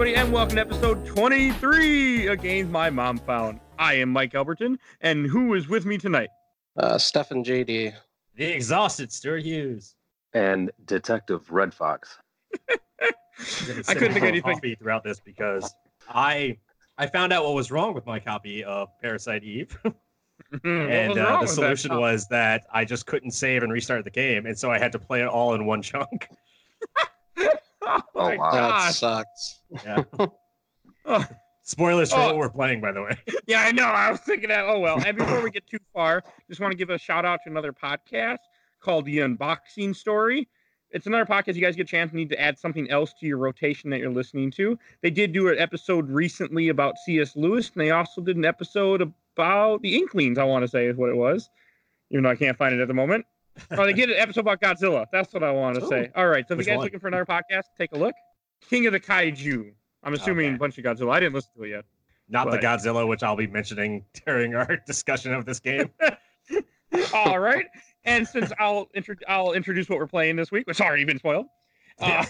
everybody, and welcome to episode 23 of Games My Mom Found. I am Mike Albertin, and who is with me tonight? Uh, Stefan JD. The exhausted Stuart Hughes. and Detective Red Fox. I couldn't think of anything. Coffee throughout this because I I found out what was wrong with my copy of Parasite Eve, and uh, the with that? solution was that I just couldn't save and restart the game, and so I had to play it all in one chunk. Oh, my wow. That gosh. sucks. Yeah. Oh, Spoilers for Oh. what we're playing, by the way. yeah, I know. I was thinking that. Oh, well. And before we get too far, just want to give a shout out to another podcast called The Unboxing Story. It's another podcast. You guys get a chance need to add something else to your rotation that you're listening to. They did do an episode recently about C.S. Lewis, and they also did an episode about the Inklings, I want to say is what it was, even though I can't find it at the moment. Oh, they get an episode about Godzilla. That's what I want to Ooh. say. All right. So if Which you guys one? looking for another podcast, take a look. King of the Kaiju. I'm assuming Okay. a bunch of Godzilla. I didn't listen to it yet. Not the Godzilla, which I'll be mentioning during our discussion of this game. All right. And since I'll intro- I'll introduce what we're playing this week, which has already been spoiled. Uh,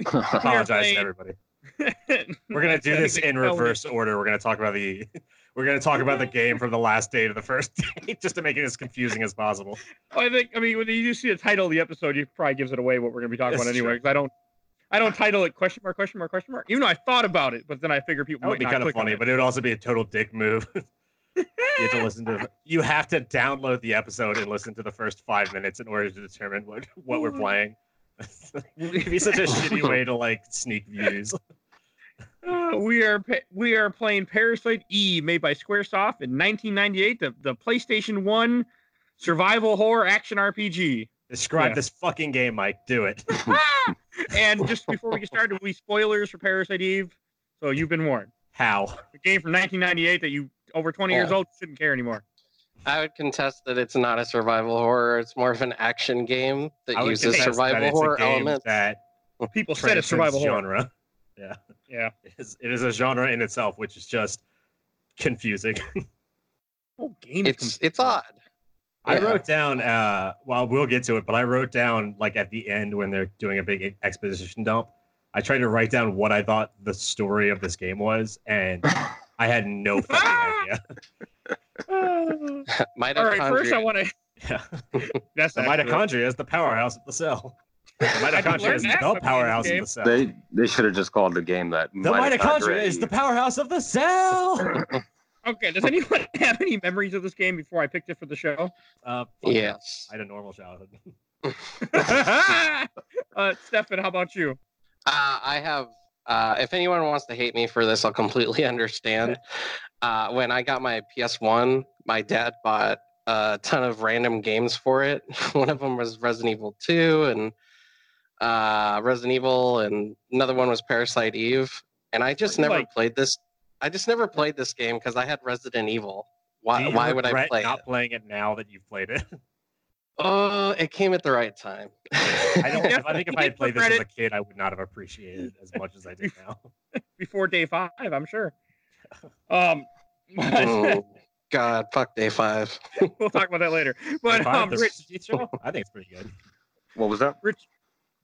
Apologize playing- to everybody. We're gonna do this in reverse order. We're gonna talk about the we're gonna talk about the game from the last day to the first day, just to make it as confusing as possible. I think I mean when you see the title of the episode, you probably gives it away what we're going to be talking That's about anyway. Because I don't I don't title it question mark question mark question mark. Even though I thought about it, but then I figure people That would be kind of funny, but it would also be a total dick move. you have to listen to you have to download the episode and listen to the first five minutes in order to determine what what we're playing. It'd be such a shitty way to like sneak views. Uh, we are we are playing Parasite Eve, made by SquareSoft in 1998, the, the PlayStation One survival horror action RPG. Describe Yeah. this fucking game, Mike. Do it. and just before we get started, we spoilers for Parasite Eve, so you've been warned. How? A game from 1998 that you over 20 years old shouldn't care anymore. I would contest that it's not a survival horror. It's more of an action game that I would uses contest that survival it's a horror game elements. That People said it's transcends survival horror. genre. Yeah. Yeah. It is, it is a genre in itself, which is just confusing. Oh, game. It's com- it's odd. I Yeah. wrote down, uh, well, we'll get to it, but I wrote down, like, at the end when they're doing a big exposition dump, I tried to write down what I thought the story of this game was, and I had no fucking idea. All Mitochondria. right, first I want to. Yeah. That's The accurate. mitochondria is the powerhouse of the cell. The mitochondria is the from powerhouse of the cell. they they should have just called the game that. the mitochondria is the powerhouse of the cell. Okay, does anyone have any memories of this game before I picked it for the show? Uh, fuck Yes. I had a normal childhood. uh, Stefan, how about you? Uh, I have. Uh, if anyone wants to hate me for this, I'll completely understand. Uh, when I got my PS1, my dad bought a ton of random games for it. One of them was Resident Evil 2 and uh, Resident Evil, and another one was Parasite Eve. And I just What do you never like? played this. I just never played this game because I had Resident Evil. Why? Why would I play not it? playing it now that you've played it? Oh, it came at the right time. I don't. Yeah, I think if I had played this as a kid, I would not have appreciated it as much as I do now. Before day five, I'm sure. Um, Oh, God, fuck day five. we'll talk about that later. But If I um, the Rich, Rich show, I think it's pretty good. What was that? Rich,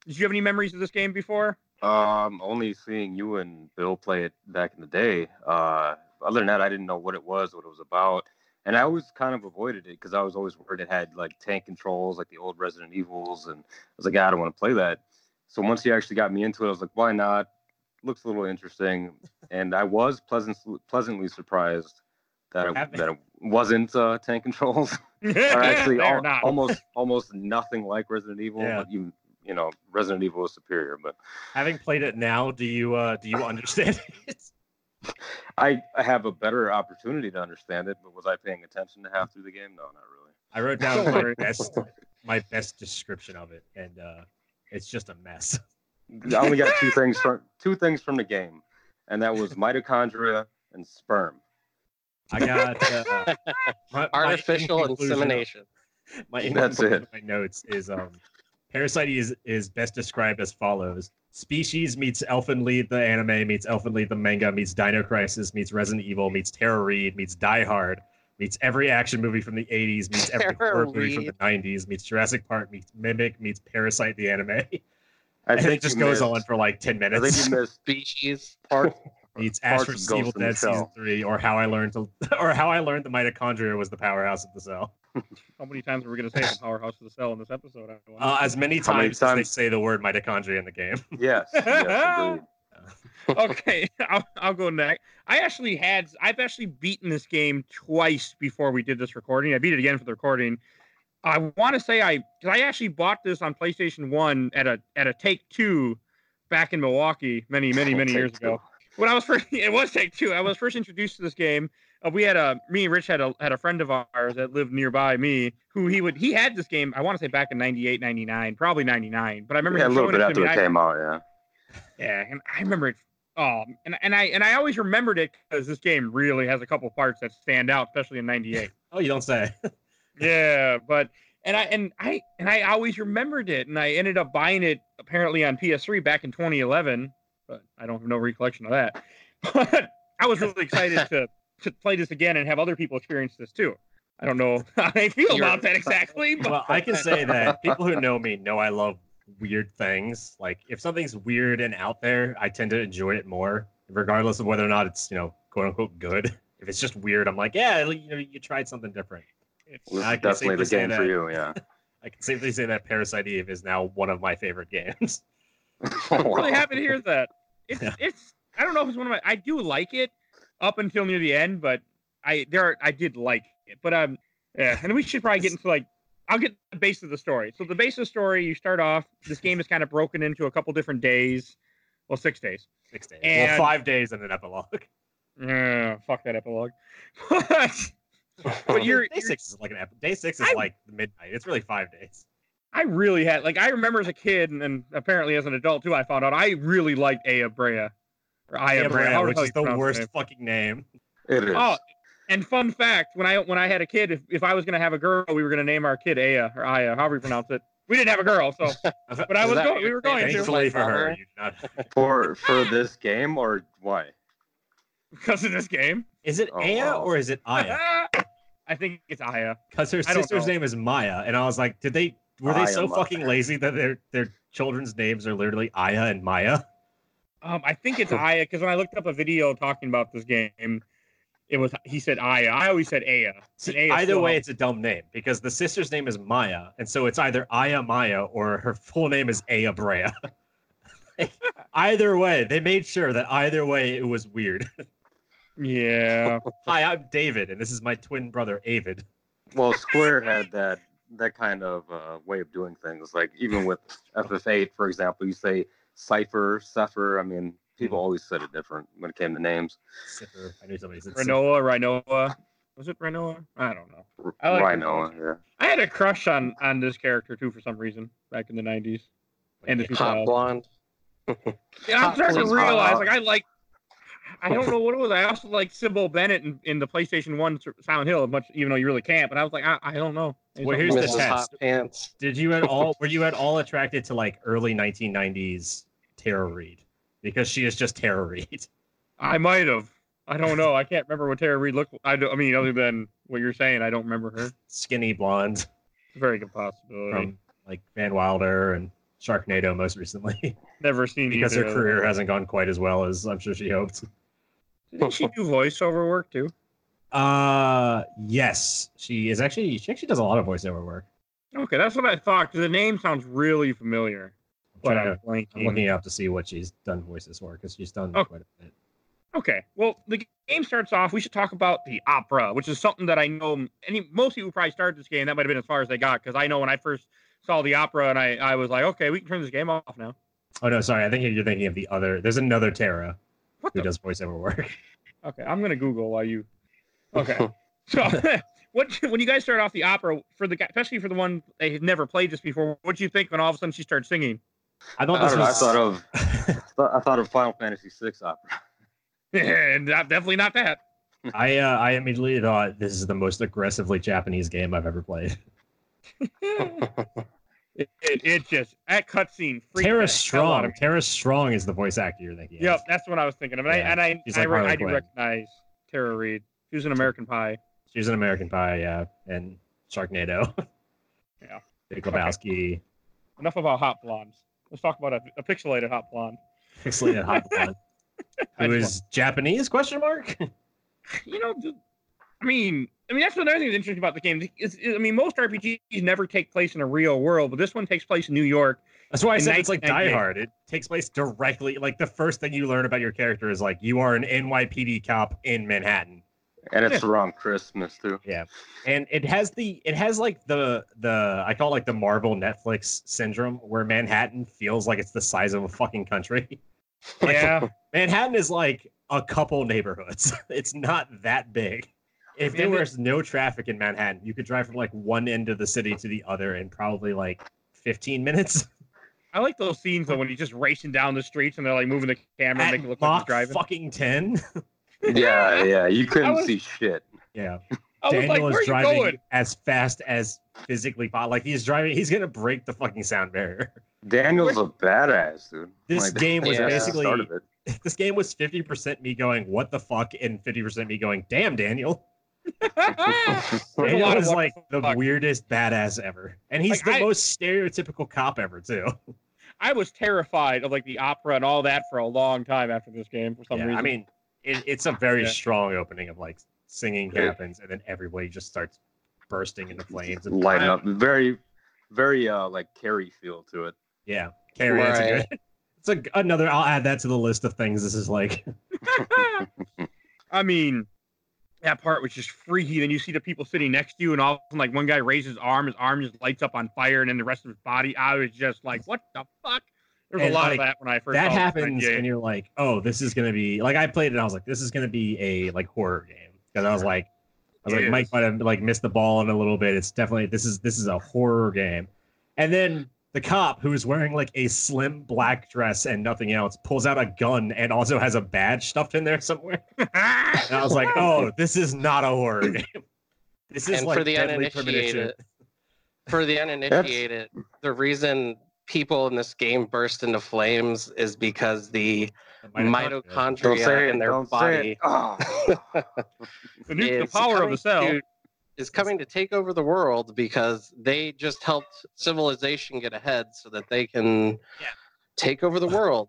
did you have any memories of this game before? Um, only seeing you and Bill play it back in the day. Uh, other than that, I didn't know what it was, what it was about, and I always kind of avoided it because I was always worried it had like tank controls, like the old Resident Evils, and I was like, "Ah, I don't want to play that. So once he actually got me into it, I was like, why not? Looks a little interesting, and I was pleasant, pleasantly surprised that it, that it wasn't uh, tank controls. are actually They're al- not. almost almost nothing like Resident Evil. Yeah. But you you know Resident Evil is superior. But Having played it now, do you uh, do you understand it? I, I have a better opportunity to understand it. But was I paying attention to half through the game? No, not really. I wrote down my best my best description of it, and uh, it's just a mess. I only got two things from two things from the game, and that was mitochondria and sperm. I got uh, my- my Artificial conclusion insemination. My That's it. My notes is um, Parasite is is best described as follows: Species meets Elfen Lied the anime meets Elfen Lied the manga meets Dino Crisis meets Resident Evil meets Tara Reid meets Die Hard meets every action movie from the 80s meets every Tara horror movie from the 90s meets Jurassic Park meets Mimic meets Parasite the anime. I and think it just goes missed- on for like ten I think minutes. you missed Species. part. It's parts Ashford's of Ghost Evil Dead season three, or how I learned to, or how I learned the mitochondria was the powerhouse of the cell. How many times are we going to say the powerhouse of the cell in this episode? I. Uh, as many How many times as they say the word mitochondria in the game. Yes, yes, okay, I'll, I'll go next. I actually had, I've actually beaten this game twice before we did this recording. I beat it again for the recording. I want to say I, cause I actually bought this on PlayStation One at a at a Take Two back in Milwaukee many many many Take years two. ago. When I was first, it was Take Two. I was first introduced to this game. Uh, we had a me and Rich had a had a friend of ours that lived nearby me who he would he had this game. I want to say back in 98, 99, probably ninety nine. But I remember Yeah, a him little showing bit it to after me. it I- came out. Yeah. yeah, and I remember it. Um, and and I and I always remembered it because this game really has a couple parts that stand out, especially in '98. Oh, you don't say. yeah, but and I and I and I always remembered it, and I ended up buying it apparently on PS3 back in 2011, but I don't have no recollection of that. But I was really excited to to play this again and have other people experience this too. I don't know how they feel You're- about that exactly, but well, I can say that people who know me know I love weird things. Like if something's weird and out there, I tend to enjoy it more, regardless of whether or not it's you know quote unquote good. If it's just weird, I'm like, yeah, you know, you tried something different. it's, I is can definitely the safely say game for you. Yeah. I can safely say that Parasite Eve is now one of my favorite games. I'm really happy to hear that. It's Yeah. it's I don't know if it's one of my I do like it up until near the end, but I there are, I did like it. But um yeah, and we should probably get into like I'll get the base of the story. So the base of the story, you start off, this game is kind of broken into a couple different days. Well, six days. Six days, And- well, five days and an epilogue. Yeah, fuck that epilogue. But but you're, day you're six is like an ep- day six is I- like midnight. It's really five days. I really had like I remember as a kid and, and apparently as an adult too, I found out I really liked Aya Brea. Or Aya Brea, Abra, however which is the worst name. fucking name. It is. Oh, and fun fact: when I when I had a kid, if, if I was gonna have a girl, we were gonna name our kid Aya or Aya, however you pronounce it. We didn't have a girl, so but I was that going. We were going saying? to Thankfully for her, brother. you do not. For for this game or why? because of this game. Is it Oh, Aya wow. or is it Aya? I think it's Aya. Because her I sister's name is Maya, and I was like, did they were they Aya so Maya. fucking lazy that their their children's names are literally Aya and Maya? Um, I think it's Aya because when I looked up a video talking about this game, it was he said Aya. I always said Aya. See, Aya either way, it's a dumb name because the sister's name is Maya, and so it's either Aya Maya or her full name is Aya Brea. Either way, they made sure that either way it was weird. yeah. Hi, I'm David, and this is my twin brother Avid. Well, Square had that that kind of uh, way of doing things. Like even with FF8, for example, you say Cipher, Sepher. I mean, people always said it different when it came to names. Sipper. I knew somebody said Sipper. Renoa, Rhinoa. Was it Rhinoa? I don't know. R- I like Rhino, yeah. I had a crush on on this character too for some reason back in the '90s and the Hot blonde. Yeah, I'm Hot starting to realize, like, I like, I don't know what it was. I also like Cybil Bennett in, in the PlayStation One Silent Hill, much even though you really can't. But I was like, I, I don't know. Maybe Well, something here's the test. Pants. Did you at all were you at all attracted to like early 1990s Tara Reid? Because she is just Tara Reid. I might have. I don't know. I can't remember what Tara Reid looked. I, do, I mean, other than what you're saying, I don't remember her. Skinny blonde a very good possibility. from like Van Wilder and Sharknado most recently. Never seen either. because her career hasn't gone quite as well as I'm sure she hoped. Didn't she do voiceover work too? Uh yes. She is actually she actually does a lot of voiceover work. Okay, that's what I thought. 'cause the name sounds really familiar. I'm, I'm to- blanking. I'm looking up to see what she's done voices for because she's done Oh. quite a bit. Okay, well, the game starts off. We should talk about the opera, which is something that I know any most people probably started this game. That might have been as far as they got because I know when I first saw the opera and I, I was like, okay, we can turn this game off now. Oh no, sorry. I think you're thinking of the other. There's another Tara What who the? does voiceover work. Okay, I'm gonna Google while you. Okay, so what when you guys start off the opera for the guy, especially for the one they had never played this before, what do you think when all of a sudden she starts singing? I thought I, this don't know, I thought of I thought of Final Fantasy VI opera. and not- definitely not that. I uh, I immediately thought this is the most aggressively Japanese game I've ever played. It, it, it just that cutscene. Tara Strong. Tara Strong is the voice actor you're thinking. Yep, that's what I was thinking of. And Yeah, I and I, she's I, like re- I do recognize Tara Reid. She was an American Pie. She was an American Pie, yeah, and Sharknado. Yeah. Big Lebowski. Enough about hot blondes. Let's talk about a, a pixelated hot blonde. Pixelated hot blonde. I Who is Japanese? Question mark. you know, I mean, I mean that's another thing that's interesting about the game. Is, is- I mean, most RPGs never take place in a real world, but this one takes place in New York. That's why I In said it's like Die Hard. It takes place directly. Like the first thing you learn about your character is like you are an NYPD cop in Manhattan. And it's around Christmas too. Yeah, and it has the it has like the the I call it like the Marvel Netflix syndrome where Manhattan feels like it's the size of a fucking country. Like, Yeah, Manhattan is like a couple neighborhoods. It's not that big. If there was no traffic in Manhattan, you could drive from like one end of the city to the other in probably like 15 minutes. I like those scenes though when he's just racing down the streets and they're like moving the camera and At making it look like he's driving. fucking 10. Yeah, yeah. You couldn't was- see shit. Yeah. I Daniel like, is driving going? as fast as physically possible. Like he's driving, he's gonna break the fucking sound barrier. Daniel's a badass, dude. This Like, game was Yeah. that's the start basically this game was 50% me going, what the fuck, and 50% me going, damn, Daniel. There's a Daniel is like the fuck. weirdest badass ever. And he's Like, the I- most stereotypical cop ever, too. I was terrified of like the opera and all that for a long time after this game for some Yeah, reason. I mean, it, it's a very Yeah. strong opening of like singing Yeah. happens, and then everybody just starts bursting into flames. And Lighting up. Very, very uh like Carrie feel to it. Yeah, Carrie, that's a Right. good. It's a, another. I'll add that to the list of things. This is like, I mean, that part was just freaky. Then you see the people sitting next to you, and all of a sudden, like one guy raises his arm, his arm just lights up on fire, and then the rest of his body. I was just like, what the fuck? There's And, a lot like, of that when I first that happens, and you're like, oh, this is gonna be like I played it. and I was like, this is gonna be a like horror game because I was like, I was It like, Mike might have like missed the ball in a little bit. It's definitely this is this is a horror game, and then the cop who is wearing like a slim black dress and nothing else pulls out a gun and also has a badge stuffed in there somewhere. And I was like, oh, this is not a horror game. This is and like for the uninitiated, for the uninitiated, the reason people in this game burst into flames is because the The mitochondria. Mitochondria it. in their body it. Oh. the, nu- the power of coming the cell. to- is coming to take over the world because they just helped civilization get ahead so that they can Yeah. take over the world.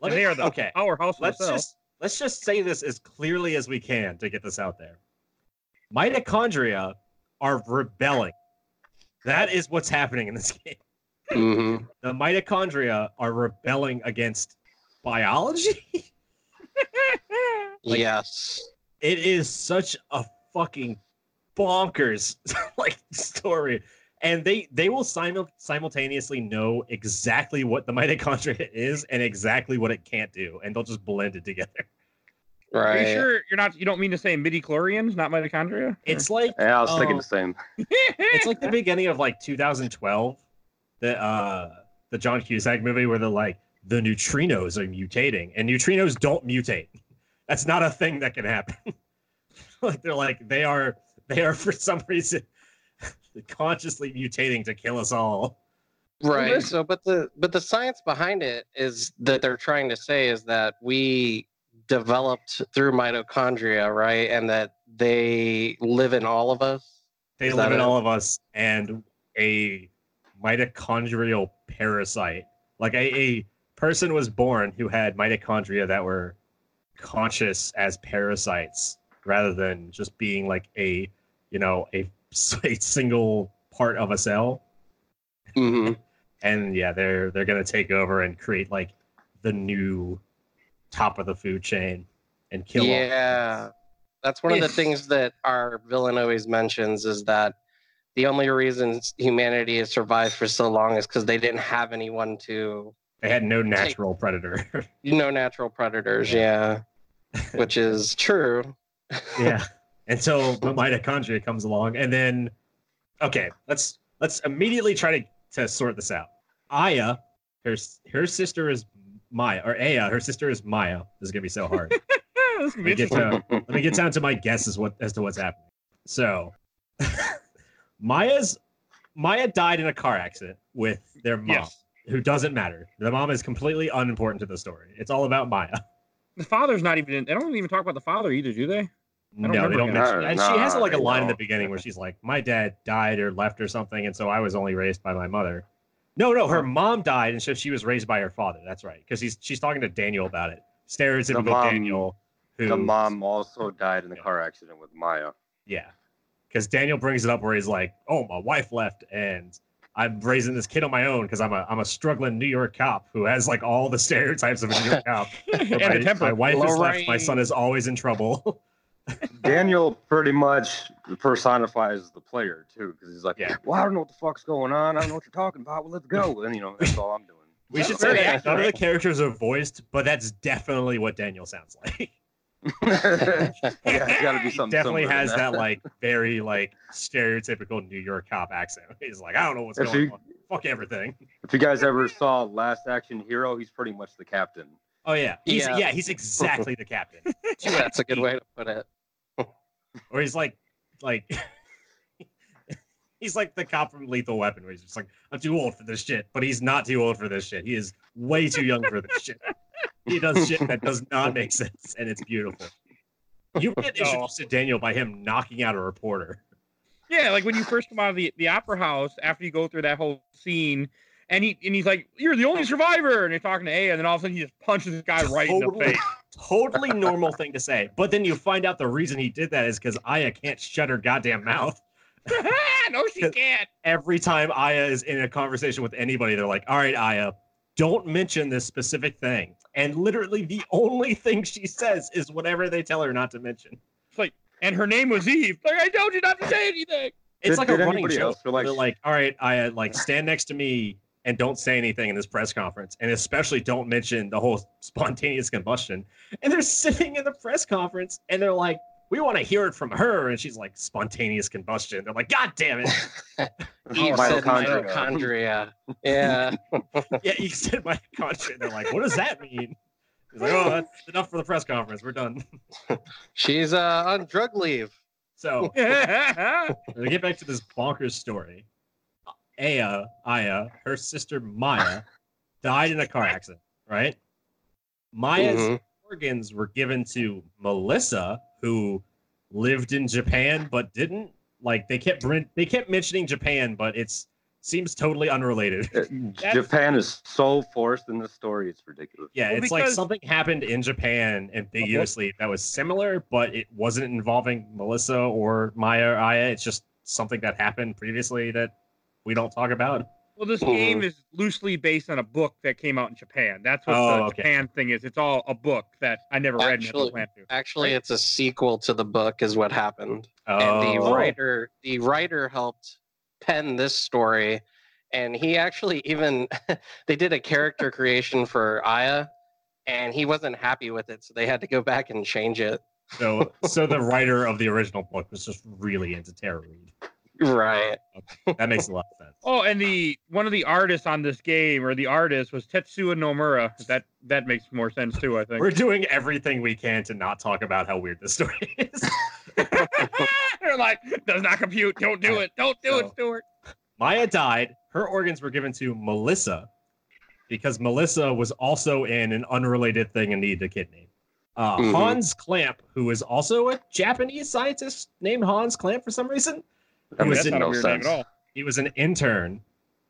Let and me- they are the okay. powerhouse of let's the just let's just say this as clearly as we can to get this out there. Mitochondria are rebelling. That is what's happening in this game. hmm The mitochondria are rebelling against biology. Like- yes. It is such a fucking bonkers like story. And they they will simul- simultaneously know exactly what the mitochondria is and exactly what it can't do, and they'll just blend it together. Are Right. you sure you're not? You don't mean to say midi-chlorians, not mitochondria? It's like Yeah, I was thinking Oh. the same. it's like the beginning of like 2012, the uh the John Cusack movie where they're like the neutrinos are mutating and neutrinos don't mutate. That's not a thing that can happen. like they're like they are they are for some reason consciously mutating to kill us all. Right. So, but the but the science behind it is that they're trying to say is that we developed through mitochondria, right, and that they live in all of us. They Is live in it? all of us and a mitochondrial parasite. Like a, a person was born who had mitochondria that were conscious as parasites rather than just being like a, you know, a, a single part of a cell. hmm And yeah, they're they're gonna take over and create like the new top of the food chain and kill Yeah, that's one of the things that our villain always mentions is that the only reason humanity has survived for so long is because they didn't have anyone to, They had no natural predator. no natural predators. Yeah, which is true. yeah until the mitochondria comes along and then okay let's let's immediately try to to sort this out. Aya her her sister is maya or aya her sister is maya. This is gonna be so hard. Let me get to let me get down to my guess as what as to what's happening. So maya's maya died in a car accident with their mom Yes. who doesn't matter. The mom is completely unimportant to the story. It's all about maya. The father's not even. In, they don't even talk about the father either, do they? No, don't they don't mention. him. And she has like a they line in the beginning where she's like, "My dad died or left or something, and so I was only raised by my mother." No, no, her mom died, and so she was raised by her father. That's right, because he's she's talking to Daniel about it. Stereotypical mom- Daniel, who The mom also died in the Yeah. car accident with Maya. yeah, because Daniel brings it up where he's like, "Oh, my wife left, and I'm raising this kid on my own because I'm a I'm a struggling New York cop who has like all the stereotypes of a New York cop. and my, a temper. my wife is left. My son is always in trouble. Daniel pretty much personifies the player too, because he's like, Yeah. "Well, I don't know what the fuck's going on. I don't know what you're talking about. Well, let's go." And you know, that's all I'm doing. we should say that none of the characters are voiced, but that's definitely what Daniel sounds like. yeah, it's got to be he something. definitely has than that like very like stereotypical New York cop accent. He's like, I don't know what's If going you- on. Fuck everything. If you guys ever saw Last Action Hero, he's pretty much the captain. Oh yeah, he's, yeah. Yeah. he's exactly the captain. That's a good way to put it. Or he's like, like, he's like the cop from Lethal Weapon, where he's just like, I'm too old for this shit, but he's not too old for this shit. He is way too young for this shit. He does shit that does not make sense, and it's beautiful. You get oh. introduced to Daniel by him knocking out a reporter. Yeah, like when you first come out of the, the opera house after you go through that whole scene, and he and he's like, "You're the only survivor," and you're talking to A, and then all of a sudden he just punches this guy right in the face. Totally normal thing to say, but then you find out the reason he did that is because Aya can't shut her goddamn mouth. no, she can't. every time Aya is in a conversation with anybody, they're like, all right, Aya, don't mention this specific thing. And literally the only thing she says is whatever they tell her not to mention. It's like, and her name was Eve. Like, I told you not to say anything. It's Did- like did a running joke. else feel like they're like, all right, Aya, like stand next to me and don't say anything in this press conference. And especially don't mention the whole spontaneous combustion. And they're sitting in the press conference and they're like, we want to hear it from her. And she's like, spontaneous combustion. They're like, God damn it. Eve said mitochondria. mitochondria. Yeah. yeah, you said mitochondria. They're like, what does that mean? He's like, oh, that's enough for the press conference. We're done. She's uh, on drug leave. So to get back to this bonkers story, Aya, Aya, her sister Maya, died in a car accident. Right? Maya's Mhm. organs were given to Melissa, who lived in Japan but didn't. Like they kept they kept mentioning Japan, but it's seems totally unrelated. Uh, Japan is so forced in this story; it's ridiculous. Yeah, Well, it's like something happened in Japan ambiguously that was similar, but it wasn't involving Melissa or Maya or Aya. It's just something that happened previously that we don't talk about. Well, this Mhm. game is loosely based on a book that came out in Japan. That's what Oh, the okay. Japan thing is. It's all a book that I never read and Actually- never plan to. Actually, it's a sequel to the book, is what happened. Oh, and the writer the writer helped pen this story and he actually even they did a character creation for aya and he wasn't happy with it so they had to go back and change it so so the writer of the original book was just really into Tara Reid. Right That makes a lot of sense. Oh, and the one of the artists on this game, or the artist, was Tetsuya Nomura. That that makes more sense too. I think. We're doing everything we can to not talk about how weird this story is. They're like, does not compute. Don't do it. Don't do So- it, Stuart. Maya died. Her organs were given to Melissa because Melissa was also in an unrelated thing and needed a kidney. Uh, Mhm. Hans Klamp, who is also a Japanese scientist named Hans Klamp for some reason, That He was That's in not a no sense. name at all. he was an intern,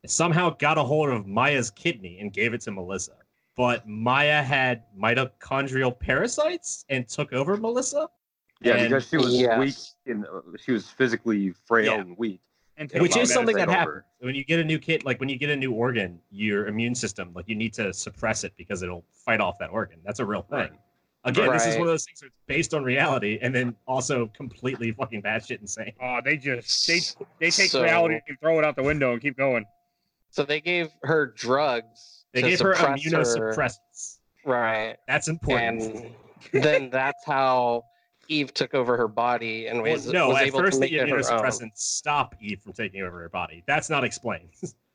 somehow got a hold of Maya's kidney and gave it to Melissa. But Maya had mitochondrial parasites and took over Melissa. Yeah, And- because she was Yes. weak and uh, she was physically frail Yeah. and weak. And which is something that happens when you get a new kid like when you get a new organ your immune system like you need to suppress it because it'll fight off that organ that's a real thing Right. Again this is one of those things that's based on reality and then also completely fucking batshit insane. Oh, they just they they take So- reality and throw it out the window and keep going. so they gave her drugs they to gave her suppress immunosuppressants. Right. That's important. And then that's how eve took over her body and Well, was, no was at able first to the make it her own. immunosuppressants. Stop eve from taking over her body. That's not explained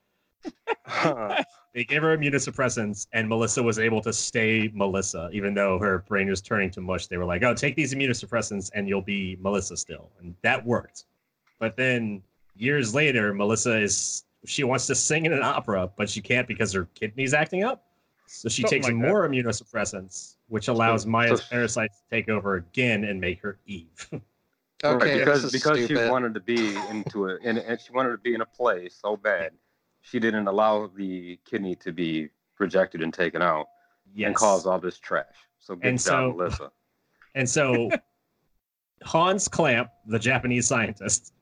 Huh. they gave her immunosuppressants and melissa was able to stay melissa even though her brain was turning to mush they were like oh take these immunosuppressants and you'll be melissa still and that worked but then years later melissa is she wants to sing in an opera but she can't because her kidney's acting up so she Something takes like that. more immunosuppressants which allows So- maya's so- parasites to take over again and make her eve Right, okay because this is because she wanted to be into it and, and she wanted to be in a play so bad. She didn't allow the kidney to be rejected and taken out Yes. and caused all this trash. So good And job, so- Melissa. And so Hans Klamp, the Japanese scientist,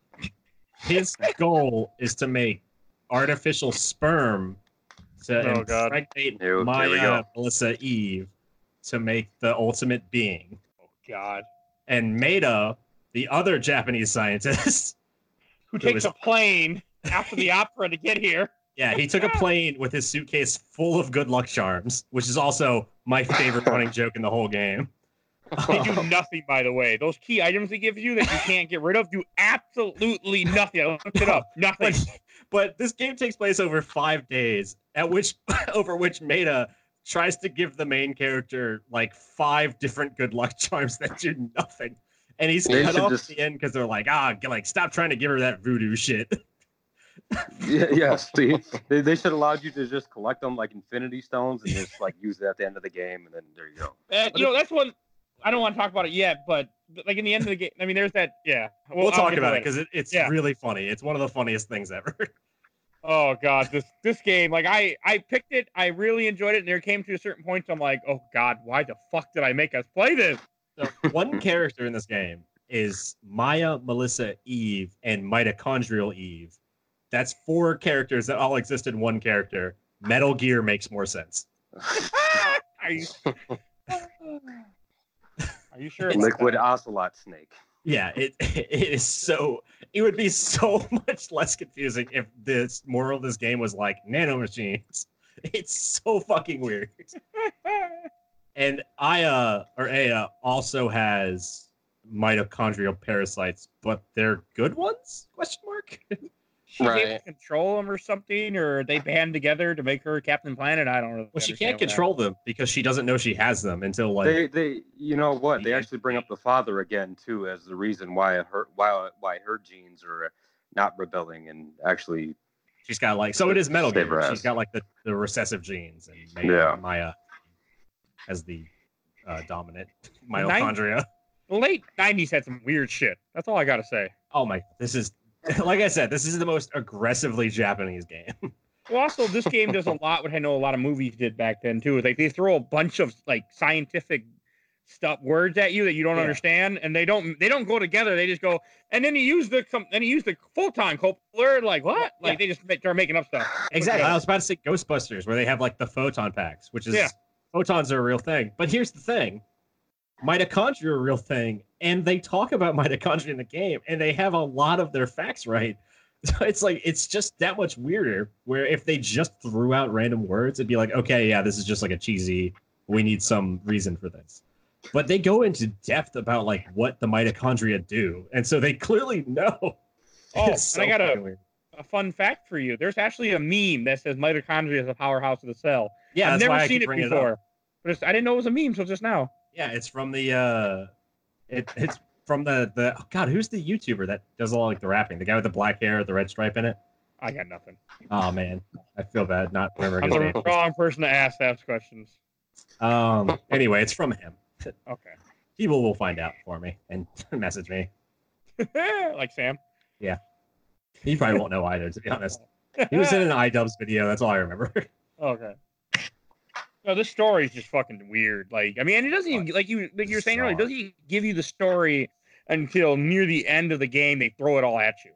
his goal is to make artificial sperm to Oh, God. impregnate Here- here Maya. Melissa, Eve to make the ultimate being. Oh God. And Maeda, the other Japanese scientist, Who It takes was- a plane after the opera to get here? yeah, he took a plane with his suitcase full of good luck charms, which is also my favorite running joke in the whole game. They do nothing, by the way. Those key items they give you that you can't get rid of do absolutely nothing. I looked it up. Nothing. But, but this game takes place over five days, at which over which Maeda tries to give the main character like five different good luck charms that do nothing. And he's They cut off just- at the end because they're like, ah, like stop trying to give her that voodoo shit. yeah, yes, see, they, they should allowed you to just collect them like Infinity Stones and just like use it at the end of the game, and then there you go. Uh, you know, that's one. I don't want to talk about it yet, but but, like in the end of the game, I mean, there's that. Yeah, We'll, I'll talk about it because it, it's Yeah. really funny. It's one of the funniest things ever. Oh god, this this game, like I I picked it, I really enjoyed it, and there came to a certain point, I'm like, oh god, why the fuck did I make us play this? So one character in this game is Maya, Melissa, Eve, and mitochondrial Eve. That's four characters that all exist in one character. Metal Gear makes more sense. Are you? Are you sure? Liquid that? ocelot snake. Yeah, it it is so. It would be so much less confusing if this moral of this game was like nanomachines. It's so fucking weird. And Aya or Aya also has mitochondrial parasites, but they're good ones? Question mark. She's able to Right. control them or something, or they band together to make her Captain Planet. I don't know. Well, she can't control them because she doesn't know she has them until like They, they, you know what? They actually bring up the father again too as the reason why her, why, why her genes are not rebelling and actually. she's got like so it is Metal Save her Gear. She's ass. got like the, the recessive genes and Maya, Yeah. Maya as the uh, dominant nine- mitochondria. The late '90s had some weird shit. That's all I gotta say. Oh my! This is like I said. This is the most aggressively Japanese game. Well, also this game does a lot what I know a lot of movies did back then too. Like they throw a bunch of like scientific stuff words at you that you don't Yeah. understand, and they don't they don't go together. They just go, and then you use the then you use the photon coupler. Like what? Like Yeah. they just make, start making up stuff. exactly. I was about to say Ghostbusters, where they have like the photon packs, which is Yeah. photons are a real thing. But here's the thing: mitochondria are a real thing, and they talk about mitochondria in the game, and they have a lot of their facts right. So it's like it's just that much weirder. Where if they just threw out random words, it'd be like, okay, yeah, this is just like a cheesy. We need some reason for this. But they go into depth about like what the mitochondria do, and so they clearly know. Oh, and I got a- A fun fact for you: there's actually a meme that says mitochondria is the powerhouse of the cell. Yeah, I've never seen it before, up. but it's, I didn't know it was a meme till just now. Yeah, it's from the uh it, it's from the the oh god, who's the YouTuber that does all like the rapping? The guy with the black hair, the red stripe in it. I got nothing. Oh man, I feel bad not remembering I'm the wrong person to ask those questions. Um, anyway, it's from him. Okay. People will find out for me and message me. like Sam. Yeah. He probably won't know either, to be honest. He was in an iDubbbz video. That's all I remember. Okay. No, this story is just fucking weird. Like, I mean, and it doesn't even like you like you were saying earlier. It doesn't even give you the story until near the end of the game. They throw it all at you.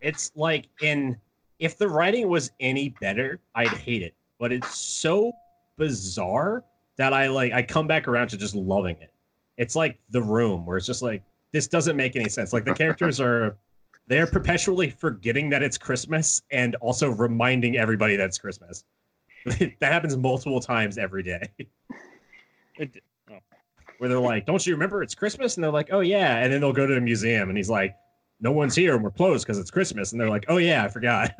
It's like in if the writing was any better, I'd hate it. But it's so bizarre that I like I come back around to just loving it. It's like the room where it's just like this doesn't make any sense. Like the characters are they're perpetually forgetting that it's Christmas and also reminding everybody that it's Christmas. that happens multiple times every day. It, oh. Where they're like, Don't you remember it's Christmas? And they're like, Oh yeah. And then they'll go to a museum and he's like, No one's here and we're closed because it's Christmas. And they're like, Oh yeah, I forgot.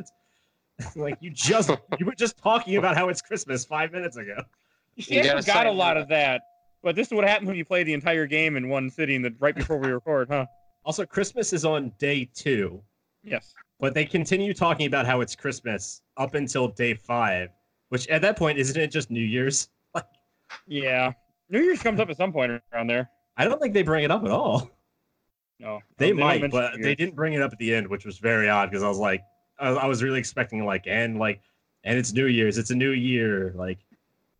like you just you were just talking about how it's Christmas five minutes ago. you see, You I gotta forgot a lot up. of that. But this is what happens when you play the entire game in one sitting the, right before we record, huh? Also, Christmas is on day two, Yes. but they continue talking about how it's Christmas up until day five, which at that point isn't it just New Year's? Yeah. New Year's comes up at some point around there. I don't think they bring it up at all. No. They don't might, but they didn't bring it up at the end, which was very odd because I was like, I, I was really expecting like and like and it's New Year's, it's a new year, like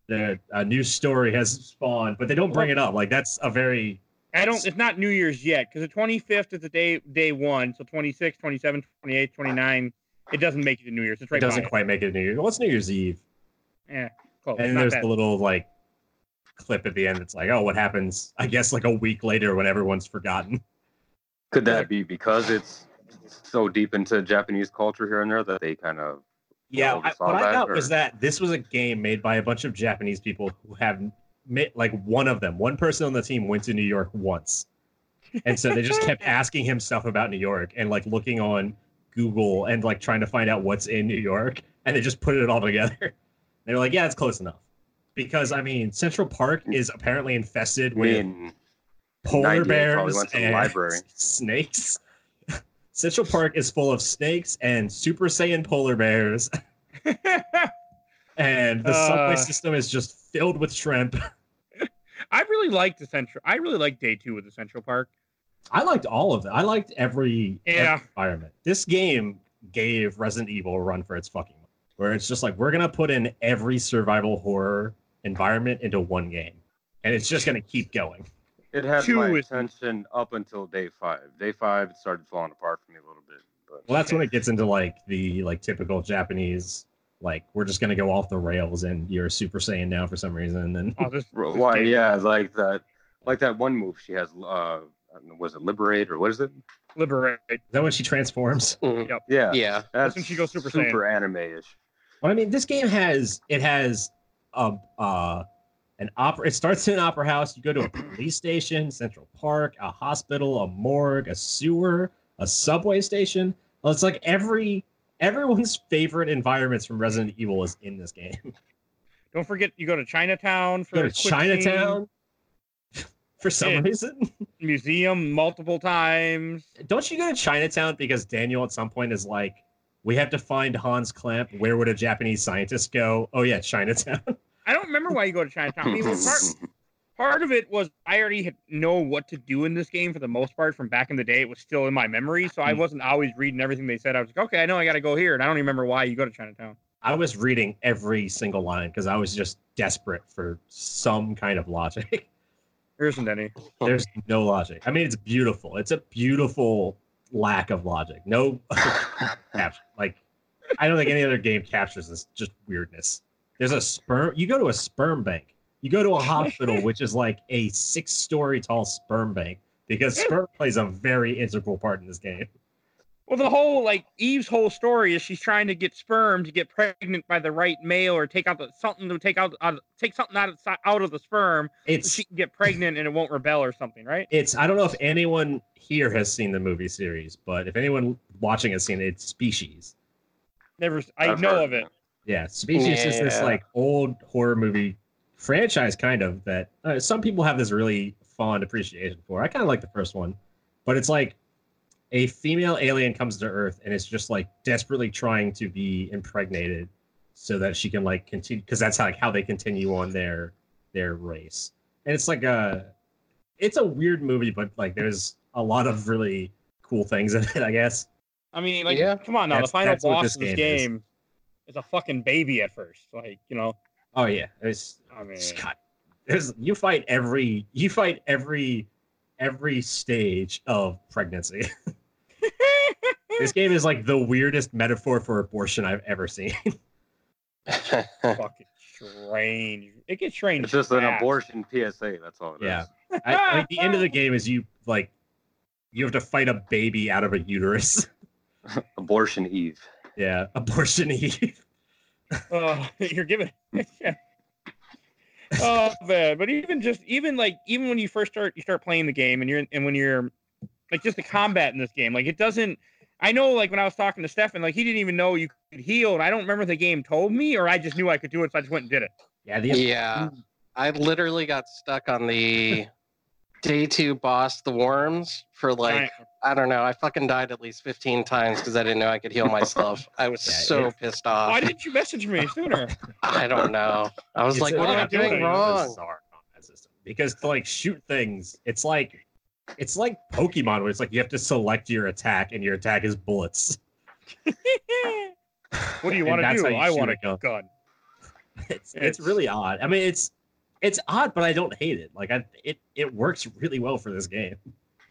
the a new story has spawned, but they don't bring it up. Like that's a very I don't. It's not New Year's yet because the 25th is the day day one. So 26, 27, 28, 29. It doesn't make it to New Year's. It's right. it doesn't quite make it a New Year's. It's New Year's Eve, it. Yeah. And there's bad. the little like clip at the end. It's like, oh, what happens? I guess like a week later when everyone's forgotten. Could that be because it's so deep into Japanese culture here and there that they kind of Yeah, I, we saw what I that, got was that this was a game made by a bunch of Japanese people who have ma- like one of them, one person on the team went to New York once, and so they just kept asking him stuff about New York and like looking on Google and like trying to find out what's in New York, and they just put it all together. They were like, "Yeah, it's close enough," because I mean, Central Park is apparently infested with mean, polar bears probably went to the and library. snakes. Central Park is full of snakes and Super Saiyan polar bears, and the subway Uh. system is just filled with shrimp. I really liked the central. I really liked day two with the Central Park. I liked all of it. I liked every, every environment. This game gave Resident Evil a run for its fucking money, where it's just like we're gonna put in every survival horror environment into one game, and it's just gonna keep going. it had Two my is- attention up until day five. Day five, it started falling apart for me a little bit. But Well, that's when it gets into like the like typical Japanese, like we're just gonna go off the rails and you're Super Saiyan now for some reason. And Oh, this, Ro- this Why? game- Yeah, like that, like that one move she has. Uh, I don't know, was it liberate or what is it? Liberate. is that when she transforms? Mhm. Yeah, Yeah. that's when she goes Super super Saiyan. anime-ish. Well, I mean, this game has it has a uh an opera. It starts in an opera house. You go to a police station, Central Park, a hospital, a morgue, a sewer, a subway station. Well, it's like every everyone's favorite environments from Resident Evil is in this game. Don't forget, you go to Chinatown for go to Chinatown for some Yeah. reason. museum multiple times. Don't you go to Chinatown because Daniel at some point is like, we have to find Hans Klamp. Where would a Japanese scientist go? Oh yeah, Chinatown. I don't remember why you go to Chinatown. I mean, part, part of it was I already had know what to do in this game for the most part from back in the day. It was still in my memory, so I Mm. wasn't always reading everything they said. I was like, okay, I know I got to go here, and I don't even remember why you go to Chinatown. I was reading every single line because I was just desperate for some kind of logic. There isn't any. There's no logic. I mean, it's beautiful. It's a beautiful lack of logic. No. Like, I don't think any other game captures this just weirdness. There's a sperm. You go to a sperm bank. You go to a hospital, which is like a six-story tall sperm bank, because sperm plays a very integral part in this game. Well, the whole like Eve's whole story is she's trying to get sperm to get pregnant by the right male or take out the something to take out, out take something out of out of the sperm so It's she can get pregnant and it won't rebel or something, right? it's. I don't know if anyone here has seen the movie series, but if anyone watching has seen it, it's Species. Never, s- I I've know heard of it. Yeah, Species is this like old horror movie franchise, kind of that uh, some people have this really fond appreciation for. I kind of like the first one, but it's like a female alien comes to Earth and it's just like desperately trying to be impregnated so that she can like continue because that's how like how they continue on their their race. And it's like a it's a weird movie, but like there's a lot of really cool things in it, I guess. I mean, like, Yeah. come on now. That's- the final boss this of this game is. game is. a fucking baby at first. Like, you know, Oh yeah, it's I mean, God, there's you fight every you fight every every stage of pregnancy. this game is like the weirdest metaphor for abortion I've ever seen. fucking strange. It gets strange. It's just an abortion PSA. That's all it is. Yeah. I, like the end of the game is you like you have to fight a baby out of a uterus. Abortion Eve. yeah, abortion eve. Oh, you're giving. yeah. Oh man, but even just even like even when you first start you start playing the game and you're and when you're like just the combat in this game like it doesn't. I know like when I was talking to Stefan like he didn't even know you could heal and I don't remember if the game told me or I just knew I could do it so I just went and did it. Yeah, the yeah. I literally got stuck on the day two boss, the worms, for like Giant- I don't know. I fucking died at least 15 times because I didn't know I could heal myself. I was Yeah, so it's- pissed off. Why didn't you message me sooner? I don't know. I was It's like, a- what am I doing a wrong? bizarre. Because to like shoot things, it's like it's like Pokemon where it's like you have to select your attack and your attack is bullets. what do you want to do? I want a a gun. gun. It's, it's It's- really odd. I mean, it's it's odd, but I don't hate it. Like I, it it works really well for this game.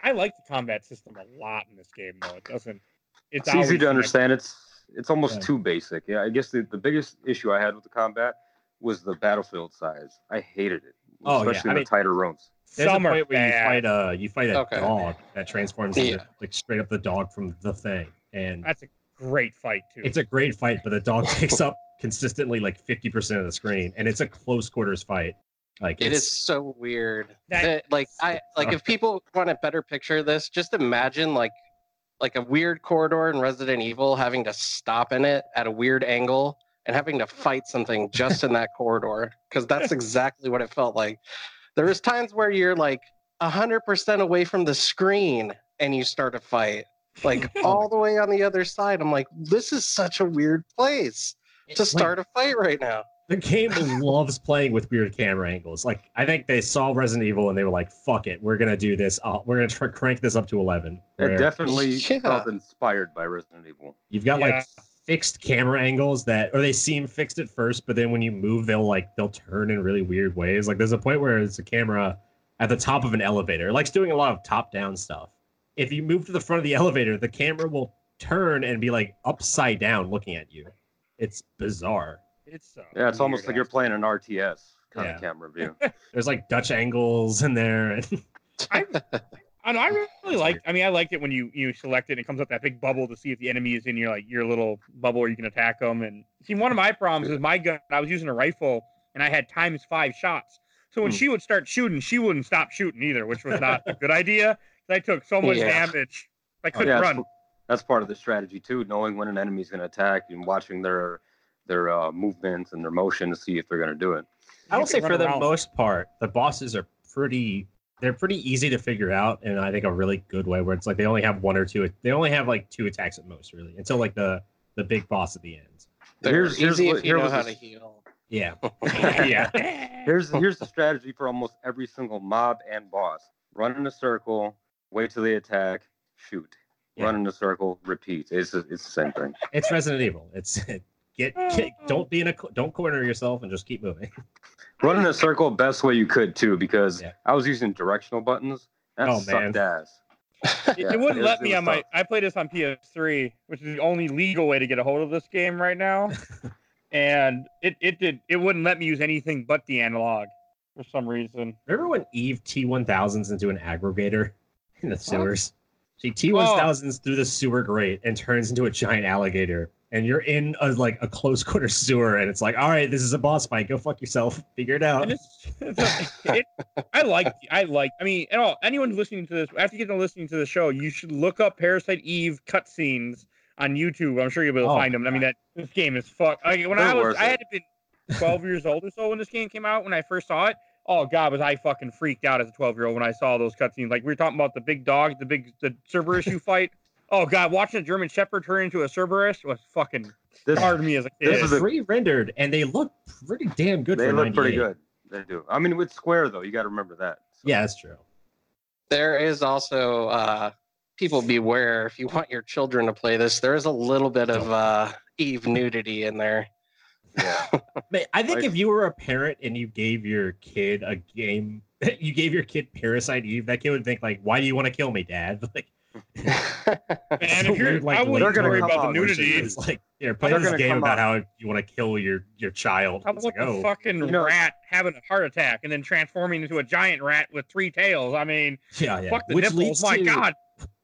I like the combat system a lot in this game, though. It doesn't. It's, It's easy to understand. It's it's almost Yeah. too basic. Yeah, I guess the, the biggest issue I had with the combat was the battlefield size. I hated it, Oh, yeah. especially I in mean- the tighter rooms. There's Some a point where you fight a you fight a Okay. dog that transforms into like straight up the dog from the thing, and That's a great fight too. it's a great fight. But the dog takes up consistently like fifty percent of the screen, and it's a close quarters fight. Like it's, so weird. That- That, like I like if people want a better picture of this, just imagine like like a weird corridor in Resident Evil having to stop in it at a weird angle and having to fight something just in that corridor because that's exactly what it felt like. There was times where you're like hundred percent away from the screen and you start a fight like all the way on the other side. I'm like, this is such a weird place to start a fight right now. the game loves playing with weird camera angles. Like I think they saw Resident Evil and they were like, "Fuck it, we're gonna do this. Uh, we're gonna try, crank this up to 11." It where definitely Yeah. felt inspired by Resident Evil. You've got Yeah. like fixed camera angles that, or they seem fixed at first, but then when you move, they'll like they'll turn in really weird ways. Like there's a point where it's a camera at the top of an elevator. It likes doing a lot of top-down stuff. If you move to the front of the elevator, the camera will turn and be like upside down, looking at you. It's bizarre. It's uh, Yeah, it's almost weird like you're playing an RTS kind Yeah. of camera view. There's like Dutch angles in there. And I, I, know, I really like. I mean, I liked it when you you select it and it comes up that big bubble to see if the enemy is in your like your little bubble where you can attack them. And see, one of my problems is my gun. I was using a rifle and I had times five shots. So when Hmm. she would start shooting, she wouldn't stop shooting either, which was not a good idea. I took so much Yeah. damage. I couldn't yeah, run. that's, that's part of the strategy too, knowing when an enemy's going to attack and watching their their uh, movements and their motion to see if they're going to do it. I You will say for run the around. most part, the bosses are pretty they're pretty easy to figure out in I think a really good way where it's like they only have one or two they only have like two attacks at most really until like the the big boss at the end. They're Here's- here's easy what- if you here know how the- to heal. Yeah. yeah. Here's here's the strategy for almost every single mob and boss: run in a circle, wait till they attack, shoot. Yeah. Run in a circle, repeat. It's it's the same thing. It's Resident Evil. It's get, mm-hmm. get don't be in a don't corner yourself and just keep moving. Run in a circle best way you could too, because Yeah. I was using directional buttons. That Oh, sucked man. ass. It, Yeah, it wouldn't it was- let it me was on my. I play this on PS3, which is the only legal way to get a hold of this game right now. and it, it did. It wouldn't let me use anything but the analog for some reason. Remember when Eve T one thousands into an aggregator in the sewers? She T one thousands oh. through the sewer grate and turns into a giant alligator. And you're in a like a close quarter sewer, and it's like, all right, this is a boss fight. Go fuck yourself. Figure it out. It's, it's it, I like. I like. I mean, at all anyone listening to this after you get done listening to the show, you should look up Parasite Eve cutscenes on YouTube. I'm sure you'll be able to Oh, find them. I mean, that this game is fuck. Like, when They're I was, I had to been 12 years old or so when this game came out. When I first saw it, oh god, was I fucking freaked out as a 12 year old when I saw those cutscenes. Like we were talking about the big dog, the big the Cerberus you fight. Oh god, watching a German Shepherd turn into a Cerberus was fucking This, hard to me as a This kid. They're is a- free rendered, and they look pretty damn good. they for look pretty good. They do. I mean, with Square though, you got to remember that. So- Yeah, that's true. There is also uh, people beware if you want your children to play this. There is a little bit of uh, Eve nudity in there. Yeah. Man, I think Like- if you were a parent and you gave your kid a game, you gave your kid Parasite Eve, that kid would think like, "Why do you want to kill me, Dad?" Like, Man, if you're, like, I wouldn't They're gonna worry about the nudity. it's like you're playing They're this game about out- how you want to kill your your child. How It's about like, the oh, fucking You know- rat having a heart attack and then transforming into a giant rat with three tails? I mean, yeah, yeah. fuck the Which nipples. leads My God.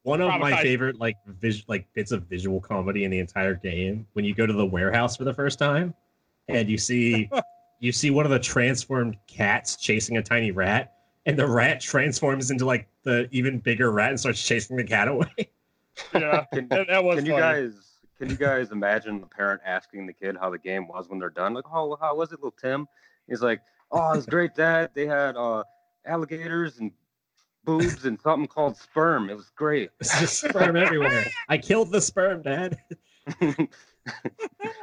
one of my favorite like vis- like bits of visual comedy in the entire game when you go to the warehouse for the first time and you see you see one of the transformed cats chasing a tiny rat and the rat transforms into like the even bigger rat and starts chasing the cat away. Yeah, Can, that, that was can you guys can you guys imagine the parent asking the kid how the game was when they're done? Like, oh, how was it, little Tim? He's like, oh, it was great, Dad. They had uh, alligators and boobs and something called sperm. It was great. Just sperm everywhere. I killed the sperm, Dad.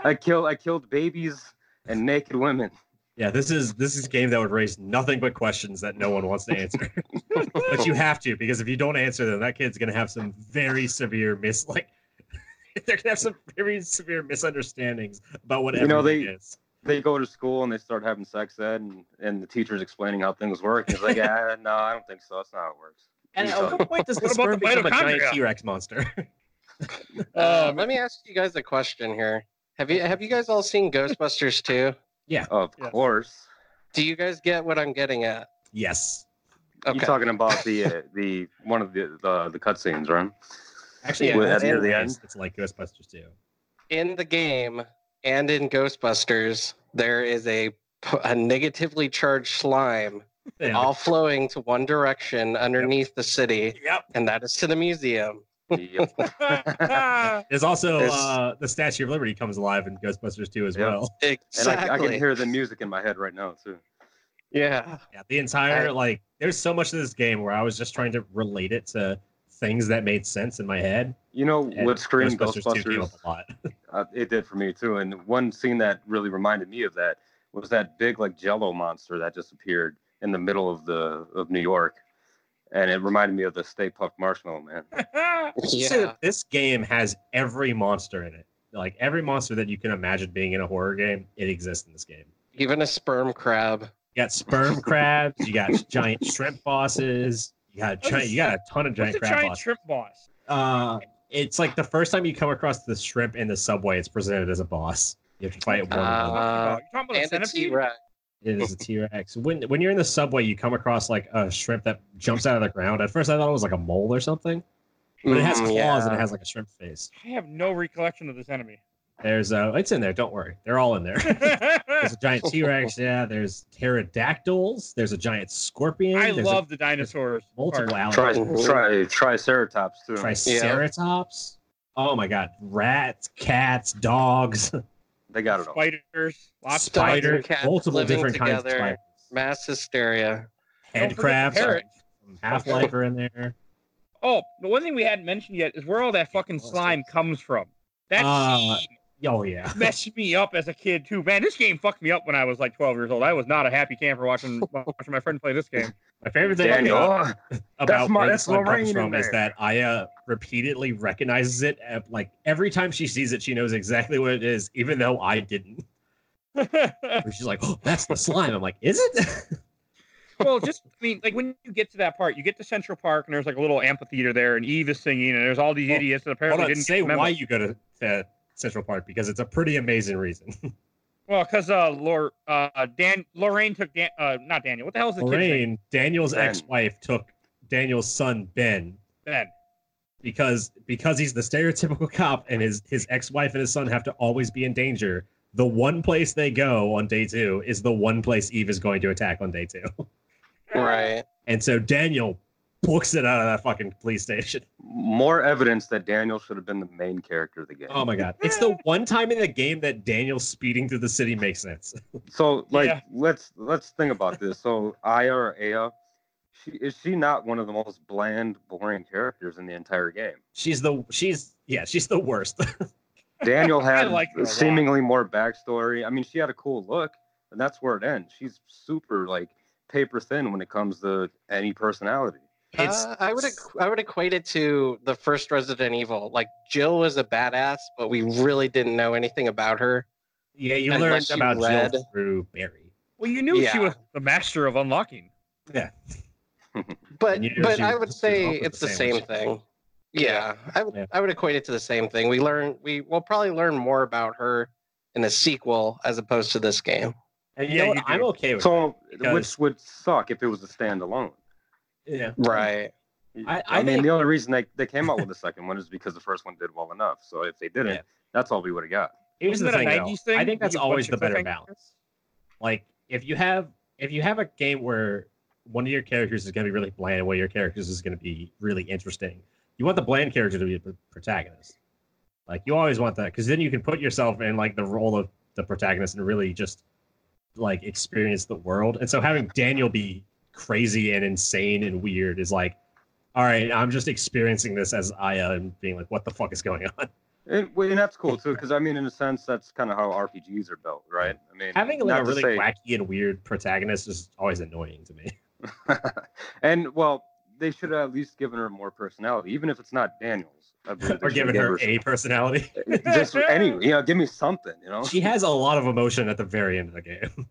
I killed I killed babies and naked women. Yeah, this is this is a game that would raise nothing but questions that no one wants to answer. but you have to because if you don't answer them, that kid's gonna have some very severe mis like they're gonna have some very severe misunderstandings about what You know, they- is. They go to school and they start having sex ed, and, and the teacher's explaining how things work. He's like, yeah, no, I don't think so. That's not how it works. And at what point does the What about sperm the become a giant? T-Rex monster? Uh, Um, let me ask you guys a question here. Have you have you guys all seen Ghostbusters 2? Of Yes. course. Do you guys get what I'm getting at? yes. Okay. You're talking about the uh, the one of the the, the cutscenes, right? Actually, Yeah, yeah, at near the end. it's like Ghostbusters too. in the game and in Ghostbusters, there is a a negatively charged slime Yeah. all flowing to one direction underneath the city, Yep. and that is to the museum. Yep. There's also There's- uh, the Statue of Liberty comes alive in Ghostbusters 2 as Yep. well. and I, Exactly. I can hear the music in my head right now too. yeah. Yeah, the entire I- like there's so much of this game where I was just trying to relate it to things that made sense in my head. You know what screamed Ghostbusters 2 came up a lot. Uh, it did for me too. And one scene that really reminded me of that was that big like Jello monster that just appeared in the middle of the of New York, and it reminded me of the Stay Puft Marshmallow Man. So Yeah. this game has every monster in it. Like every monster that you can imagine being in a horror game, it exists in this game. Even a sperm crab. You got sperm crabs, you got giant shrimp bosses, you got giant, a you got a ton of What's giant a crab giant bosses. shrimp boss? Uh, it's like the first time you come across the shrimp in the subway, it's presented as a boss. You have to fight one. of them. Uh, What are you talking about a and a centipede? T-Rex. It is a T Rex. When when you're in the subway, you come across like a shrimp that jumps out of the ground. At first, I thought it was like a mole or something, but it has Mm, claws yeah. and it has like a shrimp face. I have no recollection of this enemy. There's uh, it's in there. Don't worry, they're all in there. There's a giant T Rex. Yeah, there's pterodactyls. There's a giant scorpion. I there's love the dinosaurs. a, multiple part. Try alligators. try Triceratops too. Triceratops. Oh my god, rats, cats, dogs, they got it all. Spiders, lots of Spider spiders, multiple living different kinds of together. spiders. Mass hysteria. Don't Head forget the crabs. Half Life are in there. Oh, the one thing we hadn't mentioned yet is where all that fucking slime comes from. That Uh, scene Oh yeah. messed me up as a kid too. Man, this game fucked me up when I was like 12 years old. I was not a happy camper watching watching my friend play this game. My favorite thing Daniel, about, oh, about my- where that's this one comes from is that Aya repeatedly recognizes it. At, like every time she sees it, she knows exactly what it is, even though I didn't. She's like, "Oh, that's the slime." I'm like, "Is it?" well, just I mean, like when you get to that part, you get to Central Park and there's like a little amphitheater there, and Eve is singing, and there's all these Well, idiots that Hold apparently on, didn't say get why you go to, to Central Park because it's a pretty amazing reason. Well, because uh, Lor- uh, Dan Lorraine took Dan, uh, not Daniel. What the hell is the kid's name? Lorraine, Daniel's Ben. ex-wife, took Daniel's son Ben Ben. because because he's the stereotypical cop and his his ex-wife and his son have to always be in danger the one place they go on day two is the one place eve is going to attack on day two Right. and so daniel books it out of that fucking police station more evidence that Daniel should have been the main character of the game. oh my god it's the one time in the game that daniel speeding through the city makes sense So like Yeah. let's let's think about this. So Aya or Aya, she is she not one of the most bland, boring characters in the entire game? she's the she's yeah she's the worst Daniel had like her a lot. seemingly more backstory. I mean, she had a cool look, and that's where it ends. She's super like paper thin when it comes to any personality. It's Uh, I would I would equate it to the first Resident Evil. Like Jill was a badass, but we really didn't know anything about her. yeah you learned unless you about read- jill through barry Well, you knew she was the master of unlocking. yeah But And you know but I would say it's the the same sandwich. thing. Yeah, I would Yeah. I would equate it to the same thing. We learn we will probably learn more about her in the sequel as opposed to this game. and you Yeah, know what you i'm okay with So, because- which would suck if it was a standalone. That. yeah Right. I- I, I mean, think- the only reason they, they came out with the second one is because the first one did well enough. So if they didn't, Yeah. that's all we would have got. Here's Wasn't the that thing, though. thing? I think that's always the better balance. Like if you have if you have a game where one of your characters is going to be really bland and one of your characters is going to be really interesting, you want the bland character to be the protagonist. Like you always want that because then you can put yourself in like the role of the protagonist and really just like experience the world. And so having Daniel be crazy and insane and weird is like, all right, I'm just experiencing this as Aya and being like, what the fuck is going on? And, well, and that's cool too, because I mean, in a sense, that's kind of how RPGs are built, right? I mean, Having like a really say- wacky and weird protagonist is always annoying to me. and well, they should have at least given her more personality, even if it's not Daniel's. I or giving give her a personality. just any, you know, give me something, you know. She has a lot of emotion at the very end of the game.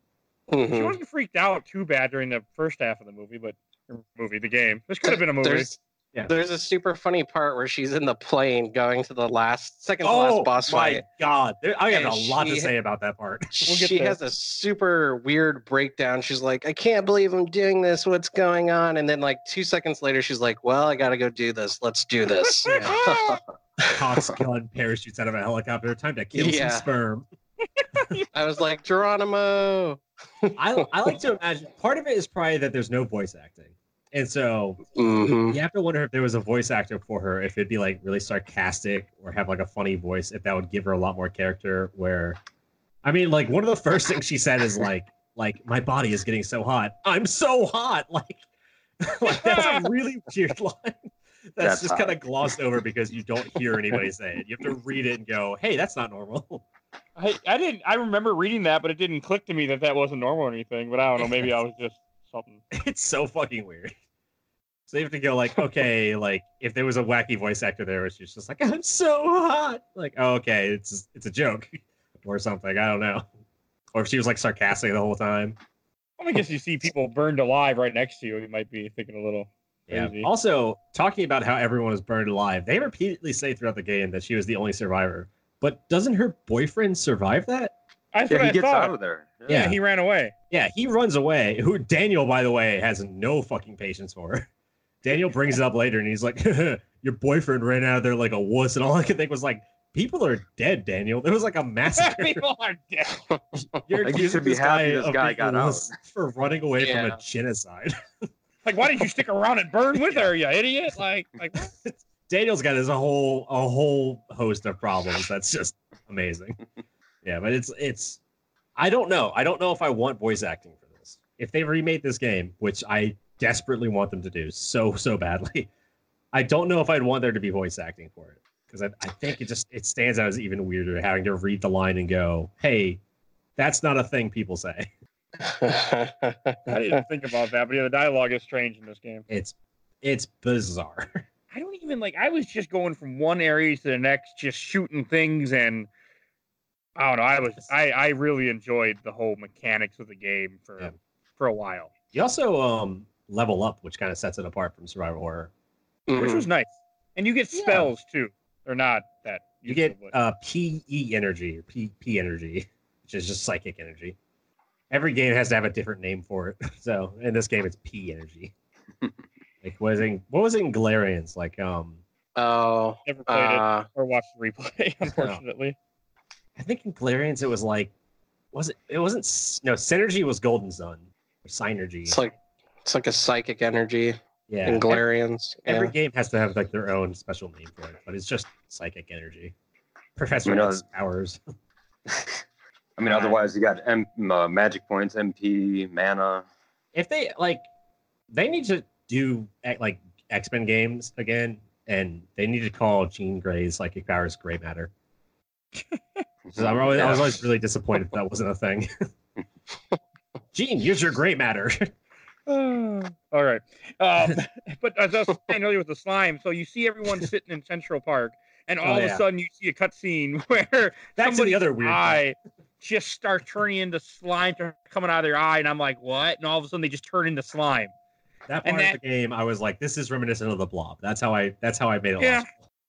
She Mhm. wasn't freaked out too bad during the first half of the movie, but or movie, the game. This could have been a movie. There's, Yeah. there's a super funny part where she's in the plane going to the last, second to last boss Oh my god! There, I have And a lot to say about that part. We'll get she there. has a super weird breakdown. She's like, I can't believe I'm doing this. What's going on? And then, like, two seconds later, she's like, Well, I got to go do this. Let's do this. Cox gun parachutes out of a helicopter. Time to kill Yeah. some sperm. I was like, Geronimo. I, I like to imagine part of it is probably that there's no voice acting, and so Mhm. you have to wonder if there was a voice actor for her, if it'd be like really sarcastic or have like a funny voice, if that would give her a lot more character. Where, I mean, like one of the first things she said is like, like my body is getting so hot. I'm so hot. Like, like that's a really weird line. That's, That's just kind of glossed over because you don't hear anybody say it. You have to read it and go, "Hey, that's not normal." I, I didn't. I remember reading that, but it didn't click to me that that wasn't normal or anything. But I don't know. Maybe I was just something. it's so fucking weird. So you have to go like, okay, like if there was a wacky voice actor there, which is just like, I'm so hot. Like, oh, okay, it's it's a joke or something. I don't know. Or if she was like sarcastic the whole time. I guess you see people burned alive right next to you. You might be thinking a little. Yeah. Crazy. Also, talking about how everyone is burned alive, they repeatedly say throughout the game that she was the only survivor. But doesn't her boyfriend survive that? That's Yeah, what he I gets thought. out of there. yeah. Yeah. he ran away. Yeah, he runs away. Who Daniel, by the way, has no fucking patience for. her. Daniel brings it up later, and he's like, "Your boyfriend ran out of there like a wuss," and all I could think was like, "People are dead, Daniel. There was like a massacre. people are dead. You're Like, you should be happy guy this guy got a out." for running away from a genocide." Like, why did you stick around and burn with her, you idiot? Like, like what? Daniel's got his a whole a whole host of problems. That's just amazing. Yeah, but it's it's I don't know. I don't know if I want voice acting for this. If they remade this game, which I desperately want them to do so so badly, I don't know if I'd want there to be voice acting for it because I, I think it just it stands out as even weirder having to read the line and go, "Hey, that's not a thing people say." I didn't think about that, but yeah, the dialogue is strange in this game. It's it's bizarre. I don't even like. I was just going from one area to the next, just shooting things, and I don't know. I was. I I really enjoyed the whole mechanics of the game for Yeah. for a while, You also um level up, which kind of sets it apart from survival horror. which Mhm. was nice. And you get Yeah. spells too. They're not that. You get but- uh, PE energy or P P energy, which is just psychic energy. Every game has to have a different name for it. So in this game, it's P energy. like was it? What was it in Galerians? Like um, oh, never played it uh, or watched the replay, unfortunately. I think in Galerians it was like, was it? It wasn't. No, Psynergy was Golden Sun or Psynergy. it's like it's like a psychic energy yeah. in Galerians. Every Yeah. game has to have like their own special name for it, but it's just psychic energy. Professor You know- powers. I mean, otherwise you got M- uh, magic points, MP, mana. if they like they need to do eh, like x-men games again and they need to call jean grey's psychic powers gray matter 'Cause I'm always, i was always really disappointed that wasn't a thing jean use your gray matter All right. Um, but as I was saying earlier with the slime, so you see everyone sitting in Central Park, and all Oh, of a sudden you see a cutscene where back to the somebody's other weird thing. eye just starts turning into slime coming out of their eye, and I'm like, what? And all of a sudden they just turn into slime. That and part of the game i was like this is reminiscent of the blob that's how i that's how i made it Yeah. last.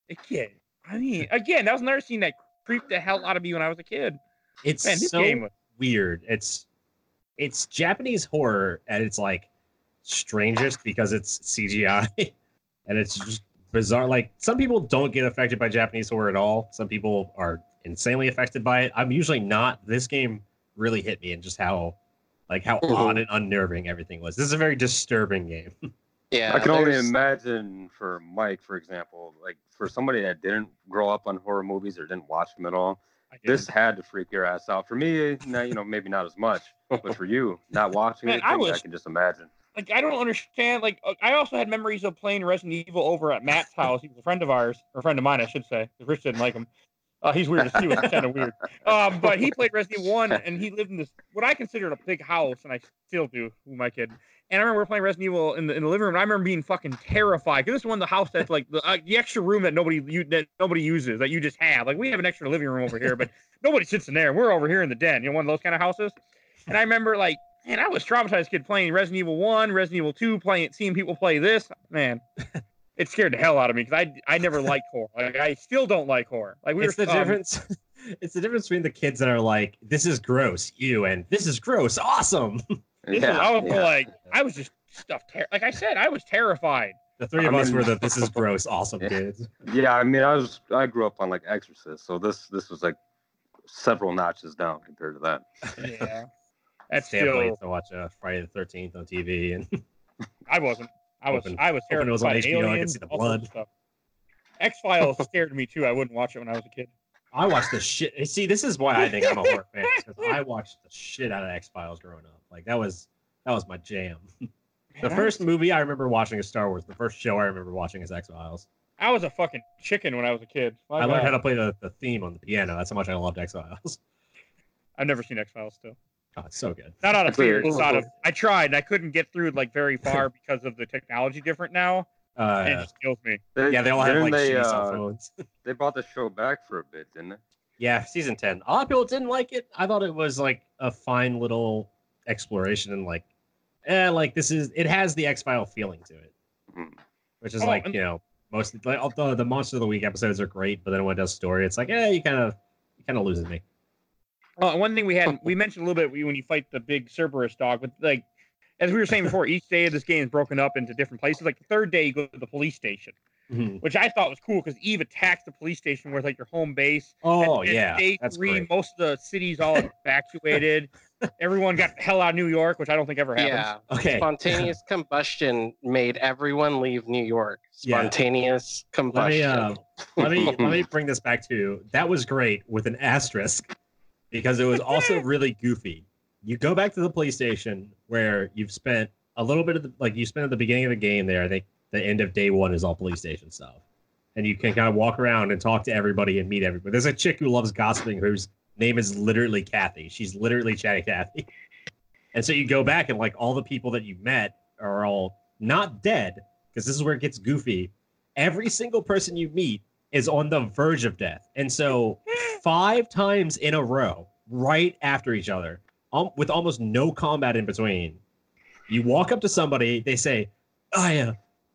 Again, I mean, again, that was another scene that creeped the hell out of me when I was a kid. it's Man, this so game was weird it's it's japanese horror at its like strangest because it's cgi and it's just bizarre like some people don't get affected by japanese horror at all some people are insanely affected by it i'm usually not this game really hit me and just how like how Mhm. odd and unnerving everything was this is a very disturbing game Yeah. I can only imagine for Mike, for example, like for somebody that didn't grow up on horror movies or didn't watch them at all, this had to freak your ass out. For me, nah, you know, maybe not as much, but for you, not watching Man, it, I I, can just imagine. like I don't understand. Like uh, I also had memories of playing Resident Evil over at Matt's house. He was a friend of ours, or a friend of mine, I should say. 'cause Rich didn't like him. Uh, he's weird. He was kind of weird. Um, but he played Resident Evil 1 and he lived in this, what I considered a big house, and I still do with my kid. And I remember we were playing Resident Evil in the, in the living room. And I remember being fucking terrified because this is one of the house that's like the, uh, the extra room that nobody you, that nobody uses that you just have. Like we have an extra living room over here, but nobody sits in there. We're over here in the den. You know, one of those kind of houses. And I remember like, man, I was traumatized kid playing Resident Evil 1, Resident Evil 2, playing seeing people play this. Man, it scared the hell out of me because I I never liked horror. Like I still don't like horror. Like we it's were the um, difference. It's the difference between the kids that are like, "This is gross," you, and "This is gross, awesome." This is, I was like, I was just stuffed. Ter- like I said, I was terrified. The three I of us mean- were the "This is gross, awesome" Yeah. kids. Yeah, I mean, I was I grew up on like Exorcist, so this this was like several notches down compared to that. Yeah, that's Stan still. to watch uh, Friday the Thirteenth on TV, and I wasn't. I was. I was terrified. it was on HBO, I could see the all sorts of blood. X Files scared me too. I wouldn't watch it when I was a kid. I watched the shit. See, this is why I think I'm a horror fan because I watched the shit out of X Files growing up. Like that was that was my jam. The Man, first movie I remember watching is Star Wars. The first show I remember watching is X Files. I was a fucking chicken when I was a kid. My I learned how to play the, the theme on the piano. That's how much I loved X Files. I've never seen X Files still. Oh, it's so good. Not out of That's fear, just out of. I tried. and I couldn't get through like very far because of the technology different now. Uh, it just kills me. They, yeah, they all have like they, shitty cell uh, phones. they brought the show back for a bit, didn't they? Yeah, season ten. A lot of people didn't like it. I thought it was like a fine little exploration and like, eh, like this is it has the X File feeling to it, Hmm. which is Oh, like and- you know most like although the Monster of the Week episodes are great, but then when it does story, it's like eh, you kind of you kind of loses me. Well, one thing we had, we mentioned a little bit when you fight the big Cerberus dog, but like, as we were saying before, each day of this game is broken up into different places. Like the third day, you go to the police station, Mhm. which I thought was cool because Eve attacks the police station where it's like your home base. Oh And- and yeah, Day that's three, great. most of the city's all evacuated. Everyone got the hell out of New York, which I don't think ever happened. Yeah. Okay, Spontaneous combustion made everyone leave New York. Yeah. Spontaneous let me combustion. uh, let me let me bring this back to you. that was great with an asterisk because it was also really goofy. You go back to the police station where you've spent a little bit of the like you spent at the beginning of the game there. I think the end of day one is all police station stuff, and you can kind of walk around and talk to everybody and meet everybody. There's a chick who loves gossiping whose name is literally Kathy. She's literally Chatty Kathy, and so you go back and like all the people that you met are all not dead because this is where it gets goofy. Every single person you meet is on the verge of death. And so, five times in a row, right after each other, um, with almost no combat in between, you walk up to somebody, they say, Aya,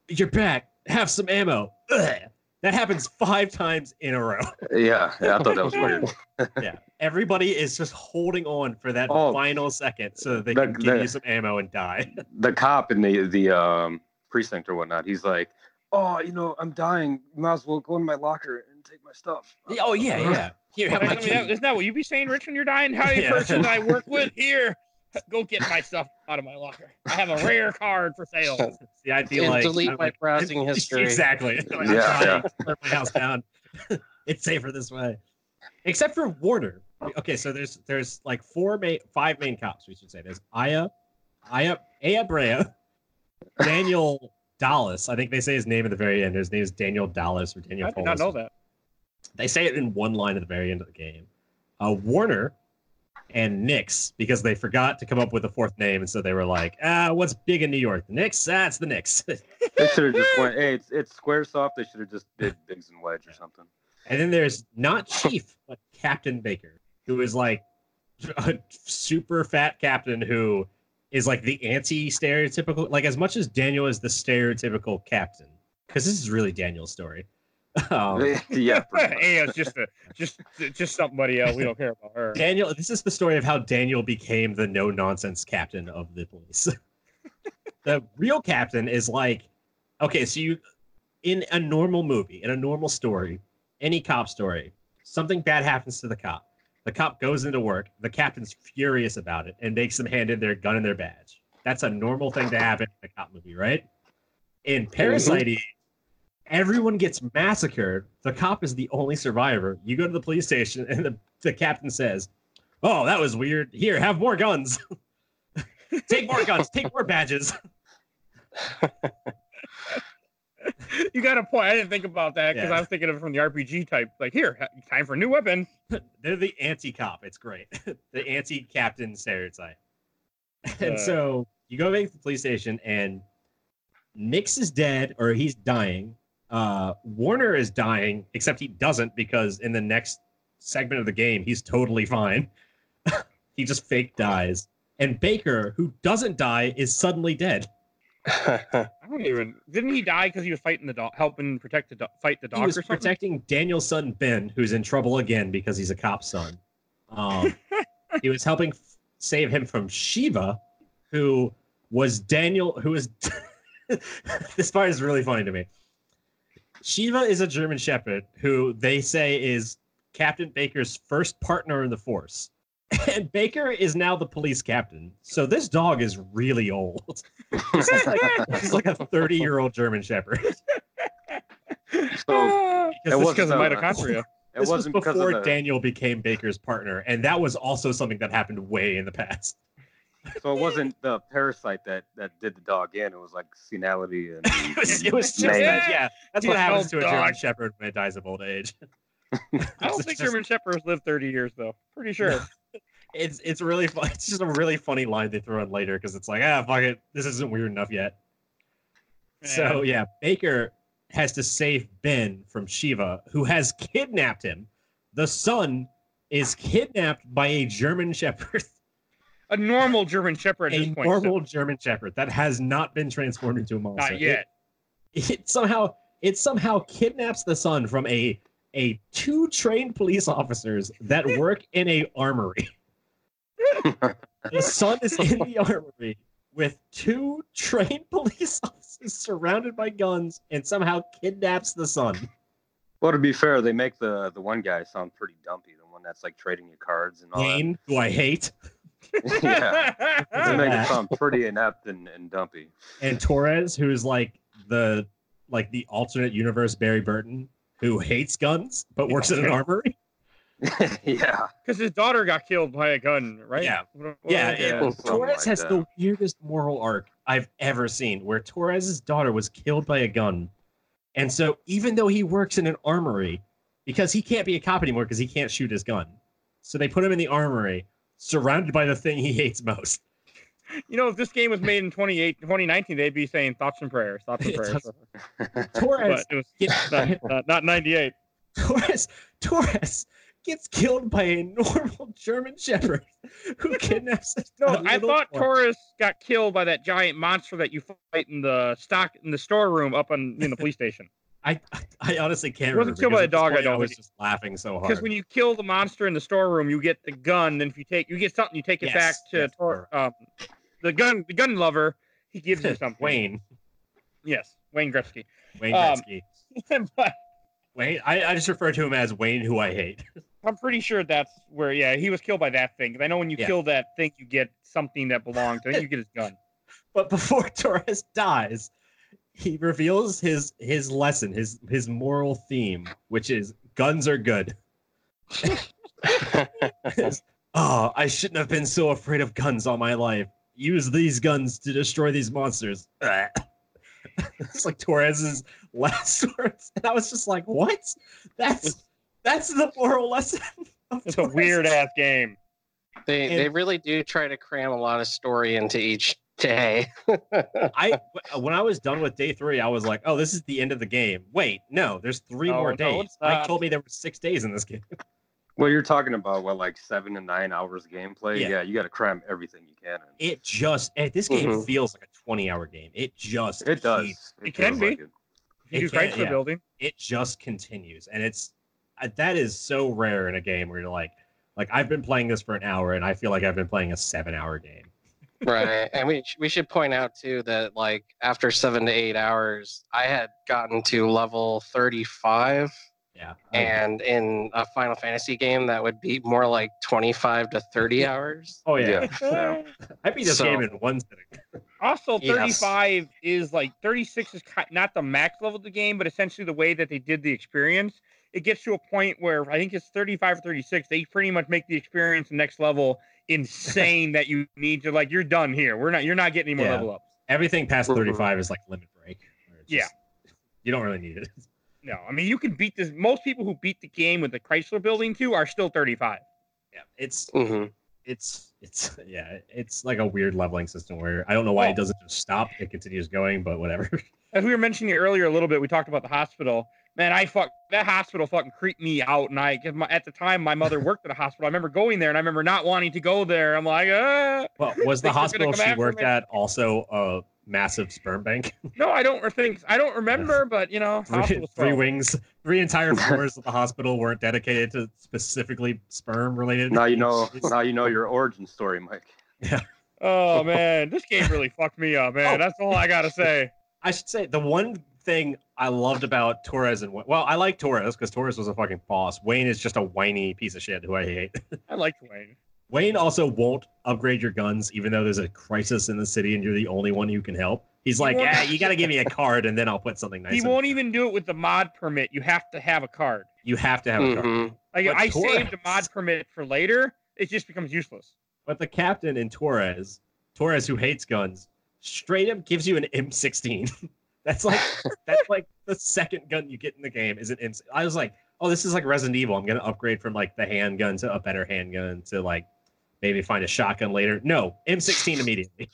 you're back. Have some ammo. Ugh. That happens five times in a row. Yeah, yeah, I thought that was weird. yeah. Everybody is just holding on for that Oh, final second so that they the- can give the- you some ammo and die. The cop in the the um, precinct or whatnot, he's like, "Oh, you know, I'm dying. You might as well go in my locker and take my stuff." oh, yeah, yeah. Here, have I my mean, that- key. isn't that what you be saying, Rich, when you're dying? How Howdy, Yeah. person I work with here. Go get my stuff out of my locker. I have a rare card for sale. See, I'd be And like, delete I'm my like- browsing history. Exactly. I'm Yeah, trying burn my house down. it's safer this way. Except for Warner. Okay, so there's there's like four main, five main cops. We should say there's Aya, Aya, Aya Brea, Daniel Dallas. I think they say his name at the very end. His name is Daniel Dallas or Daniel. I did not know that. They say it in one line at the very end of the game. Uh, Warner and Knicks because they forgot to come up with a fourth name, and so they were like, "Ah, what's big in New York? The Knicks? That's the Knicks." They should have just went, "Hey, it's it's SquareSoft." They should have just did Biggs and Wedge or something. And then there's not Chief, but Captain Baker, who is like a super fat captain who is like the anti stereotypical, like as much as Daniel is the stereotypical captain, because this is really Daniel's story. Um, yeah, pretty much. hey, it's just a just just somebody else. We don't care about her. Daniel, this is the story of how Daniel became the no nonsense captain of the police. the real captain is like, okay, so you, in a normal movie, in a normal story, any cop story, something bad happens to the cop. The cop goes into work. The captain's furious about it and makes them hand in their gun and their badge. That's a normal thing to happen in a cop movie, right? In mhm. Parasite, everyone gets massacred. The cop is the only survivor. You go to the police station, and the, the captain says, "Oh, that was weird. Here, have more guns. take more guns. Take more badges." you got a point. I didn't think about that because Yeah. I was thinking of it from the RPG type. Like, here, time for a new weapon. They're the anti-cop. It's great. the anti-captain stereotype. And Uh. so you go back to the police station, and Nix is dead or he's dying. Uh, Warner is dying, except he doesn't because in the next segment of the game, he's totally fine. he just fake dies. And Baker, who doesn't die, is suddenly dead. I don't even. Didn't he die because he was fighting the dog, helping protect the do- fight the dog? He was or protecting Daniel's son Ben, who's in trouble again because he's a cop's son. Um, he was helping f- save him from Shiva, who was Daniel, who was. this part is really funny to me. Shiva is a German Shepherd who they say is Captain Baker's first partner in the force. And Baker is now the police captain. So this dog is really old. This is like, this like a 30 year old German Shepherd. So It wasn't, because of uh, mitochondria. it this was wasn't because before of the, Daniel became Baker's partner, and that was also something that happened way in the past. so it wasn't the parasite that that did the dog in. It was like senility and. It was, it was just Man. yeah. That's what happens to a German. Shepherd when it dies of old age. I don't think just- German Shepherds live 30 years though. Pretty sure. It's it's really fun. It's just a really funny line they throw in later because it's like ah fuck it, this isn't weird enough yet. So yeah, Baker has to save Ben from Shiva, who has kidnapped him. The son is kidnapped by a German Shepherd, a normal German Shepherd at a this point. normal German Shepherd that has not been transformed into a monster. not yet. It, it somehow it somehow kidnaps the son from a a two trained police officers that work in a armory. The son is in the armory with two trained police officers surrounded by guns and somehow kidnaps the son. Well, to be fair, they make the the one guy sound pretty dumpy. The one that's like trading you cards and all Wayne, who I hate, yeah, they make Yeah. it sound pretty inept and, and dumpy. and Torres, who's like the like the alternate universe Barry Burton, who hates guns but works in an armory. yeah, Because his daughter got killed by a gun, right? Yeah. What- what- Yeah, Yeah, Torres like has that. the weirdest moral arc I've ever seen, where Torres's daughter was killed by a gun, and so even though he works in an armory, because he can't be a cop anymore because he can't shoot his gun, so they put him in the armory, surrounded by the thing he hates most. You know, if this game was made in 28, 2019, they'd be saying thoughts and prayers, thoughts and It prayers. Torres, But it was gets, not, not, not 98. Torres, Torres gets killed by a normal German Shepherd who kidnaps. No, I thought boy. Torres got killed by that giant monster that you fight in the stock in the storeroom up on in the police station. I, I honestly can't. He wasn't remember killed by a dog, I I was just laughing so hard Because when you kill the monster in the storeroom, you get the gun. Then if you take, you get something, you take it Yes, back to yes, Tor- um, the gun. The gun lover, he gives you something. Wayne, Yes, Wayne Gretzky. Wayne Um, Gretzky. but Wayne, I, I just refer to him as Wayne, who I hate. I'm pretty sure that's where. Yeah, he was killed by that thing. 'Cause I know when you Yeah. kill that thing, you get something that belongs. I think you get his gun. But before Torres dies, he reveals his his lesson, his his moral theme, which is guns are good. oh, I shouldn't have been so afraid of guns all my life. Use these guns to destroy these monsters. it's like Torres's last words. And I was just like, what? That's that's the moral lesson. It's a weird ass game. They And- they really do try to cram a lot of story into each day. I when I was done with day three, I was like, "Oh, this is the end of the game." Wait, no, there's three more no, days. it's Mike told me there were six days in this game. well, you're talking about what like seven to nine hours of gameplay. Yeah. Yeah, you got to cram everything you can. In. It just eh, this game Mhm. feels like a 20 hour game. It just It does. keeps- It can be. like it. You It do can- crates for building. it just continues, and it's that is so rare in a game where you're like, like I've been playing this for an hour, and I feel like I've been playing a seven hour game. right and we, sh- we should point out too that like after seven to eight hours i had gotten to level 35 Yeah, and in a final fantasy game that would be more like 25 to 30 hours oh yeah, Yeah. I beat this So- game in one sitting. Also, Yes. 35 is like 36 is not the max level of the game, but essentially the way that they did the experience. It gets to a point where I think it's 35 or 36. They pretty much make the experience the next level insane that you need to like. You're done here. We're not. You're not getting any more Yeah. level ups. Everything past Mhm. 35 is like limit break. where Yeah. just- You don't really need it. No, I mean you can beat this. Most people who beat the game with the Chrysler Building too are still 35. Yeah, it's hmm it's it's yeah, it's like a weird leveling system where I don't know why Well- it doesn't just stop. It continues going, but whatever. As we were mentioning earlier a little bit, we talked about the hospital. Man, I fuck that hospital fucking creeped me out. And I, 'cause my, at the time, my mother worked at a hospital. I remember going there, and I remember not wanting to go there. I'm like, uh, Well, was the Think they're gonna hospital she worked me? at also a massive sperm bank? no, I don't think I don't remember, but you know, three, three wings, three entire floors of the hospital weren't dedicated to specifically sperm related. Now you know. Now you know your origin story, Mike. Yeah. Oh man, this game really fucked me up, man. Oh. That's all I gotta say. I should say the one thing I loved about Torres and well, I like Torres because Torres was a fucking boss. Wayne is just a whiny piece of shit who I hate. I like Wayne. Wayne also won't upgrade your guns, even though there's a crisis in the city and you're the only one who can help. He's He like, yeah, you got to give me a card and then I'll put something nice. He in won't it." even do it with the mod permit. You have to have a card. You have to have a card. hmm Like But I saved a mod permit for later. It just becomes useless. But the captain in Torres, Torres who hates guns, straight up gives you an M16. that's like that's like the second gun you get in the game is an I was like, oh, this is like Resident Evil. I'm gonna upgrade from like the handgun to a better handgun to like maybe find a shotgun later. No, M16 immediately.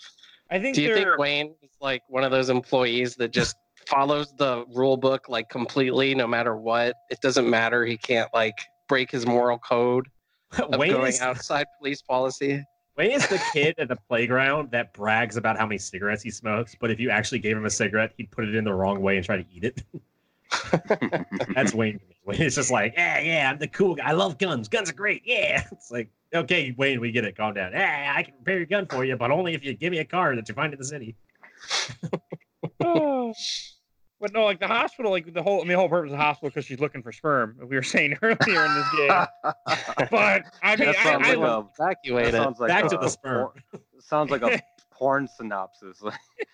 I think Do you think Wayne is like one of those employees that just follows the rule book like completely, no matter what? It doesn't matter. He can't like break his moral code of Wayne going is, outside police policy. Wayne is the kid at the playground that brags about how many cigarettes he smokes, but if you actually gave him a cigarette, he'd put it in the wrong way and try to eat it. That's Wayne to. Wayne is just like, yeah, yeah, I'm the cool guy. I love guns. Guns are great. Yeah. It's like, okay, Wayne, we get it. Calm down. Yeah, I can repair your gun for you, but only if you give me a car that you find in the city. Oh. But no, like the hospital, like the whole, I mean, the whole purpose of the hospital because she's looking for sperm. We were saying earlier in this game. But I mean, that I, sounds I, like a. That Evacuate sounds like Back a, to the sperm. por- Sounds like a porn synopsis.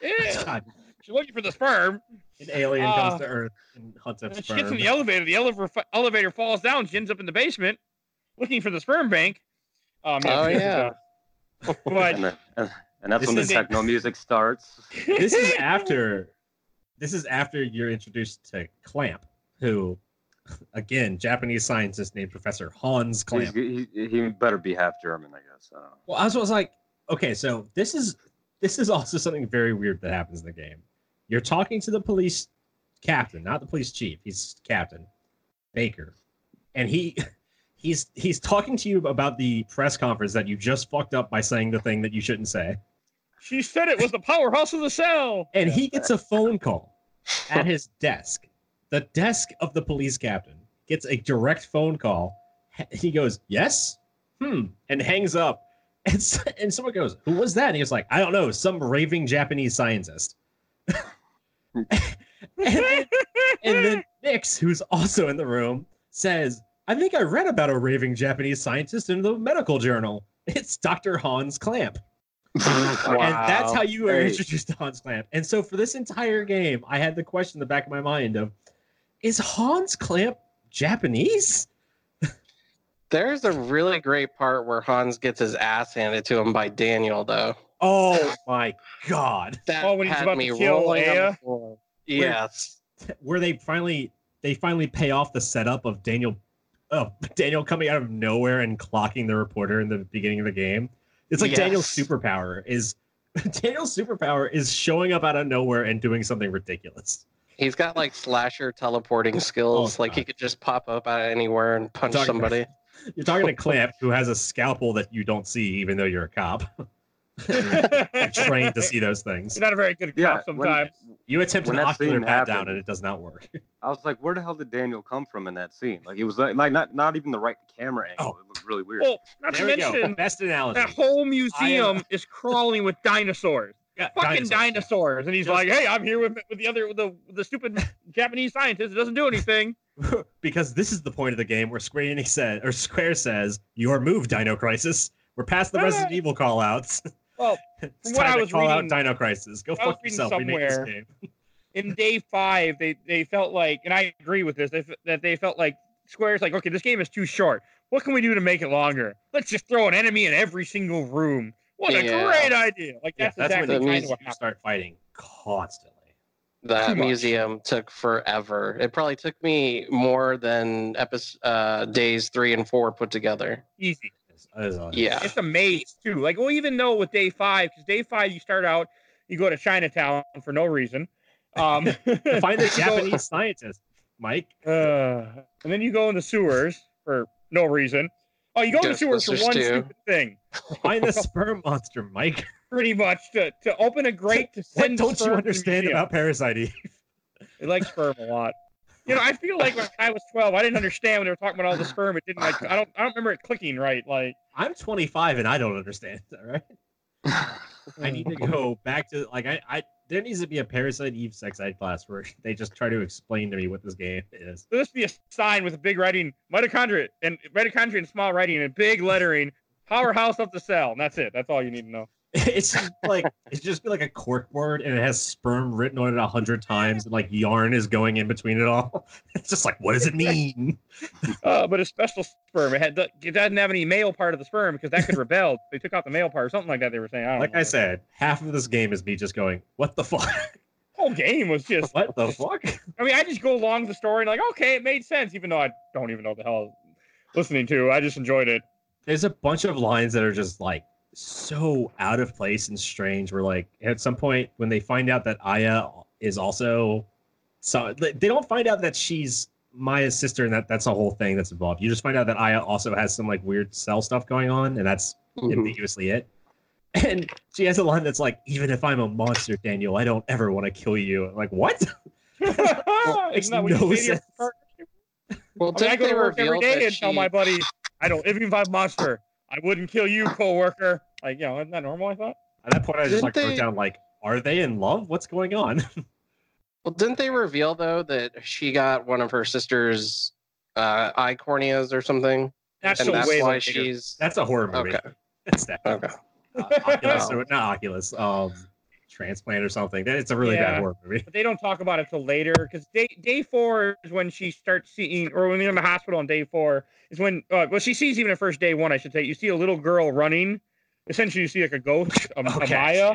yeah, she's looking for the sperm. an alien Uh, comes to Earth and hunts up And she gets in the elevator. The elevator elevator falls down. She ends up in the basement, looking for the sperm bank. Um, Oh, yeah. But and, and, and that's This when the techno music starts. this is after this is after you're introduced to Klamp, who again, Japanese scientist named Professor Hans Klamp. he, he better be half German, I guess. I. Well, I was, was like, okay, so this is this is also something very weird that happens in the game. You're talking to the police captain, not the police chief. He's captain Baker, and he he's he's talking to you about the press conference that you just fucked up by saying the thing that you shouldn't say. She said it was the powerhouse of the cell. And he gets a phone call at his desk. The desk of the police captain gets a direct phone call. He goes, "Yes." Hmm, and hangs up. And, s- and someone goes, "Who was that?" And he was like, "I don't know, some raving Japanese scientist." and, then, and then Nix, who's also in the room, says, "I think I read about a raving Japanese scientist in the medical journal. It's Dr. Hans Klamp." And that's how you were Hey. introduced to Hans Klamp. And so for this entire game, I had the question in the back of my mind of, is Hans Klamp Japanese? There's a really great part where Hans gets his ass handed to him by Daniel, though. Oh my god. That Oh, when he's had about to me kill rolling on Aya? the floor. Yes. Where they finally they finally pay off the setup of Daniel oh Daniel coming out of nowhere and clocking the reporter in the beginning of the game. It's like Daniel's superpower is Daniel's superpower is showing up out of nowhere and doing something ridiculous. He's got like slasher teleporting oh, skills. Oh, like he could just pop up out of anywhere and punch about- somebody. You're talking to Klamp, who has a scalpel that you don't see, even though you're a cop. You're trained to see those things. You're not a very good Yeah, cop when- sometimes. You attempt when an that ocular scene pat down, and it does not work. I was like, where the hell did Daniel come from in that scene? Like, it was like, like not not even the right camera angle. Oh. It looked really weird. Well, not there to we go. Best analogy. that whole museum is crawling with dinosaurs. Yeah, Fucking dinosaurs. dinosaurs. And he's Just- like, hey, I'm here with, with the other with the the stupid Japanese scientist. It doesn't do anything. because this is the point of the game where Square Enix said, or Square says, "Your move, Dino Crisis. We're past the. Resident Evil call outs. Well, it's from what time I to was call reading- out Dino Crisis. Go fuck reading yourself. We made this game. in day five, they they felt like, and I agree with this, they, that they felt like Square's like, okay, this game is too short. What can we do to make it longer? Let's just throw an enemy in every single room. What a Yeah. great idea! Like Yeah, that's, that's exactly when the kind you of what start fighting constantly. that Too much. museum took forever. It probably took me more than episode uh, days three and four put together. Easy. It's- it's a- Yeah. It's a maze too. Like well, even though with day five, because day five you start out, you go to Chinatown for no reason. Um, find the you go- Japanese scientist, Mike. Uh, and then you go in the sewers for no reason. Oh, you go in the sewers for one 2. stupid thing, Find the sperm monster, Mike. pretty much to, to open a grate to What don't you sperm to understand museum. about Parasite Eve? They like sperm a lot. You know, I feel like when I was twelve, I didn't understand when they were talking about all the sperm. It didn't like I don't I don't remember it clicking right. Like I'm 25 and I don't understand. All right. I need to go back to like I, I there needs to be a Parasite Eve sex ed class where they just try to explain to me what this game is. there must be a sign with a big writing mitochondria and mitochondria in small writing and big lettering. Powerhouse of the cell. And that's it. That's all you need to know. It's like it's just like a cork board and it has sperm written on it a hundred times and like yarn is going in between it all. It's just like what does it mean? Uh, but a special sperm. It had the, it doesn't have any male part of the sperm because that could rebel. They took out the male part or something like that. They were saying. I don't Like know. I said, half of this game is me just going, what the fuck? whole game was just. what the fuck? I mean, I just go along the story and like, okay, it made sense, even though I don't even know what the hell I was listening to. I just enjoyed it. There's a bunch of lines that are just like so out of place and strange. Where like at some point when they find out that Aya is also so they they don't find out that she's Maya's sister and that that's a whole thing that's involved. You just find out that Aya also has some like weird cell stuff going on, and that's Mhm. ambiguously it. And she has a line that's like, "Even if I'm a monster, Daniel, I don't ever want to kill you." I'm like, what? Isn't that what no you say to your sense. Well, I, mean, I go to work every reveal day that and tell my buddy, I don't, even if I'm a monster, I wouldn't kill you, coworker. Like, you know, isn't that normal? I thought. At that point, I just Didn't like wrote they- down like, "Are they in love? What's going on?" Well, didn't they reveal though that she got one of her sister's uh, eye corneas or something, That's and that's way why later. she's That's a horror movie. okay. That's that. Okay. uh, Oculus, or not Oculus, um, transplant or something. That it's a really Yeah. bad horror movie. but they don't talk about it till later because day day four is when she starts seeing, or when they're in the hospital on day four is when, uh, well, she sees even at first day one, I should say. You see a little girl running. Essentially, you see like a ghost, a, a Maya, yeah.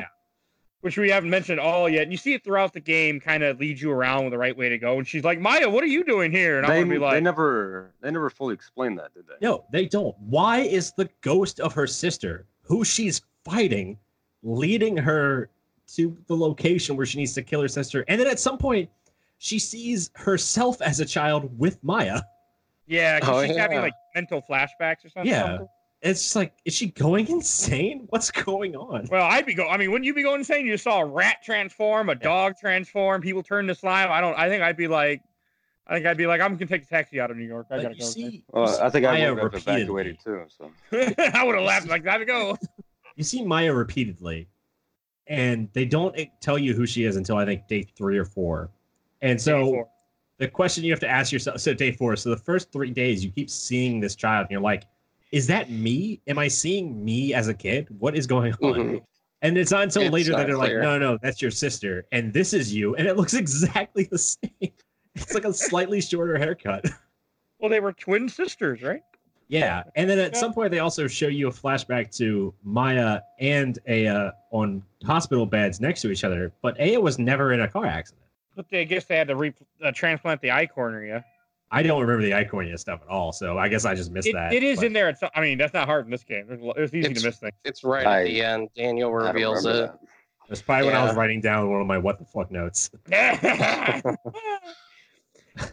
which we haven't mentioned at all yet. And you see it throughout the game, kind of leads you around with the right way to go. And she's like, Maya, what are you doing here? And I They, want to be like, they never they never fully explained that, did they? No, they don't. Why is the ghost of her sister, who she's fighting, leading her to the location where she needs to kill her sister? And then at some point, she sees herself as a child with Maya. yeah, 'cause Oh, she's having like mental flashbacks or something. Yeah. It's just like, is she going insane? What's going on? Well, I'd be going. I mean, wouldn't you be going insane? You just saw a rat transform, a dog transform, people turn to slime. I don't. I think I'd be like, I think I'd be like, I'm gonna take a taxi out of New York. I Like, gotta go. see, Well, I think I would have evacuated too. So I would have laughed like, gotta go. you see Maya repeatedly, and they don't tell you who she is until I think day three or four. And so the question you have to ask yourself so day four, so the first three days you keep seeing this child, and you're like, is that me? Am I seeing me as a kid? What is going on? Mhm. And it's not until It's later that they're like, no, no, that's your sister, and this is you, and it looks exactly the same. It's like a slightly shorter haircut. well, they were twin sisters, right? Yeah, and then at Yeah. some point they also show you a flashback to Maya and Aya on hospital beds next to each other, but Aya was never in a car accident. But they, I guess they had to re- uh, transplant the eye cornea. I don't remember the Iconia stuff at all, so I guess I just missed It, that. it is but- in there. At some, I mean, that's not hard in this game. There's, it's easy It's- to miss things. It's right I- at the end. Daniel reveals it. remember that. It's probably when I was writing down one of my what the fuck notes.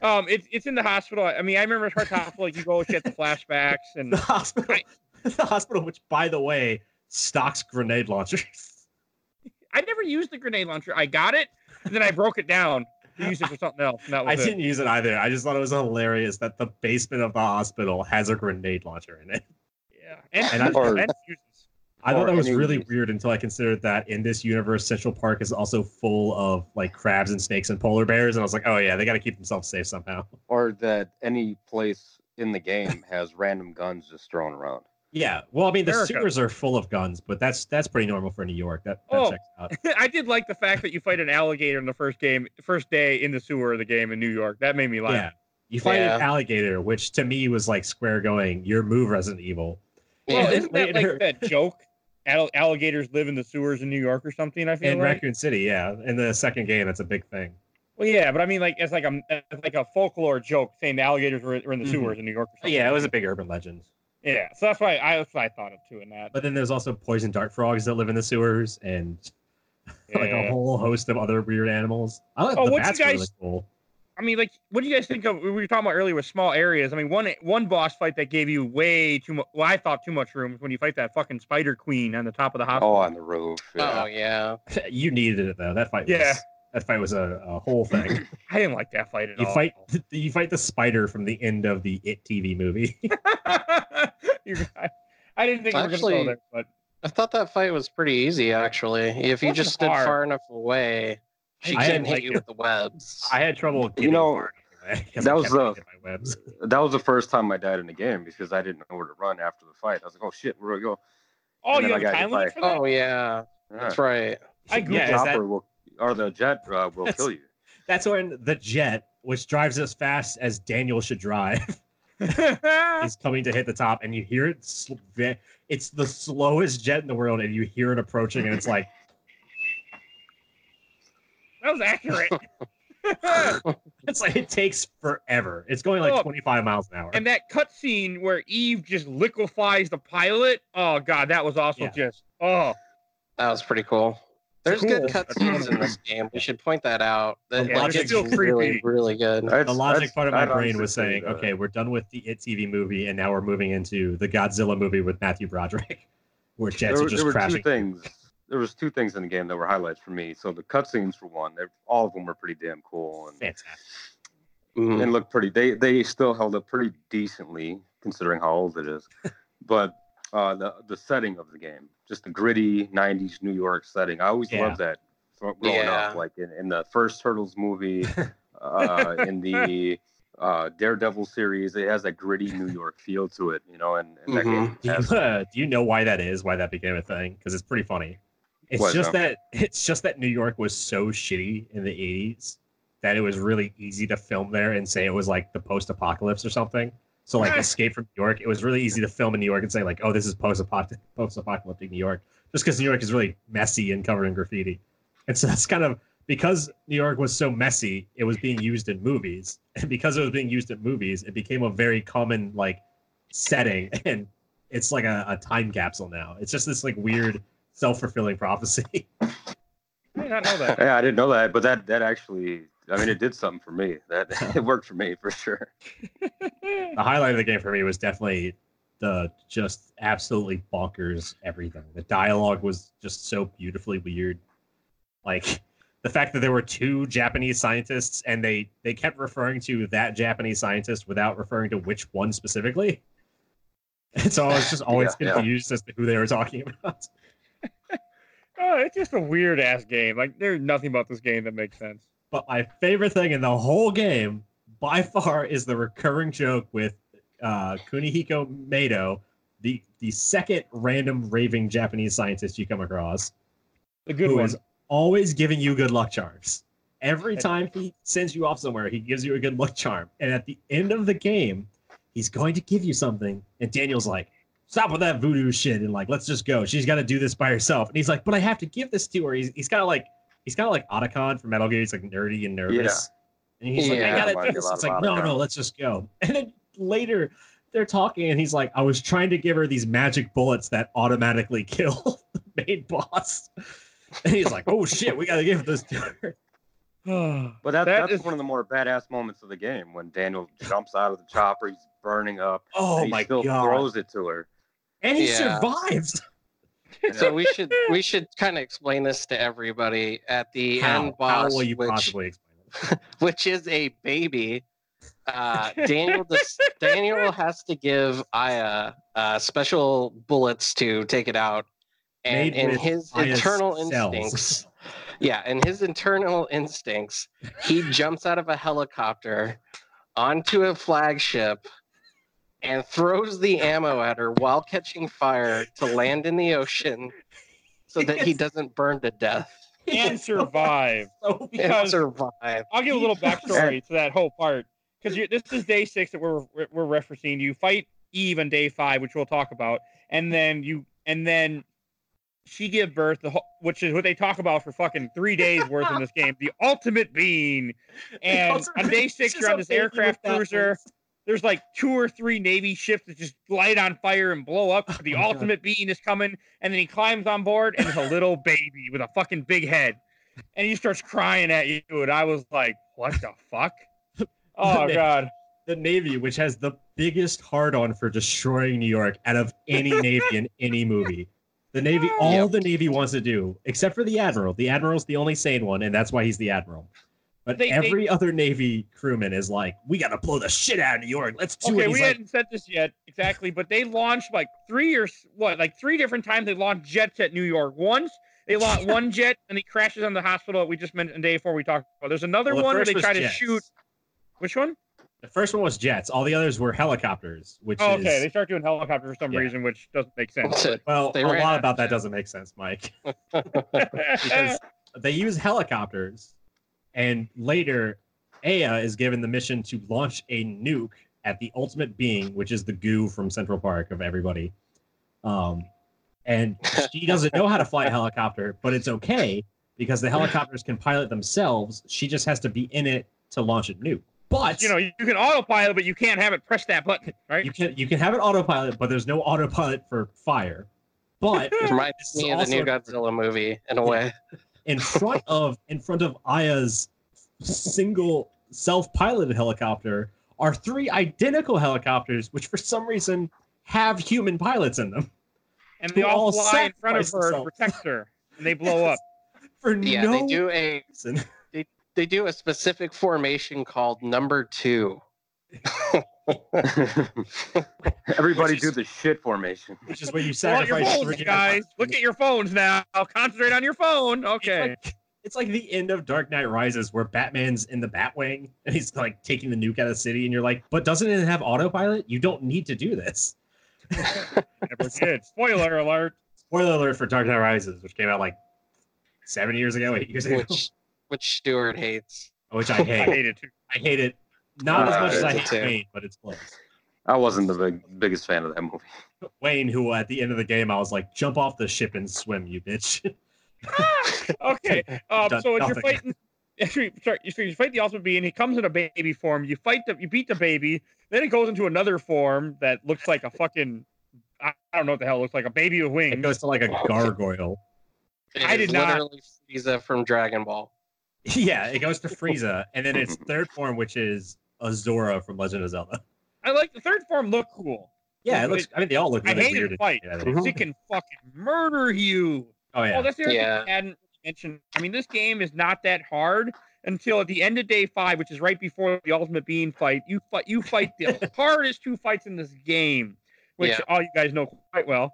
um, it's it's in the hospital. I mean, I remember it's hospital. Like you go, get the flashbacks, and The hospital, the hospital, which by the way stocks grenade launchers. I never used the grenade launcher. I got it, and then I broke it down to use it for something else. And that I it. didn't use it either. I just thought it was hilarious that the basement of the hospital has a grenade launcher in it. Yeah, and, And I- Or- and fuses. I thought that was any- really weird until I considered that in this universe, Central Park is also full of like crabs and snakes and polar bears, and I was like, oh yeah, they got to keep themselves safe somehow. Or that any place in the game has random guns just thrown around. Yeah, well, I mean, the America. sewers are full of guns, but that's that's pretty normal for New York. That, that Oh. checks out. I did like the fact that you fight an alligator in the first game, first day in the sewer of the game in New York. That made me laugh. Yeah, you fight an alligator, which to me was like Square going, "Your move, Resident Evil." Well, Yeah. isn't that Later. like that joke? Alligators live in the sewers in New York or something. I feel In like. Raccoon City, yeah, in the second game, that's a big thing. Well, yeah, but I mean, like, it's like a it's like a folklore joke saying the alligators were, were in the Mhm. sewers in New York. Or something. Yeah, it was a big urban legend. Yeah, so that's why I that's what I thought of too in that. But then there's also poison dart frogs that live in the sewers and like a whole host of other weird animals. I like Oh, the what you bats were really guys- cool. I mean, like, what do you guys think of? We were talking about earlier with small areas. I mean, one one boss fight that gave you way too much. Well, I thought too much room when you fight that fucking spider queen on the top of the oh, hospital. Oh, on the roof. Oh Yeah. yeah. you needed it though. That fight Yeah. was that fight was a, a whole thing. I didn't like that fight at you all. fight you fight the spider from the end of the It TV movie. You're- I, I didn't think we were gonna go there, but I thought that fight was pretty easy actually. If you just stood hard. far enough away, she I couldn't hit like you it. with the webs. I had trouble getting know, far that was the- hit webs. That was the first time I died in the game because I didn't know where to run after the fight. I was like, oh shit, where do I go? oh, And you have I a time limit for that? Oh yeah, Yeah. that's right. I yeah, Googled is chopper that, will, or the jet uh, will That's- kill you. that's when the jet, which drives as fast as Daniel should drive, is coming to hit the top, and you hear it. sl- It's the slowest jet in the world, and you hear it approaching, and it's like that was accurate. it's like it takes forever. It's going like Oh. 25 miles an hour. and that cutscene where Eve just liquefies the pilot. Oh god, that was also Yeah. just oh. That was pretty cool. There's good cutscenes in this game. We should point that out. The Yeah, like they're it's still really, really good. That's- the logic part of my brain was say saying, that- okay, we're done with the It TV movie, and now we're moving into the Godzilla movie with Matthew Broderick, where jets there, are were- just there were crashing. two things. There was two things in the game that were highlights for me. So the cutscenes for one, they're, all of them were pretty damn cool and, Fantastic. Mhm. and looked pretty. They they still held up pretty decently considering how old it is. but uh, the the setting of the game, just the gritty '90s New York setting, I always Yeah. loved that growing Yeah. up. Like in, in the first Turtles movie, uh, in the uh, Daredevil series, it has that gritty New York feel to it, you know. And, and Mm-hmm. Do has you, uh, do you know why that is? Why that became a thing? Because it's pretty funny. It's What, just though? that it's just that New York was so shitty in the '80s that it was really easy to film there and say it was like the post-apocalypse or something. So like Escape from New York, it was really easy to film in New York and say like, oh, this is post-apocalyptic, post-apocalyptic New York, just because New York is really messy and covered in graffiti. And so that's kind of because New York was so messy, it was being used in movies, and because it was being used in movies, it became a very common like setting, and it's like a, a time capsule now. It's just this like weird self-fulfilling prophecy. I did not know that. Yeah, I didn't know that, but that that actually, I mean, it did something for me. That it worked for me for sure. the highlight of the game for me was definitely the just absolutely bonkers everything. The dialogue was just so beautifully weird. Like the fact that there were two Japanese scientists and they they kept referring to that Japanese scientist without referring to which one specifically. And so I was just always Yeah, yeah. confused as to who they were talking about. Oh, it's just a weird ass game. Like there's nothing about this game that makes sense. But my favorite thing in the whole game, by far, is the recurring joke with uh, Kunihiko Maeda, the the second random raving Japanese scientist you come across, The good who one. is always giving you good luck charms. Every time he sends you off somewhere, he gives you a good luck charm. And at the end of the game, he's going to give you something. And Daniel's like, stop with that voodoo shit and like, let's just go. She's got to do this by herself. And he's like, but I have to give this to her. He's, he's kind of like, he's kind of like Otacon from Metal Gear. He's like nerdy and nervous. And he's like, I gotta do this. It's like, no, Otacon. no, let's just go. And then later they're talking and he's like, I was trying to give her these magic bullets that automatically kill the main boss. And he's like, oh shit, we gotta give this to her. But that, That that's is- one of the more badass moments of the game when Daniel jumps out of the chopper, he's burning up, Oh and he my still god. throws it to her. And he Yeah. survives. So we should we should kind of explain this to everybody at the How? end boss, How will you which possibly explain it? which is a baby. Uh, Daniel dis- Daniel has to give Aya uh, special bullets to take it out, and in his Aya's internal cells. instincts, yeah, in his internal instincts, he jumps out of a helicopter onto a flagship and throws the ammo at her while catching fire to land in the ocean so that he doesn't burn to death and survive. So and survive. I'll give a little backstory to that whole part because this is day six that we're we're referencing. You fight Eve on day five, which we'll talk about, and then you and then she give birth, the whole, which is what they talk about for fucking three days worth in this game, the ultimate being. And ultimate on day six, you're on this aircraft cruiser. There's like two or three Navy ships that just light on fire and blow up. Oh the Oh my God. ultimate being is coming, and then he climbs on board, and it's a little baby with a fucking big head, and he starts crying at you, and I was like, "What the fuck?" Oh The- god. The Navy, which has the biggest hard on for destroying New York out of any Navy in any movie. The Navy, oh. all Yep. the Navy wants to do, except for the Admiral. The Admiral's the only sane one, and that's why he's the Admiral. But They- they- every other Navy crewman is like, we gotta blow the shit out of New York. Let's do Okay, it. we like, hadn't said this yet exactly, but they launched like three or what, like three different times. They launched jets at New York. Once they launched one jet and he crashes on the hospital that we just mentioned the day before we talked about. There's another well, the one where they was try to shoot. Which one? The first one was jets. All the others were helicopters, which Oh, is okay, they start doing helicopters for some Yeah. reason, which doesn't make sense. That's well, They a lot about that doesn't make sense, Mike. because they use helicopters, and later, Aya is given the mission to launch a nuke at the ultimate being, which is the goo from Central Park of everybody. Um, and she doesn't know how to fly a helicopter, but it's okay because the helicopters can pilot themselves. She just has to be in it to launch a nuke. But you know, you can autopilot, but you can't have it press that button, right? you can you can have an autopilot, but there's no autopilot for fire. But It reminds me of the new Godzilla movie in a way. In front of in front of Aya's single self-piloted helicopter are three identical helicopters, which for some reason have human pilots in them. and they who all all fly in front of her to themselves. protect her, and they blow up. For Yeah, no they do a reason. they do a specific formation called number two. Everybody do the shit formation. Which is where you Pull your sacrifice phones, three guys. Look at your phones now. Concentrate on your phone. Okay. It's like, it's like the end of Dark Knight Rises where Batman's in the Batwing and he's like taking the nuke out of the city, and you're like, but doesn't it have autopilot? You don't need to do this. Never did. Spoiler alert. Spoiler alert for Dark Knight Rises, which came out like seven years ago, eight years ago, which which Stuart hates. which I hate. I hate. hate it too. I hate it. Not as much as I it's hate too. Wayne, but it's close. I wasn't the big, biggest fan of that movie. Wayne, who at the end of the game I was like, jump off the ship and swim, you bitch. Okay. Um, so as you're fighting, if sorry, if you fight the ultimate being, he comes in a baby form. You fight the, you beat the baby. Then it goes into another form that looks like a fucking, I I don't know what the hell it looks like, a baby with wings. it wings. goes to like a gargoyle. It I is did not- literally Frieza from Dragon Ball. Yeah, it goes to Frieza, and then its third form, which is Azora from Legend of Zelda. I like the third form. Look cool. Yeah, it looks. I mean, they all look I really hated weird. fight. shit, I think. It can fucking murder you. Oh yeah, Oh, that's the other Yeah. thing I hadn't mentioned. I mean, this game is not that hard until at the end of day five, which is right before the ultimate being fight. You fight. You fight the hardest two fights in this game, which Yeah. all you guys know quite well.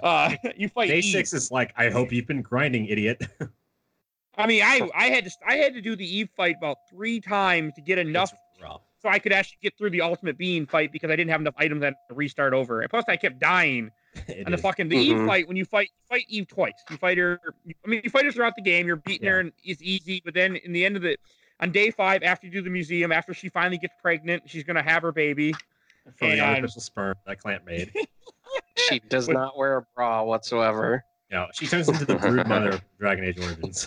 Uh, you fight. day Eve. six is like, I hope you've been grinding, idiot. I mean, I I had to I had to do the Eve fight about three times to get enough It's so I could actually get through the ultimate being fight because I didn't have enough items that to restart over. And plus, I kept dying. And the fucking the Eve Mhm. fight when you fight you fight Eve twice. You fight her. I mean, you fight her throughout the game. You're beating her, and it's easy. But then in the end of the on day five, after you do the museum, after she finally gets pregnant, she's gonna have her baby. from the artificial sperm that Klamp made. She does With- not wear a bra whatsoever. You know, she turns into the brood mother of Dragon Age Origins,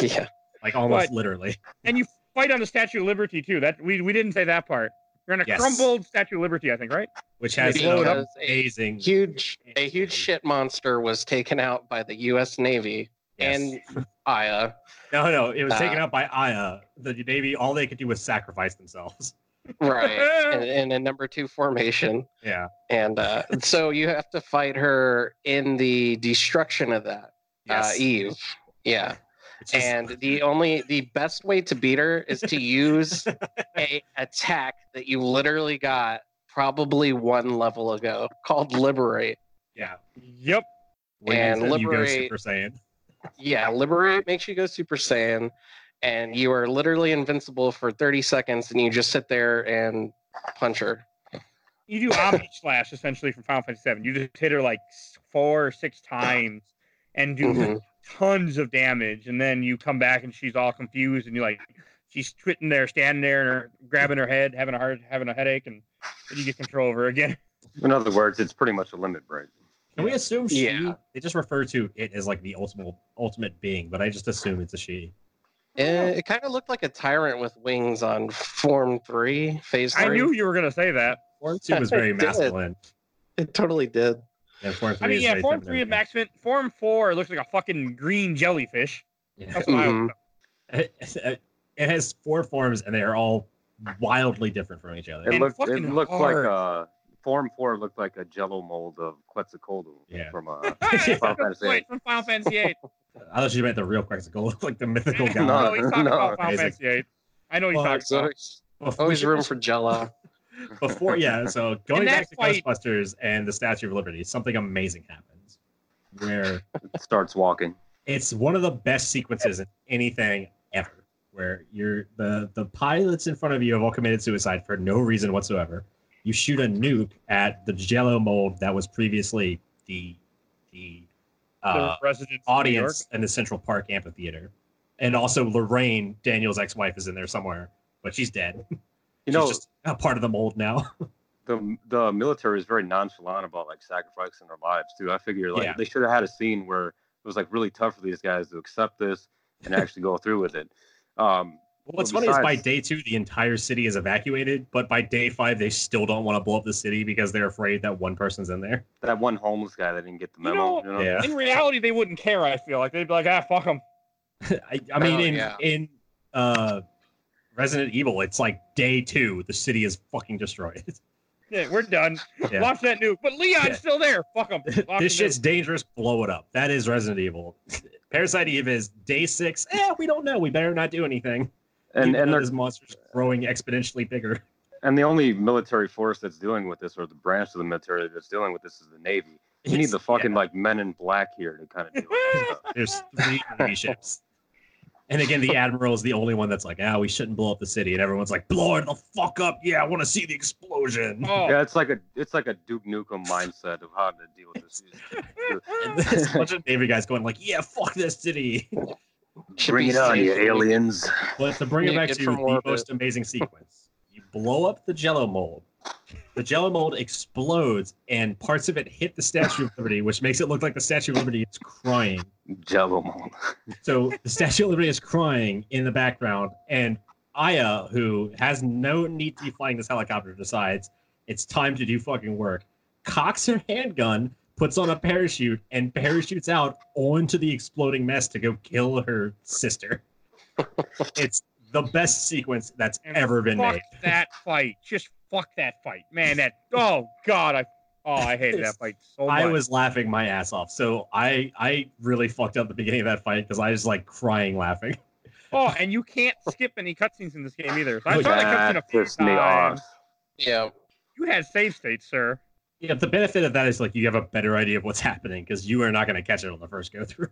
yeah. like almost But- literally. And you fight on the Statue of Liberty too. That we we didn't say that part. You're on a Yes. crumbled Statue of Liberty, I think, right? Which has blow an up. amazing, Huge a huge shit monster was taken out by the US Navy Yes. and Aya. no, no, it was Uh, taken out by Aya. The Navy, all they could do was sacrifice themselves. Right. in, in a number two formation. Yeah. And uh, so you have to fight her in the destruction of that. Uh, Eve. Yeah. Just- and the only the best way to beat her is to use a attack that you literally got probably one level ago called liberate yeah. Yep. When And you, you go liberate- Super Saiyan. yeah liberate makes you go super saiyan and you are literally invincible for 30 seconds and you just sit there and punch her You do Omni Slash essentially from Final Fantasy VII. You just hit her like four or six times and do Mhm. Tons of damage, and then you come back and she's all confused, and you're like, she's sitting there, standing there, and her, grabbing her head, having a heart, having a headache, and then you get control over her again. In other words, it's pretty much a limit break. Can we assume she? Yeah. They just refer to it as like the ultimate ultimate being, but I just assume it's a she. Eh, it kind of looked like a tyrant with wings on Form Three, Phase Three. I knew you were gonna say that. Form two was very It masculine, it totally did. And form three I mean, yeah, very Form feminine. three is maximum. Form four looks like a fucking green jellyfish. Yeah. That's what I Mhm. was- It has four forms, and they are all wildly different from each other. It And looked it fucking looked hard. like uh Form Four looked like a Jello mold of Quetzalcoatl Yeah. from uh, Hey, Final Fantasy point, VIII. from Final Fantasy VIII. I thought you meant the real Quetzalcoatl, like the mythical guy. No, no, he's talking no. about Final Amazing. Fantasy VIII. I know he's Well, talking So about. Always room for Jello. Before yeah so going that back to fight- ghostbusters and the statue of liberty something amazing happens where It starts walking. it's one of the best sequences in anything ever where you're the the pilots in front of you have all committed suicide for no reason whatsoever you shoot a nuke at the jello mold that was previously the the uh, the residents of New York. audience in the central park amphitheater and also lorraine daniel's ex-wife is in there somewhere but she's dead You she's know, just a part of the mold now the the military is very nonchalant about like sacrificing their lives too. I figure like Yeah. they should have had a scene where it was like really tough for these guys to accept this and actually go through with it. Um, What's Well, funny is by day two, the entire city is evacuated, but by day five, they still don't want to blow up the city because they're afraid that one person's in there. that one homeless guy that didn't get the You memo. know- You know, Yeah. In reality, they wouldn't care. I feel like they'd be like, ah, fuck them. I, I mean, Oh, in yeah. in uh, Resident Evil, it's like day two, the city is fucking destroyed. Yeah, we're done. Yeah. Launch that nuke. But Leon's Yeah. still there. Fuck them. this shit's dangerous. Blow it up. That is Resident Evil. Parasite Eve is day six. Eh, we don't know. We better not do anything. and Even and though monster's growing exponentially bigger. and the only military force that's dealing with this, or the branch of the military that's dealing with this, is the Navy. You need the fucking yeah. like Men in Black here to kind of deal with this stuff. There's three Navy ships. And again, the admiral is the only one that's like, ah, we shouldn't blow up the city, and everyone's like, blow it the fuck up. Yeah, I want to see the explosion. Oh, Yeah, it's like a it's like a Duke Nukem mindset of how to deal with this. And there's a bunch of Navy guys going like, yeah, fuck this city. Should Bring it on, you aliens! But to bring it back to from the orbit. most amazing sequence, you blow up the Jello mold. The Jello mold explodes, and parts of it hit the Statue of Liberty, which makes it look like the Statue of Liberty is crying. Jello mold. So the Statue of Liberty is crying in the background, and Aya, who has no need to be flying this helicopter, decides it's time to do fucking work. Cocks her handgun, puts on a parachute, and parachutes out onto the exploding mess to go kill her sister. it's the best sequence that's And ever been fuck made. that fight. Just fuck that fight, man. That oh god, I oh I hated that fight so much. I was laughing my ass off. So I I really fucked up the beginning of that fight because I was like crying laughing. oh, and you can't skip any cutscenes in this game either. So I Oh, saw that That cutscene a few pissed times. Yeah. You had save states, sir. Yeah, the benefit of that is like you have a better idea of what's happening because you are not going to catch it on the first go through.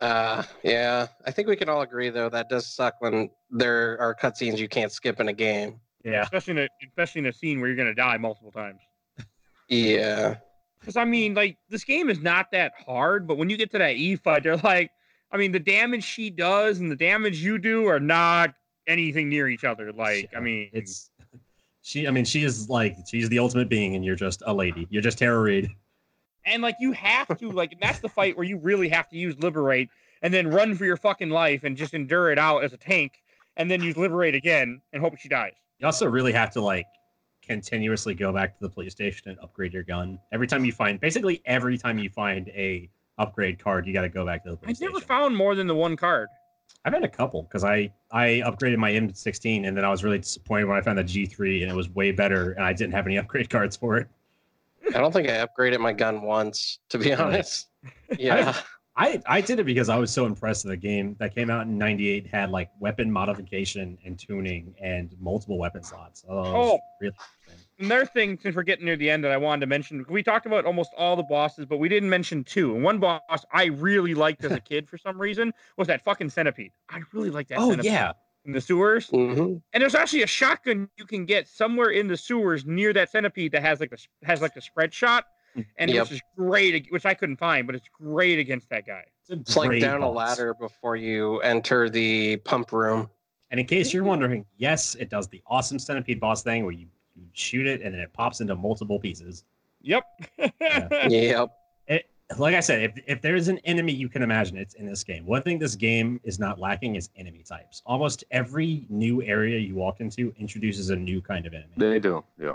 Uh, yeah. I think we can all agree though that does suck when there are cutscenes you can't skip in a game. Yeah, Especially in a especially in a scene where you're gonna die multiple times. Yeah. Because I mean, like this game is not that hard, but when you get to that E fight, they're like, I mean, the damage she does and the damage you do are not anything near each other. Like, I mean, it's she. I mean, she is like she's the ultimate being, and you're just a lady. You're just Tara Reid. And like you have to like that's the fight where you really have to use liberate and then run for your fucking life and just endure it out as a tank and then use liberate again and hope she dies. You also really have to like continuously go back to the police station and upgrade your gun. Every time you find, basically every time you find a upgrade card, you got to go back to the I police never station. found more than the one card. I've had a couple because I I upgraded my M16 and then I was really disappointed when I found the G3 and it was way better and I didn't have any upgrade cards for it. I don't think I upgraded my gun once, to be honest. Yeah. I I did it because I was so impressed with the game that came out in '98 had like weapon modification and tuning and multiple weapon slots. Oh, Oh. really. Another thing, since we're getting near the end, that I wanted to mention, we talked about almost all the bosses, but we didn't mention two. And one boss I really liked as a kid for some reason was that fucking centipede. I really liked that. Oh centipede yeah, in the sewers. hmm And there's actually a shotgun you can get somewhere in the sewers near that centipede that has like a has like the spread shot, and Yep. which is great, which I couldn't find, but it's great against that guy. it's, a It's like great down a ladder before you enter the pump room. And in case you're wondering, yes, it does the awesome centipede boss thing where you, you shoot it and then it pops into multiple pieces. Yep. Yeah. Yep. Like I said, if, if there's an enemy you can imagine, it's in this game. One thing this game is not lacking is enemy types. Almost every new area you walk into introduces a new kind of enemy. They do. Yeah.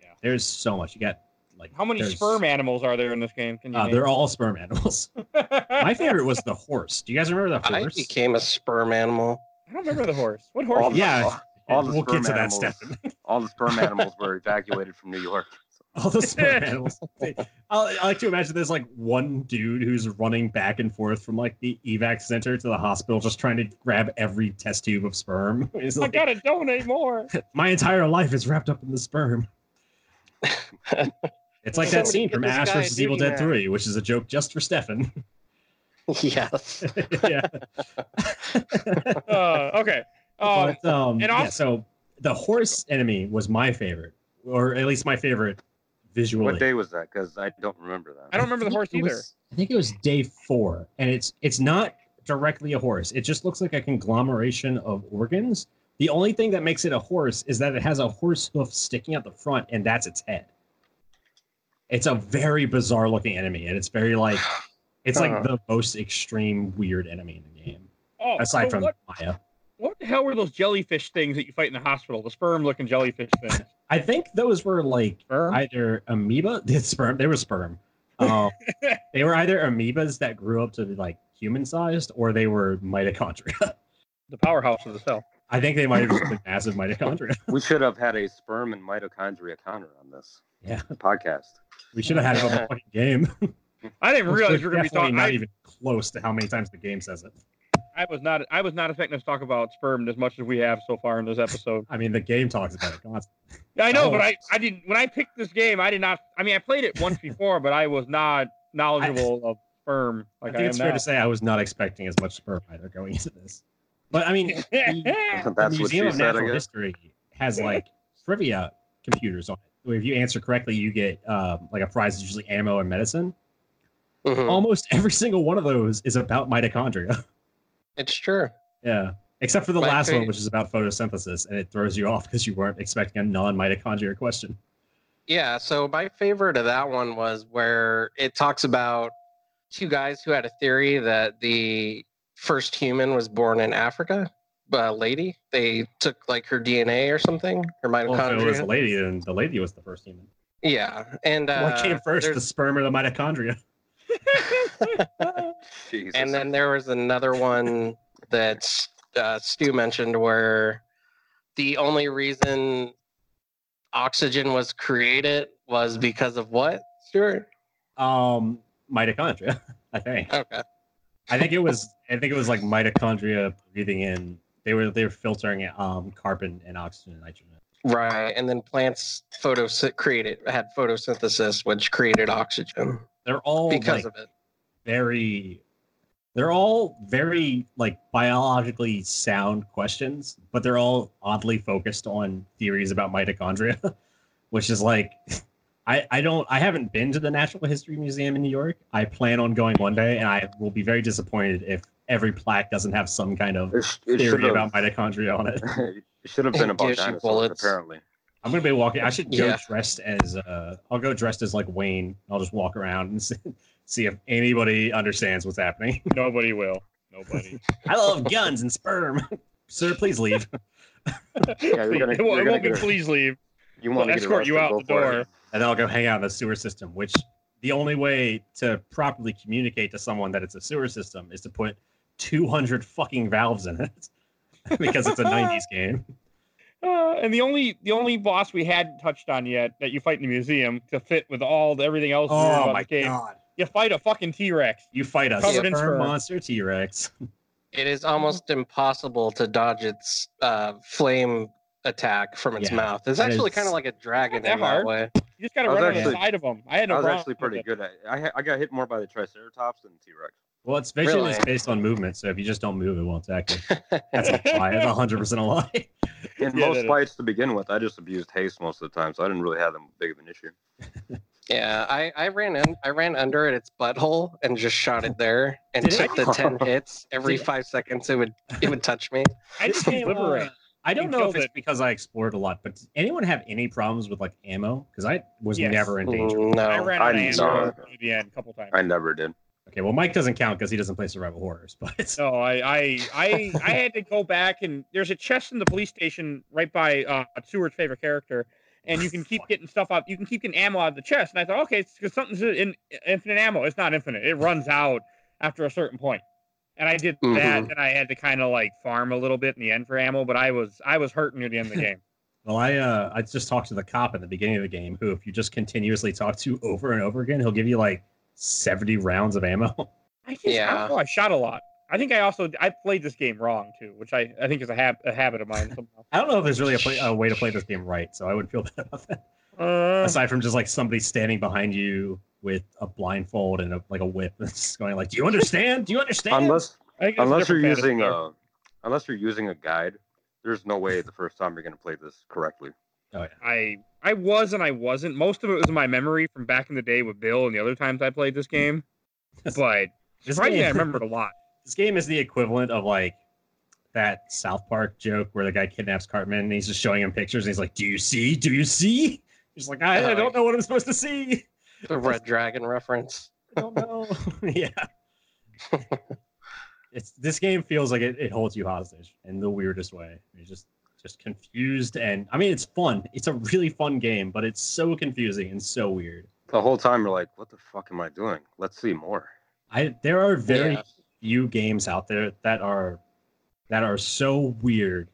yeah. There's so much. You got like How many sperm animals are there in this game? Can you Uh, name? they're all sperm animals. My favorite was the horse. Do you guys remember the horse? I became a sperm animal. I don't remember the horse. What horse? All the- Yeah, all the we'll get sperm to that, animals. Stefan. All the sperm animals were evacuated from New York. All the sperm animals. I, I like to imagine there's like one dude who's running back and forth from like the evac center to the hospital, just trying to grab every test tube of sperm. He's I like, gotta donate more. my entire life is wrapped up in the sperm. It's like that scene from this Ash guy vs. Evil Dead man. 3, which is a joke just for Stefan. yes. yeah. Uh, okay. Um, but um, and yeah, also- so the horse enemy was my favorite, or at least my favorite visually. What day was that? Because I don't remember that. I don't remember the horse either. was- I think it was day four, and it's it's not directly a horse. It just looks like a conglomeration of organs. The only thing that makes it a horse is that it has a horse hoof sticking out the front, and that's its head. It's a very bizarre looking enemy, and it's very like it's like Huh. the most extreme weird enemy in the game, Oh, aside so from what, Maya. What the hell were those jellyfish things that you fight in the hospital? The sperm-looking jellyfish things. I think those were like Sperm? either amoeba, the sperm. They were sperm. Um, they were either amoebas that grew up to be like human sized, or they were mitochondria. the powerhouse of the cell. I think they might have just been massive mitochondria. We should have had a sperm and mitochondria counter on this Yeah. podcast. We should have had it on the fucking game. I didn't realize we were gonna be Definitely talking. not I, even close to how many times the game says it. I was not. I was not expecting us to talk about sperm as much as we have so far in this episode. I mean, the game talks about it constantly. Yeah, I know, Oh. but I, I didn't. When I picked this game, I did not. I mean, I played it once before, but I was not knowledgeable of sperm I think I, it's am fair now. to say I was not expecting as much sperm either going into this. But I mean, the, the Museum of said, Natural. History has like trivia computers on it. Where If you answer correctly, you get um, like a prize, usually ammo and medicine. Mhm. Almost every single one of those is about mitochondria. It's true. yeah. Except for the My last one, which is about photosynthesis, and it throws you off because you weren't expecting a non-mitochondria question. Yeah, so my favorite of that one was where it talks about two guys who had a theory that the first human was born in Africa, but a lady. They took like her DNA or something, her mitochondria. Well, if it was a lady, then the lady was the first human. yeah, and uh, what came first, the sperm or the mitochondria? Jesus. and then there was another one that uh, Stu mentioned where the only reason oxygen was created was because of what, Stuart? Um, mitochondria, I think. Okay. I think it was. I think it was like mitochondria breathing in. They were they were filtering um carbon and oxygen and nitrogen. Right, and then plants photosy- created had photosynthesis, which created oxygen They're all because like, of it. very. They're all very like biologically sound questions, but they're all oddly focused on theories about mitochondria, which is like. I, I don't I haven't been to the Natural History Museum in New York. I plan on going one day, and I will be very disappointed if every plaque doesn't have some kind of it, it theory about mitochondria on it. it should have been about Gives dinosaurs. bullets. Apparently. I'm gonna be walking. I should go Yeah. dressed as. uh I'll go dressed as like Wayne. I'll just walk around and see, see if anybody understands what's happening. Nobody will. Nobody. I love guns and sperm. Sir, please leave. Yeah, you're gonna- won't, you're it gonna won't be get a- please leave. You want We'll to escort you out the door. And then I'll go hang out in the sewer system. Which the only way to properly communicate to someone that it's a sewer system is to put 200 fucking valves in it, because it's a 90s game. Uh, and the only the only boss we hadn't touched on yet that you fight in the museum to fit with all the everything else. Oh about my the game, god! You fight a fucking T Rex. You fight a Covered in sperm sperm. monster T-Rex. It is almost impossible to dodge its uh, flame attack from its Yeah, mouth. It's actually is- kind of like a dragon that in that way. You just got to I was run on the side of them. I had no I was actually pretty good at. I I got hit more by the Triceratops than T Rex. Well, its vision is Really? based on movement, so if you just don't move, it won't attack you. That's a lie. That's hundred percent a lie. In Yeah, most that is- fights to begin with, I just abused haste most of the time, so I didn't really have that big of an issue. Yeah, I, I ran in, I ran under at its butthole and just shot it there and Did it? took the ten hits every Did it? five seconds. It would it would touch me. I just This game, liberate. uh, I don't You know if it's it. because I explored a lot, but does anyone have any problems with like ammo? Because I was Yes. never in danger. Mm, No. I ran I out of ammo know. at the end a couple times. I never did. Okay, well Mike doesn't count because he doesn't play survival horrors, but No, I, I, I, I had to go back and there's a chest in the police station right by uh, Stuart's favorite character, and you can keep getting stuff out. You can keep getting ammo out of the chest, and I thought, okay, it's because something's in infinite ammo. It's not infinite. It runs out after a certain point. And I did that, Mhm. and I had to kind of like farm a little bit in the end for ammo, but I was I was hurting near the end of the game. well I uh I just talked to the cop at the beginning of the game who if you just continuously talk to over and over again, he'll give you like 70 rounds of ammo. I just, I, Yeah. don't know, I shot a lot. I think I also I played this game wrong too, which I, I think is a, hab- a habit of mine. I don't know if there's really a, play, a way to play this game right, so I wouldn't feel bad about that. Uh, Aside from just like somebody standing behind you with a blindfold and a, like a whip, that's just going like, "Do you understand? Do you understand?" Unless I think it's a unless you're using a unless you're using a guide, there's no way the first time you're gonna play this correctly. Oh yeah, I I was and I wasn't. Most of it was in my memory from back in the day with Bill and the other times I played this game. But This surprisingly, I game- remembered a lot. this game is the equivalent of like that South Park joke where the guy kidnaps Cartman and he's just showing him pictures and he's like, "Do you see? Do you see?" He's like, "I, I don't know what I'm supposed to see. The Red Dragon reference. I don't know." yeah. it's this game feels like it, it holds you hostage in the weirdest way. You're just just confused and I mean it's fun. It's a really fun game, but it's so confusing and so weird. The whole time you're like, what the fuck am I doing? Let's see more. I there are very Yeah. few games out there that are that are so weird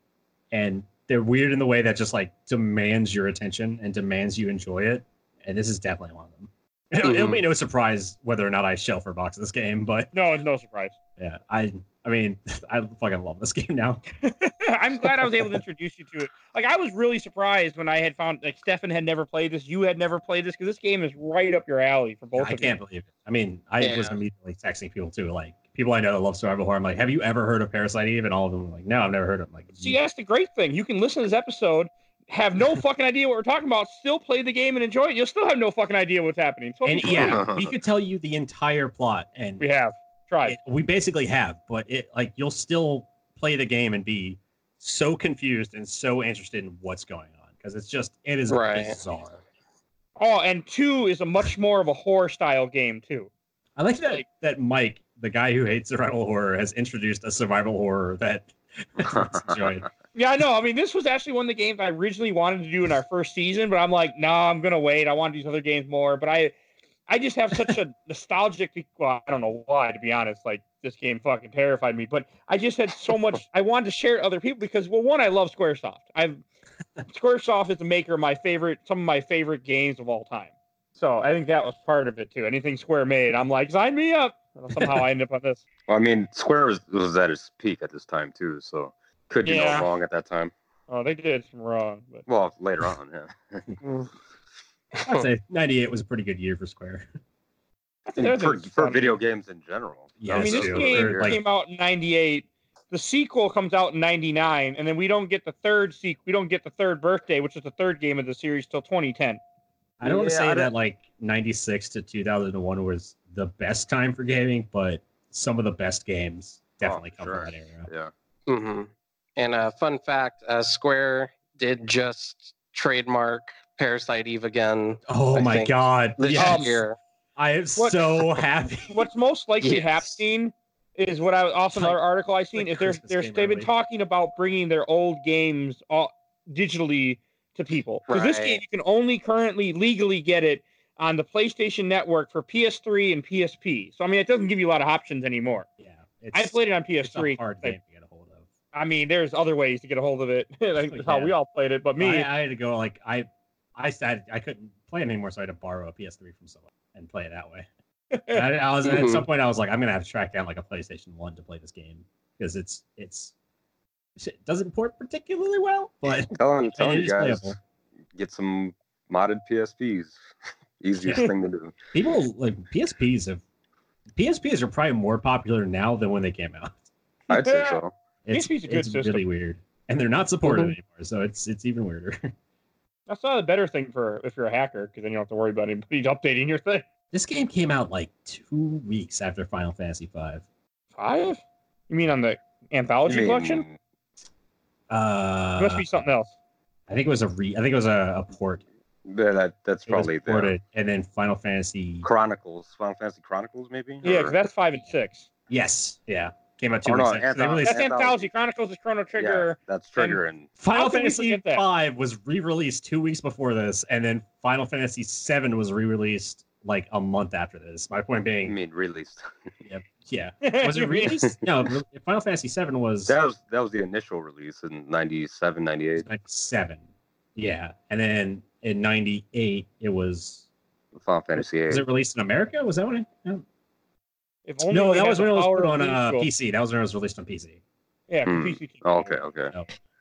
and they're weird in the way that just like demands your attention and demands you enjoy it and this is definitely one of them it'll, it'll be mm-hmm. no surprise whether or not i shelf or box this game but No, it's no surprise. yeah i i mean i fucking love this game now I'm glad I was able to introduce you to it. Like I was really surprised when I had found like Stefan had never played this, you had never played this because this game is right up your alley for both i of can't you. believe it i mean i was immediately texting people too like people i know that love survival horror i'm like have you ever heard of parasite eve and all of them were like no i've never heard of it like See, that's the great thing. You can listen to this episode, have no fucking idea what we're talking about, still play the game and enjoy it. You'll still have no fucking idea what's happening. So and yeah we could tell you the entire plot and we have tried. it- we basically have, but it like you'll still play the game and be so confused and so interested in what's going on because it's just it is Right. bizarre. Oh, and two is a much more of a horror style game too. I like that that Mike, the guy who hates survival horror, has introduced a survival horror that enjoyed. Yeah, I know. I mean, this was actually one of the games I originally wanted to do in our first season, but I'm like, no, I'm gonna wait. I want to these other games more. But I, I just have such a nostalgic. Well, I don't know why, to be honest. Like this game fucking terrified me, but I just had so much. I wanted to share it with other people because, well, one, I love SquareSoft. I've SquareSoft is the maker of my favorite, some of my favorite games of all time. So I think that was part of it too. Anything Square made, I'm like, sign me up. And somehow I end up on this. Well, I mean, Square was, was at its peak at this time too, so could be Yeah. no wrong at that time. Oh, they did some wrong, but Well, later on, yeah. I'd say '98 was a pretty good year for Square. that's the other for, for video games in general. Yeah, I mean, this true. game Or, like- came out in '98. The sequel comes out in '99, and then we don't get the third sequel. We don't get the third birthday, which is the third game of the series, till 2010. I don't want to Yeah, say I don't- that like '96 to 2001 was the best time for gaming, but some of the best games definitely come sure. from that era. Yeah. hmm And a fun fact: uh, Square did just trademark Parasite Eve again Oh I my think god! this Yes. year. I am What- so happy. What's most likely Yes. happening is what I also Like- another article I seen like is there's Christmas there's game they've been talking about bringing their old games all, digitally to people because this game you can only currently legally get it on the PlayStation Network for PS3 and PSP. So I mean, it doesn't give you a lot of options anymore. Yeah, it's, I played it on PS3. hard I- to get a hold of. I mean, there's other ways to get a hold of it. like that's how we all played it. But me, I, I had to go like I, I said I couldn't play it anymore, so I had to borrow a PS3 from someone and play it that way. And I, I was at Mhm. some point I was like, I'm gonna have to track down like a PlayStation One to play this game because it's it's it doesn't port particularly well, but Telling, telling it you guys, playable. get some modded PSPs. Easiest Yeah. thing to do. People like PSPs have PSPs are probably more popular now than when they came out. I'd say so. It's, PSP's a good it's system. really weird, and they're not supported Mhm. anymore, so it's it's even weirder. That's not a better thing for if you're a hacker because then you don't have to worry about anybody updating your thing. this game came out like two weeks after Final Fantasy V. Five? You mean on the anthology You collection? Uh, It must be something else. I think it was a re. I think it was a, a port. Yeah, that that's It probably the ported, and then Final Fantasy. Chronicles, Final Fantasy Chronicles, maybe. Yeah, Or- because that's five and six. Yes, yeah, came out two Oh, no, weeks. later. So they released- That's Anthology. Anthology. Chronicles is Chrono yeah, Trigger. that's Trigger and Final How can we Fantasy forget that? Five was re-released two weeks before this, and then Final Fantasy Seven was re-released like a month after this. My point being, I mean released. yeah, was it released? no, Final Fantasy Seven was that was that was the initial release in 97, 98. seven, yeah, and then in '98 it was. Final Fantasy Was it released in America? Was that when? It, no, If only no that was when it was put on uh. PC. That was when it was released on PC. Yeah, Hmm. PC. Oh, okay, okay.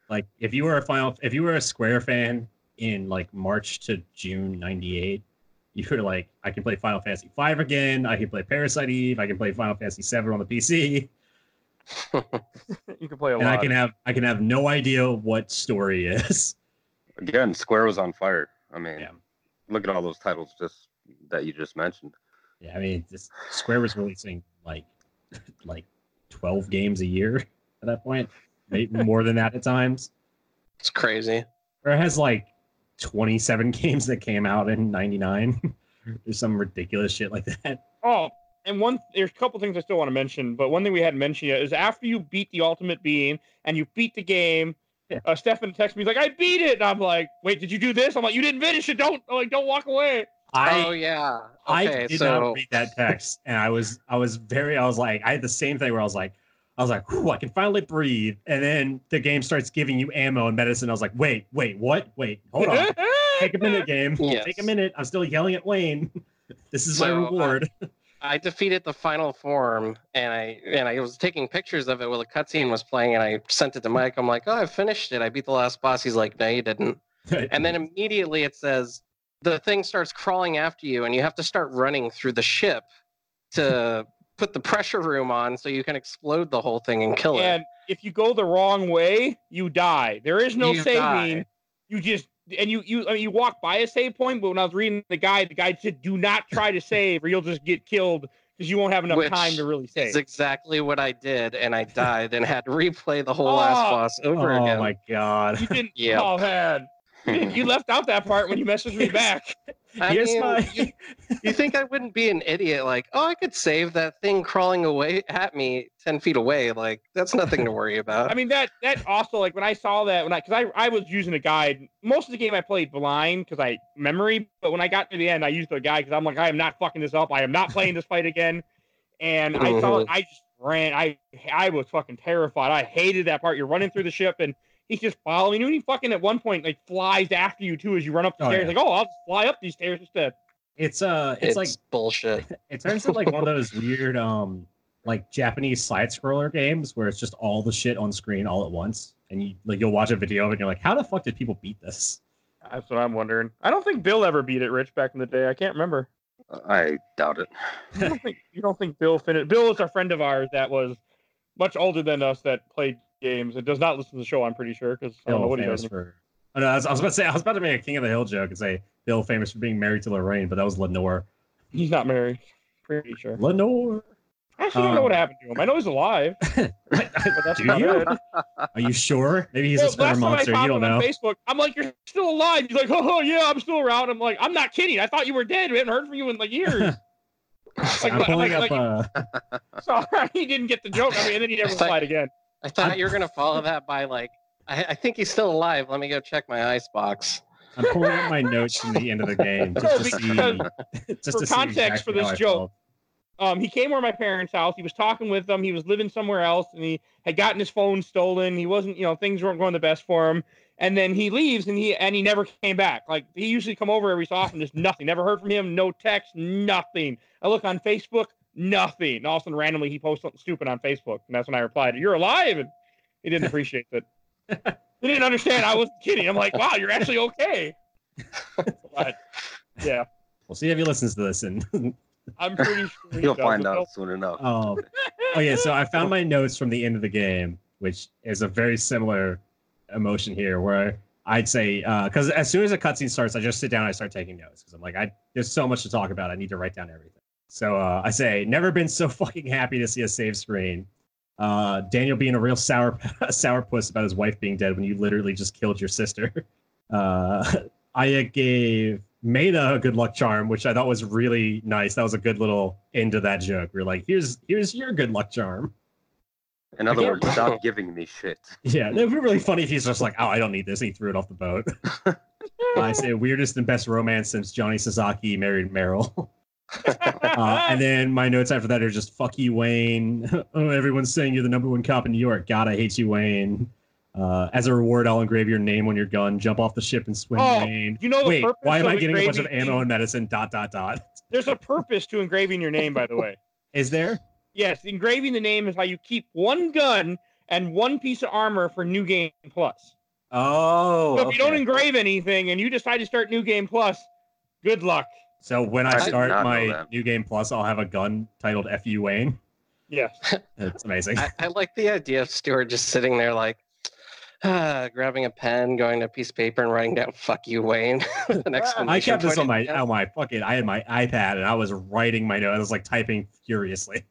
like if you were a final if you were a square fan in like march to june 98 you were like i can play final fantasy V again i can play parasite eve i can play final fantasy VII on the pc You can play a and lot. i can have i can have no idea what story is Again, Square was on fire. I mean, Yeah. look at all those titles just that you just mentioned. Yeah i mean this square was releasing like like 12 games a year at that point maybe more than that at times It's crazy. or it has like 27 games that came out in 99 there's some ridiculous shit like that Oh, and one there's a couple things I still want to mention, but one thing we hadn't mentioned yet is after you beat the ultimate being and you beat the game, Yeah. uh, Stefan texts me he's like, "I beat it," and I'm like, "Wait, did you do this?" I'm like, "You didn't finish it. Don't like, don't walk away." I oh yeah. I did so not read that text, and I was I was very I was like I had the same thing where I was like I was like I can finally breathe, and then the game starts giving you ammo and medicine. I was like wait wait what wait hold on take a minute game Yes. take a minute I'm still yelling at Wayne. This is my So, uh, reward. I defeated the final form, and I and I was taking pictures of it while the cutscene was playing, and I sent it to Mike. I'm like, "Oh, I finished it. I beat the last boss." He's like, "No, you didn't." And then immediately it says the thing starts crawling after you, and you have to start running through the ship to put the pressure room on so you can explode the whole thing and kill it. and if you go the wrong way, you die. There is no You saving. die. You just and you you I mean, you walk by a save point, but when I was reading the guide, the guide said, "Do not try to save, or you'll just get killed because you won't have enough Which time to really save." It's exactly what I did, and I died and had to replay the whole last Oh. boss over oh again. Oh my god. You didn't. Yep. Oh man, you, left out that part when you messaged me back. I Here's mean, my you, you think I wouldn't be an idiot? Like, oh, I could save that thing crawling away at me ten feet away. Like, that's nothing to worry about. I mean that that also like when I saw that when I because I I was using a guide most of the game I played blind because I memory but when I got to the end I used a guide because I'm like I am not fucking this up I am not playing this fight again and I saw it mm-hmm. I just ran I I was fucking terrified I hated that part you're running through the ship and he's just following you and he fucking at one point like flies after you too as you run up the Oh, stairs yeah. like oh I'll just fly up these stairs instead It's uh it's, it's, like bullshit. it turns into like one of those weird um like Japanese side scroller games where it's just all the shit on screen all at once. And you like you'll watch a video of it and you're like, how the fuck did people beat this? that's what I'm wondering I don't think Bill ever beat it Rich back in the day I can't remember I doubt it. you don't think you don't think Bill finished? Bill is a friend of ours that was much older than us that played games and does not listen to the show. I'm pretty sure because I don't know what he famous does. for. Oh, no, I was, I was about to say I was about to make a King of the Hill joke and say Bill famous for being married to Lorraine, but that was Lenore. He's not married. Pretty sure. Lenore. I actually don't know Um, what happened to him. I know he's alive. But that's Do you? it. Are you sure? Maybe he's Well, a spinner last time I monster. You don't him know. on Facebook, I'm like, "You're still alive." He's like, "Oh, yeah, I'm still around." I'm like, "I'm not kidding. I thought you were dead. We haven't heard from you in like years." Like, I'm like- pulling like- up. like- uh, so he didn't get the joke. I mean, and then he never It's replied again. I thought I'm- you were gonna follow that by like, I, I think he's still alive. Let me go check my ice box. I'm pulling up my notes from the end of the game just No, to see. Just for to context for exactly how this joke, felt. um, he came over my parents' house. He was talking with them. He was living somewhere else, and he had gotten his phone stolen. He wasn't, you know, things weren't going the best for him. And then he leaves, and he and he never came back. Like he usually come over every so often, just nothing. Never heard from him. No text, nothing. I look on Facebook, nothing. And all of a sudden, randomly, he posts something stupid on Facebook, and that's when I replied, "You're alive," and he didn't appreciate it. he didn't understand. I wasn't kidding. I'm like, "Wow, you're actually okay." but yeah, We'll see if he listens to this. And I'm pretty sure he You'll find He'll- out soon enough. oh, oh yeah. So I found my notes from the end of the game, which is a very similar emotion here, where I'd say uh, because as soon as a cutscene starts, I just sit down and I start taking notes because I'm like, I there's so much to talk about. I need to write down everything. So uh, I say, never been so fucking happy to see a save screen. Uh, Daniel being a real sour sourpuss about his wife being dead when you literally just killed your sister. Uh, Aya gave Maeda a good luck charm, which I thought was really nice. That was a good little end to that joke. We're like, here's here's your good luck charm. In other words, stop giving me shit. Yeah, it would be really funny if he's just like, oh, I don't need this. And he threw it off the boat. I say weirdest and best romance since Johnny Sasaki married Meryl. Uh, and then my notes after that are just fuck you, Wayne. oh, everyone's saying you're the number one cop in New York. God, I hate you, Wayne. Uh, as a reward, I'll engrave your name on your gun. Jump off the ship and swim, Oh, Wayne. You know the Wait, purpose why am I getting a bunch of ammo and medicine? Dot dot dot. There's a purpose to engraving your name, by the way. Is there? Yes, engraving the name is how you keep one gun and one piece of armor for New Game Plus. Oh. So if you don't engrave anything and you decide to start New Game Plus, good luck. So when I, I start my new game plus, I'll have a gun titled "Fu Wayne." Yeah, it's amazing. I, I like the idea of Stuart just sitting there like ah, grabbing a pen, going to a piece of paper and writing down "fuck you, Wayne." with an I kept this on my at on my fucking. I had my iPad and I was writing my notes. I was like typing furiously.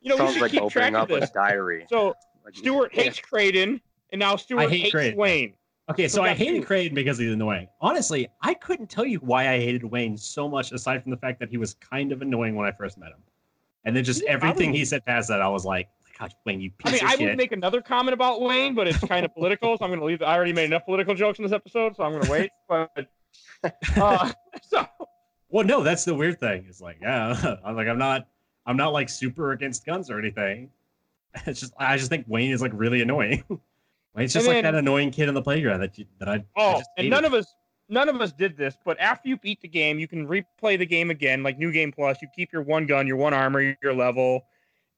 You know, we should like keep track of this. diary. So Like, Stuart Yeah. hates Creighton, and now Stuart hate hates Creighton. Wayne. Okay, so I hated. Creighton because he's annoying. Honestly, I couldn't tell you why I hated Wayne so much, aside from the fact that he was kind of annoying when I first met him, and then just Yeah, everything he said past that, I was like, "God, Wayne, you piece. I mean, I shit." would make another comment about Wayne, but it's kind of political, so I'm going to leave. I already made enough political jokes in this episode, so I'm going to wait. But uh, so Well, no, that's the weird thing. It's like, yeah, I'm like, I'm not, I'm not like super against guns or anything. It's just, I just think Wayne is like really annoying. Wayne's just And like then- that annoying kid in the playground that you, that I. I Oh, just and none of us, none of us did this. But after you beat the game, you can replay the game again, like New Game Plus. You keep your one gun, your one armor, your level,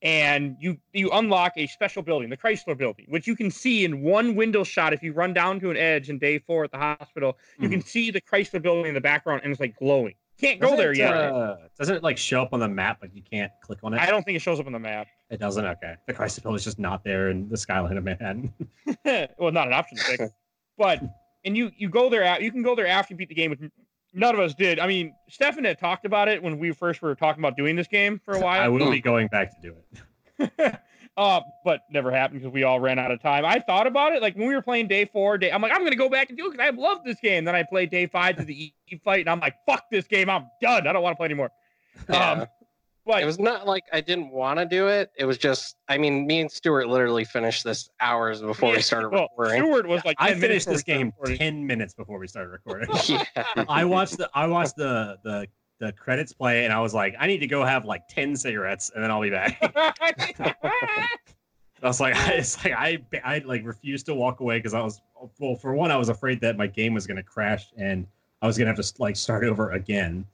and you you unlock a special building, the Chrysler Building, which you can see in one window shot. If you run down to an edge in day four at the hospital, you Hmm. can see the Chrysler Building in the background, and it's like glowing. Can't go Doesn't there it, yet. Uh, doesn't it like show up on the map, but you can't click on it? I don't think it shows up on the map. It doesn't. Okay, the Chrysler Building is just not there in the skyline of Manhattan. well, not an option to pick, but and you you go there. at- You can go there after you beat the game. Which none of us did. I mean, Stefan had talked about it when we first were talking about doing this game for a while. I will be going back to do it. Uh, but never happened because we all ran out of time. I thought about it like when we were playing day four. Day, I'm like, I'm gonna go back and do it because I love this game. Then I played day five to the E fight, and I'm like, fuck this game. I'm done. I don't want to play anymore. Yeah. Um, but it was not like I didn't want to do it. It was just, I mean, me and Stuart literally finished this hours before yeah, we started well, recording. Stuart was like, I finished this game recording. ten minutes before we started recording. yeah. I watched the I watched the the the credits play, and I was like, I need to go have like ten cigarettes, and then I'll be back. I was like, I, it's like I I like refused to walk away because I was well, for one, I was afraid that my game was gonna crash and I was gonna have to like start over again.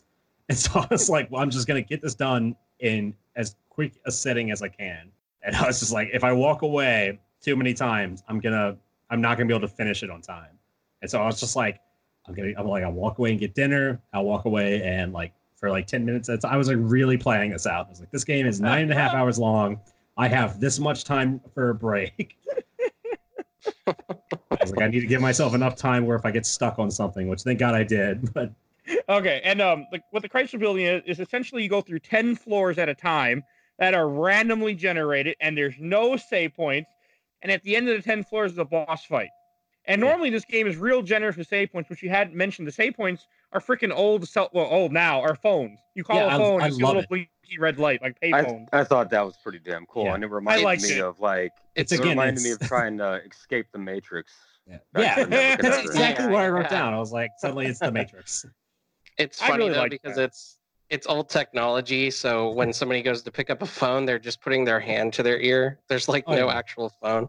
And so I was like, well, I'm just gonna get this done in as quick a setting as I can. And I was just like, if I walk away too many times, I'm gonna I'm not gonna be able to finish it on time. And so I was just like, I'm gonna I'm like I'll walk away and get dinner. I'll walk away and like for like 10 minutes. That's I was like really planning this out. I was like, this game is nine and a half hours long. I have this much time for a break. I was like, I need to give myself enough time where if I get stuck on something, which thank God I did. But Okay, and um, like what the Chrysler Building is, is essentially you go through ten floors at a time that are randomly generated, and there's no save points. And at the end of the ten floors is a boss fight. And Yeah. normally this game is real generous with save points, which you hadn't mentioned. The save points are freaking old, cell, well, old now, are phones. You call Yeah, a I- phone, I you see a little it. blinky red light, like I. I thought that was pretty damn cool, Yeah. and it reminded liked me it. of like it's it again, reminded me of trying to escape the Matrix. yeah, yeah that's Nebuchadnezzar. exactly what I wrote Yeah. down. I was like, suddenly it's the Matrix. It's funny really though because that. it's it's old technology. So when somebody goes to pick up a phone, they're just putting their hand to their ear. There's like Oh, no yeah. actual phone.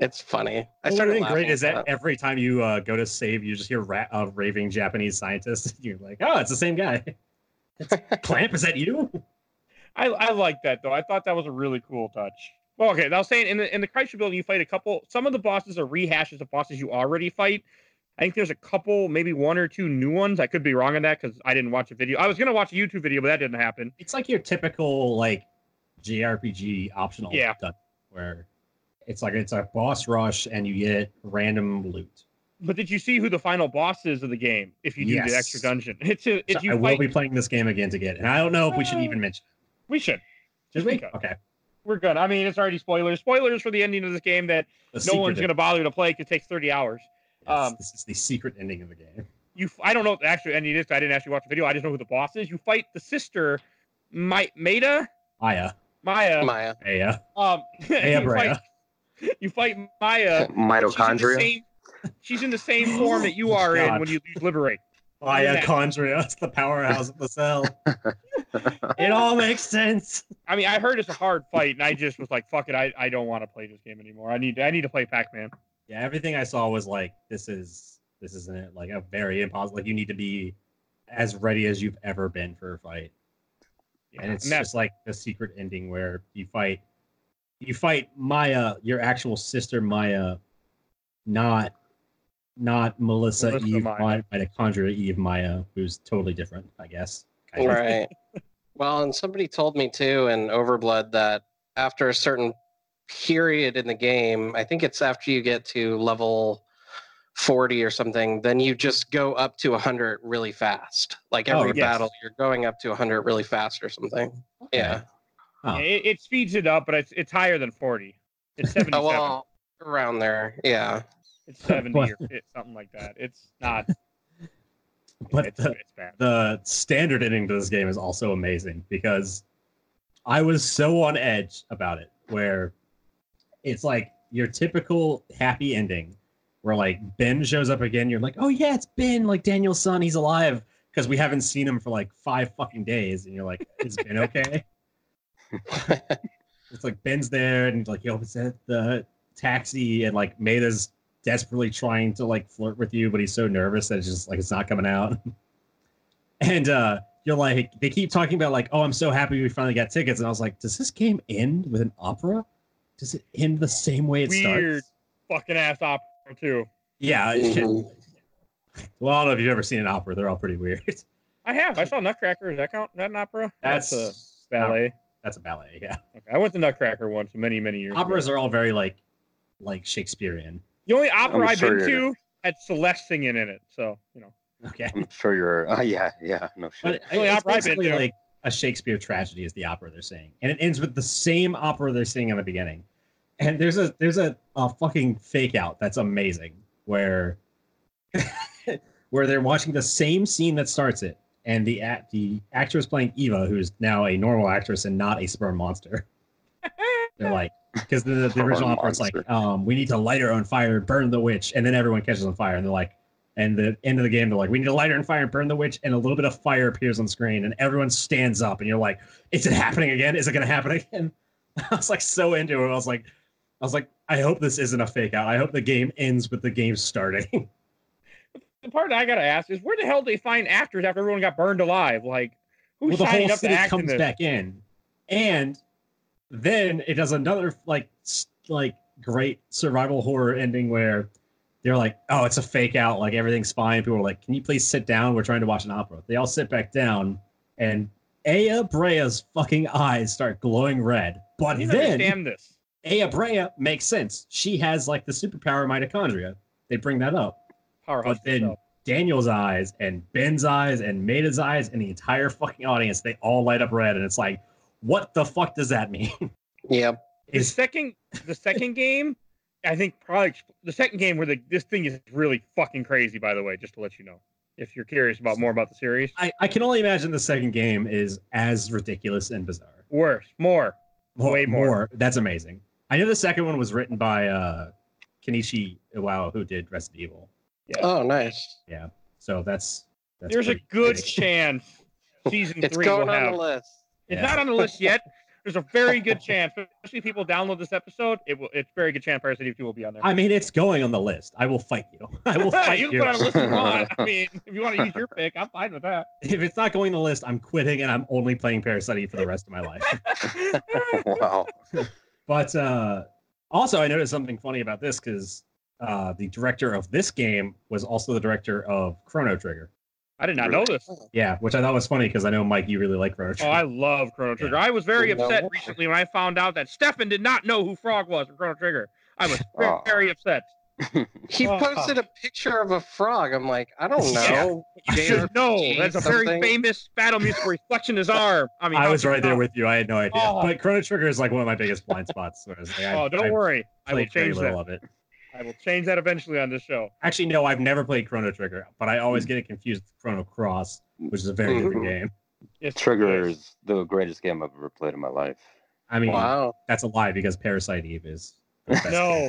It's funny. I started the laughing great is at that every time you uh, go to save, you just hear ra- a raving Japanese scientist. You're like, oh, it's the same guy. It's, Klamp, is that you? I, I like that though. I thought that was a really cool touch. Well, okay, I was saying in the in the Chrysler Building, you fight a couple. Some of the bosses are rehashes of bosses you already fight. I think there's a couple, maybe one or two new ones. I could be wrong on that because I didn't watch a video. I was gonna watch a YouTube video, but that didn't happen. It's like your typical like JRPG optional Yeah. where it's like it's a boss rush and you get random loot. But did you see who the final boss is of the game? If you do the extra dungeon, it's a, if So you I will fight. be playing this game again to get it. And I don't know if we should Uh, even mention we should. it. Should we? Okay. Okay. we're good. I mean, it's already spoilers. Spoilers for the ending of this game that The no one's going to bother to play because it takes 30 hours. Yes, um, this is the secret ending of the game. You, f- I don't know what the actual ending is. 'cause I didn't actually watch the video. I just know who the boss is. You fight the sister, My, Maeda, Maya. Maya. Maya. Aya. Um, Aya you, fight, you fight Maya. She's in, the Mitochondria. same, she's in the same form that you are in when you liberate. Maya Chondria. It's the powerhouse of the cell. it all makes sense. I mean, I heard it's a hard fight, and I just was like, "Fuck it, I, I don't want to play this game anymore. I need I need to play Pac-Man." Yeah, everything I saw was like, this is this isn't it. Like a very impossible. Like you need to be as ready as you've ever been for a fight. and it's and that's just like a secret ending where you fight you fight Maya, your actual sister Maya, not not Melissa, Melissa Eve Maya. Maya, mitochondria Eve Maya, who's totally different, I guess. kind of. Right. well, and somebody told me too in Overblood that after a certain period in the game, I think it's after you get to level 40 or something, then you just go up to 100 really fast. Like Oh, every yes. battle, you're going up to 100 really fast or something. Yeah. Oh. It, it speeds it up, but it's it's higher than forty. It's seventy-seven. Oh, well, around there. Yeah. it's seventy or something like that. It's not. But it's, the, it's bad. the standard ending to this game is also amazing because I was so on edge about it, where it's like your typical happy ending, where like Ben shows up again. You're like, oh yeah, it's Ben, like Daniel's son, he's alive because we haven't seen him for like five fucking days, and you're like, is Ben okay? it's like Ben's there, and like he opens the- the taxi, and like Maeda's desperately trying to like flirt with you, but he's so nervous that it's just like it's not coming out. and uh you're like, they keep talking about like, oh, I'm so happy we finally got tickets, and I was like, does this game end with an opera? Does it end the same way it Weird. starts? Fucking ass opera too. Yeah. it-. Well, I don't know if you've ever seen an opera. They're all pretty weird. I have. I saw Nutcracker. Does that count? Is that an opera? That's a ballet. That's a ballet. Yeah. Okay. I went to Nutcracker once many many years. Ago. Operas ago. are all very like like Shakespearean. the only opera I'm I've sure been you're- to had Celeste singing in it. So you know. Okay. I'm sure you're. Uh, yeah, yeah, no But shit. Only it's opera I've been basically to. like a Shakespeare tragedy is the opera they're saying, and it ends with the same opera they're singing in the beginning. And there's a there's a, a fucking fake out that's amazing where where they're watching the same scene that starts it, and the act the actress playing Eva, who's now a normal actress and not a sperm monster. They're like, because the, the Sperm original opera is like, um, we need to light her on fire, burn the witch, and then everyone catches on fire, and they're like, and the end of the game, they're like, we need to light her on fire and burn the witch, and a little bit of fire appears on screen, and everyone stands up, and you're like, is it happening again? Is it gonna happen again? I was like so into it. I was like, I was like, I hope this isn't a fake out. I hope the game ends with the game starting. The part I gotta ask is where the hell do they find actors after everyone got burned alive? Like who's well, the whole up to city act comes back in, and then it does another like like great survival horror ending where they're like, "Oh, it's a fake out. Like everything's fine." People are like, "Can you please sit down? We're trying to watch an opera." They all sit back down, and Aya Brea's fucking eyes start glowing red. But then understand this. Aya Brea makes sense. She has like the superpower mitochondria. They bring that up. Powerhouse. But then itself. Daniel's eyes and Ben's eyes and Maeda's eyes and the entire fucking audience, they all light up red. And it's like, what the fuck does that mean? Yep. the Is second the second game, I think probably the second game where the this thing is really fucking crazy. By the way, just to let you know, if you're curious about more about the series, I, I can only imagine the second game is as ridiculous and bizarre. worse, more. Way more. That's amazing. I know the second one was written by uh Kenichi Iwao, who did Resident Evil. Yeah. Oh, nice. Yeah. So that's, that's There's a good big. chance season It's three going will on have. the list. It's Yeah. not on the list yet. There's a very good chance, especially if people download this episode. It will. It's very good chance Parasite Eve 2 will be on there. I mean, it's going on the list. I will fight you. I will fight you you. can put on a list if you want. I mean, if you want to use your pick, I'm fine with that. If it's not going on the list, I'm quitting and I'm only playing Parasite Eve for the rest of my life. wow. But uh, also, I noticed something funny about this because uh, the director of this game was also the director of Chrono Trigger. I did not know this. Yeah, which I thought was funny because I know Mike, you really like Chrono Trigger. Oh, I love Chrono Trigger. I was very upset recently when I found out that Stefan did not know who Frog was from Chrono Trigger. I was very, Aw. very upset. He posted a picture of a frog. I'm like, I don't Yeah. know. You should know. That's a very famous battle music where he's flexing his arm. I mean, I was right there not? with you. I had no idea. Oh. But Chrono Trigger is like one of my biggest blind spots. whereas, like, oh, I- Oh, don't I've worry. I will change that. of it. I will change that eventually on this show. Actually, no, I've never played Chrono Trigger, but I always get it confused with Chrono Cross, which is a very different mm-hmm. game. Yes, Trigger is the greatest game I've ever played in my life. I mean, Wow. that's a lie because Parasite Eve is the best No,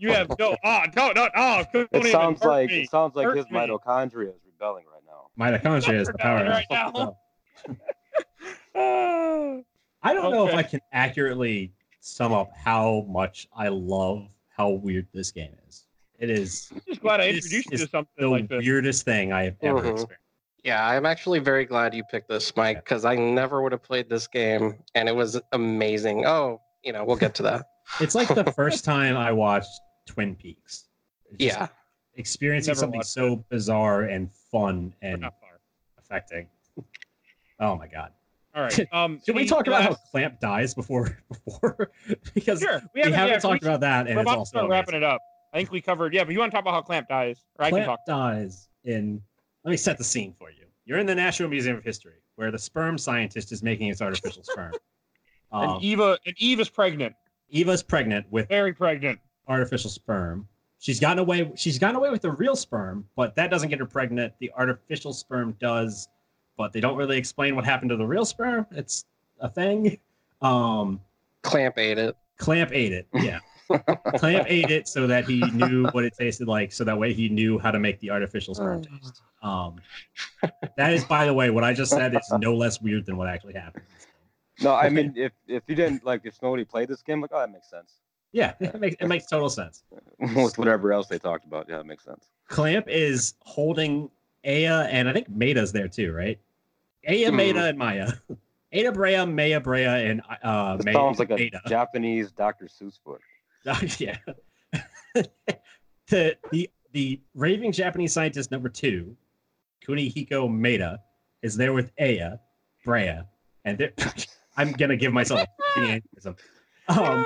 you have no. Oh, don't, don't. Oh, don't It sounds hurt like me. it sounds like Hurt his me. mitochondria is rebelling right now. Mitochondria is the power. Right now. Ah. I don't know if I can accurately sum up how much I love how weird this game is. It is I'm just glad I introduced you to something the like this. weirdest thing I have ever Mhm. experienced. Yeah, I'm actually very glad you picked this, Mike, because I never would have played this game, and it was amazing. Oh, you know, we'll get to that. It's like the first time I watched Twin Peaks. Just Yeah. experiencing something watched so bizarre and fun and far. affecting. Oh my god! All right. Um, Should we talk about how Klamp dies before before because Sure. we haven't, haven't yeah, talked we- about that and We're it's about to also start wrapping it up. I think we covered. Yeah, but you want to talk about how Klamp dies, or I can Klamp talk. dies in. Let me set the scene for you. You're in the National Museum of History, where the sperm scientist is making its artificial sperm. Um, And Eva, and Eve is pregnant, Eva's pregnant with very pregnant. artificial sperm. She's gotten away. She's gotten away with the real sperm, but that doesn't get her pregnant. The artificial sperm does, but they don't really explain what happened to the real sperm. It's a thing. Um, Klamp ate it. Klamp ate it. Yeah. Klamp ate it so that he knew what it tasted like, so that way he knew how to make the artificial sperm taste. Um, that is, by the way, what I just said is no less weird than what actually happened. No, I mean if if you didn't like if nobody played this game, like oh that makes sense. Yeah, it makes it makes total sense. With whatever else they talked about, yeah, it makes sense. Klamp is holding Aya, and I think Maeda's there too, right? Aya, Hmm. Maeda, and Maya. Ada Brea, Maya Brea, and uh, sounds like a Maeda. Japanese Dr. Seuss book. yeah. the, the the raving Japanese scientist number two, Kunihiko Maeda, is there with Aya, Brea, and they're, I'm gonna give myself aneurysm. Um,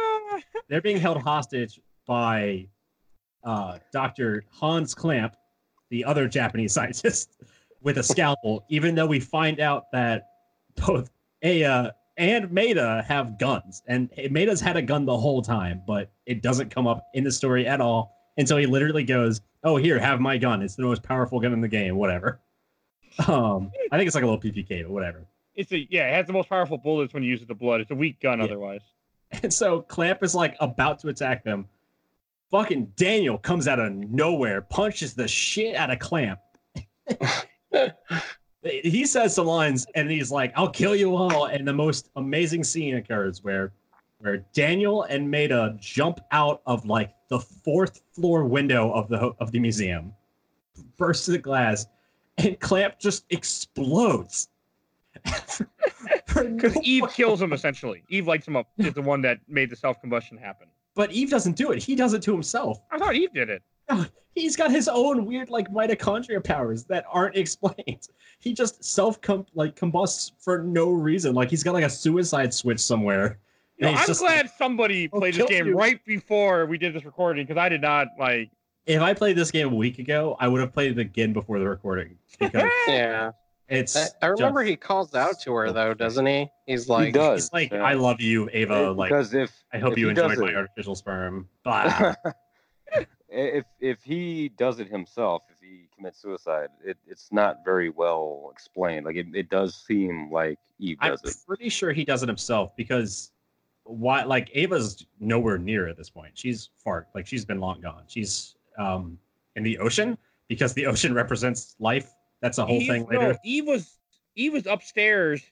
they're being held hostage by uh, Dr. Hans Klamp, the other Japanese scientist, with a scalpel, even though we find out that both Aya and Maeda have guns. And Maeda's had a gun the whole time, but it doesn't come up in the story at all. And so he literally goes, Oh, here, have my gun. It's the most powerful gun in the game, whatever. Um, I think it's like a little PPK, but whatever. It's a yeah. It has the most powerful bullets when you use it the blood. It's a weak gun Yeah. otherwise. And so Klamp is like about to attack them. Fucking Daniel comes out of nowhere, punches the shit out of Klamp. he says some lines and he's like, I'll kill you all. And the most amazing scene occurs where where Daniel and Maeda jump out of like the fourth floor window of the of the museum, burst the glass, and Klamp just explodes. Because Eve kills him essentially. Eve lights him up. Is the one that made the self combustion happen. But Eve doesn't do it. He does it to himself. I thought Eve did it. He's got his own weird like mitochondria powers that aren't explained. He just self like combusts for no reason. Like he's got like a suicide switch somewhere. You know, I'm just glad somebody "I'll played this game you." right before we did this recording because I did not like. If I played this game a week ago, I would have played it again before the recording because Yeah. It's. I, I remember just- he calls out to her though, doesn't he? He's like, he does. He's like, yeah. "I love you, Ava. Like, because if I hope if you he enjoyed my it- artificial sperm." Blah. if if he does it himself, if he commits suicide, it, it's not very well explained. Like it, it does seem like Eve does I'm it. pretty sure he does it himself because why like Ava's nowhere near at this point. She's far like she's been long gone. She's um in the ocean because the ocean represents life. That's a whole Eve, thing no, later. Eve was Eve was upstairs.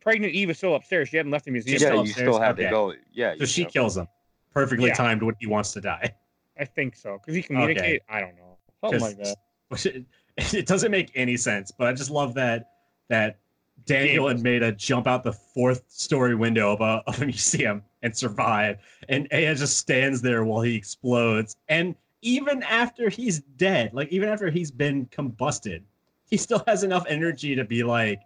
Pregnant Eve was still upstairs. She hadn't left the museum. Yeah, you upstairs? still have Okay. to go. Yeah, So she have- kills him. Perfectly Yeah. timed when he wants to die. I think so because he communicated. I don't know something like that. It, it doesn't make any sense, but I just love that that Daniel and Maeda jump out the fourth story window of a, of a museum and survive, and Aya just stands there while he explodes. And even after he's dead, like even after he's been combusted, he still has enough energy to be like,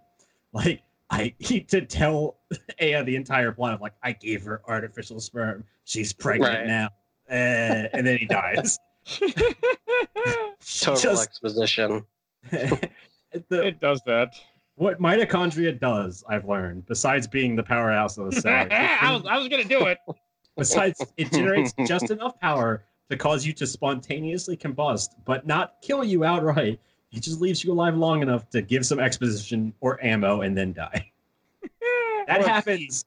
like I he to tell Aya the entire plot of like I gave her artificial sperm, she's pregnant Right. now, uh, and then he dies. Total Just- exposition. the, it does that. what mitochondria does, I've learned, besides being the powerhouse of the cell, I was I was gonna do it. besides it generates just enough power to cause you to spontaneously combust, but not kill you outright. It just leaves you alive long enough to give some exposition or ammo and then die. That happens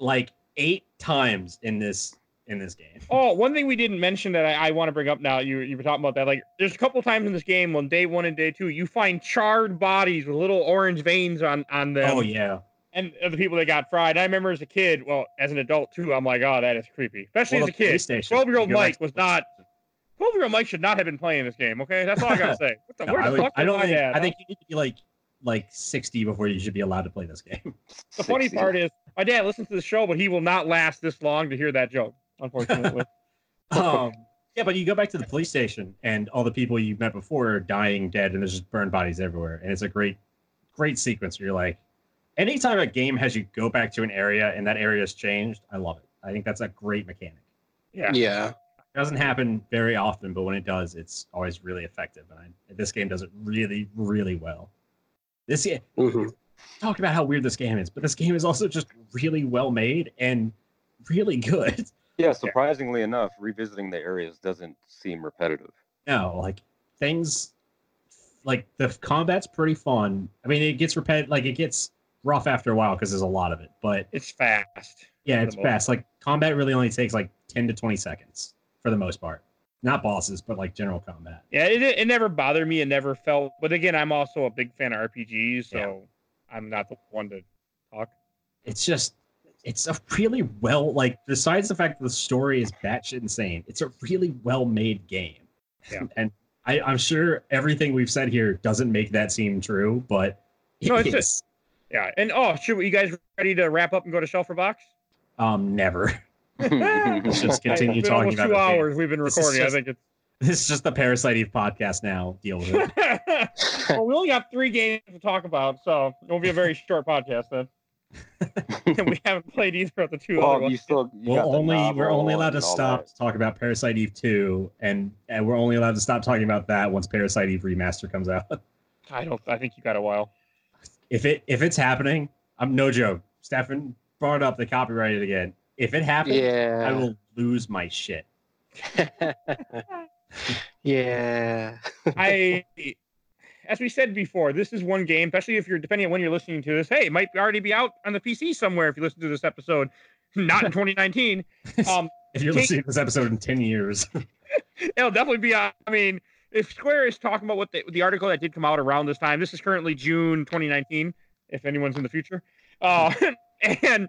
like eight times in this in this game. Oh, one thing we didn't mention that I, I want to bring up now, you you were talking about that. Like, there's a couple times in this game on day one and day two, you find charred bodies with little orange veins on on them, Oh yeah. and of the people that got fried. I remember as a kid, well, as an adult too, I'm like, oh, that is creepy, especially Well, as a kid. 12-year-old you go back Mike was not- PlayStation. Twelve year old Mike should not have been playing this game. Okay, that's all I gotta say. What the, No, where I, the would- fuck I was don't I think. at? I think you need to be like like 60 before you should be allowed to play this game. the funny 60. part is my dad listens to the show, but he will not last this long to hear that joke. Unfortunately. um, yeah, but you go back to the police station and all the people you met before are dying, dead, and there's just burned bodies everywhere. And it's a great, great sequence where you're like, anytime a game has you go back to an area and that area has changed, I love it. I think that's a great mechanic. yeah. Yeah. It doesn't happen very often, but when it does, it's always really effective. And I, this game does it really, really well. This game, hmm talk about how weird this game is, but this game is also just really well made and really good. Yeah, surprisingly enough, revisiting the areas doesn't seem repetitive. No, like things like the combat's pretty fun. I mean, it gets repetitive, like it gets rough after a while because there's a lot of it. But It's fast. yeah, it's fast. Like combat really only takes like 10 to 20 seconds for the most part. Not bosses, but like general combat. Yeah, it, it never bothered me. It never felt. But again, I'm also a big fan of RPGs, so Yeah. I'm not the one to talk. It's just it's a really well like besides the fact that the story is batshit insane, it's a really well made game. Yeah. and I, I'm sure everything we've said here doesn't make that seem true, but No, it's is. just- Yeah, and oh, shoot, you guys ready to wrap up and go to Shelfer Box? um never. Let's just continue It's been talking about two the game. hours we've been This is recording. I just- think This is just the Parasite Eve podcast now. Deal with it. well, we only got three games to talk about, so it won't be a very short podcast then. and we haven't played either of the two other ones. you still you we'll only we're only allowed to stop that. to talk about Parasite Eve 2 and and we're only allowed to stop talking about that once Parasite Eve remaster comes out. I don't. I think you got a while. If it if it's happening, I'm no joke. Stefan brought up the copyrighted again. If it happens, Yeah. I will lose my shit. yeah. I, as we said before, this is one game, especially if you're depending on when you're listening to this. Hey, it might already be out on the PC somewhere if you listen to this episode. Not in 2019. Um, If you're Take- listening to this episode in 10 years, it'll definitely be. out. I mean, if Square is talking about what the, the article that did come out around this time, this is currently June 2019. If anyone's in the future, uh, and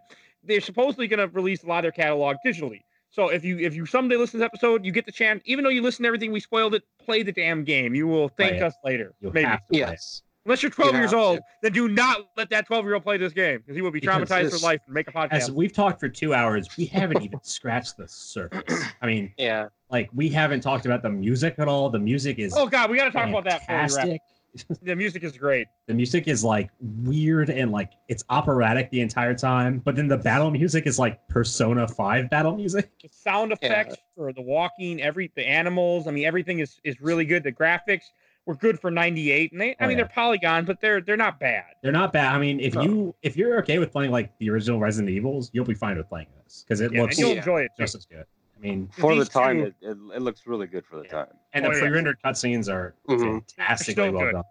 they're supposedly going to release a lot of their catalog digitally. So if you if you someday listen to this episode, you get the chance. Even though you listen to everything we spoiled it, play the damn game. You will thank us later. you'll Maybe. have to. Yes. Unless you're 12 You years have to. old, then do not let that 12 year old play this game because he will be Because traumatized this- for life and make a podcast. As we've talked for two hours, we haven't even scratched the surface. I mean, Yeah. like we haven't talked about the music at all. The music is oh god, we got to talk about that. Before we wrap. fantastic. The music is great. The music is like weird and like it's operatic the entire time, but then the battle music is like Persona 5 battle music. The sound Yeah. effects for the walking, every the animals. I mean, everything is is really good. The graphics were good for 98, and they. I Oh, mean, yeah. they're polygon, but they're they're not bad. They're not bad. I mean, if No. you if you're okay with playing like the original Resident Evils, you'll be fine with playing this because it Yeah, looks and you'll Yeah. enjoy it. Too. just as good. I mean, For the time, two- it, it, it looks really good for the Yeah. time. and Oh, the yeah. pre-rendered cutscenes are Mhm. fantastically well good. done.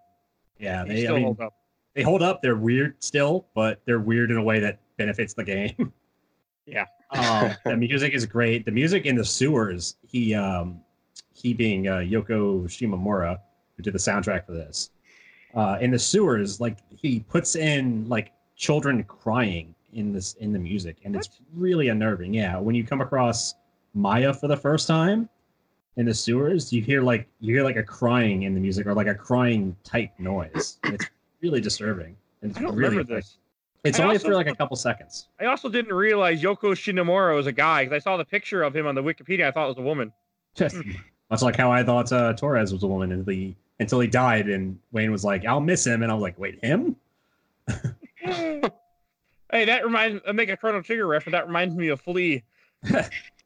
Yeah, They they I mean hold up. they hold up. They're weird still, but they're weird in a way that benefits the game. Yeah. um, the music is great. The music in the sewers. He, um, he being uh, Yoko Shimomura, who did the soundtrack for this. Uh, in the sewers, like he puts in like children crying in this in the music, and it's really unnerving. Yeah, when you come across Maya for the first time in the sewers, you hear like you hear like a crying in the music or like a crying type noise. It's really disturbing. And it's I don't really remember this. It's I only also- for like a couple seconds. I also didn't realize Yoko Shimomura was a guy because I saw the picture of him on the Wikipedia. I thought it was a woman. Much like how I thought uh, Torres was a woman until he until he died, and Wayne was like, "I'll miss him," and I was like, "Wait, him?" hey, that reminds. I make a Chrono Trigger reference. That reminds me of Flea.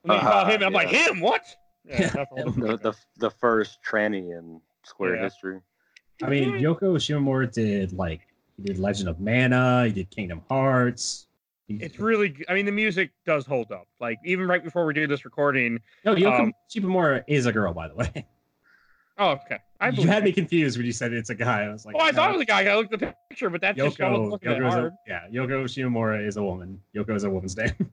When you Uh-huh, call him, I'm like him. What? Yeah, that's a whole The, the the first tranny in Square Yeah. history. I mean, Yoko Shimomura did like he did Legend of Mana, he did Kingdom Hearts. He- It's really. I mean, the music does hold up. Like even right before we do this recording. no Yoko um, Shimomura is a girl, by the way. Oh, okay. I you had me confused when you said it's a guy. I was like, Oh, I thought it was a guy. I looked at the picture, but that's just I was Yoko. looking at Yoko a, yeah, Yoko Shimomura is a woman. Yoko is a woman's name.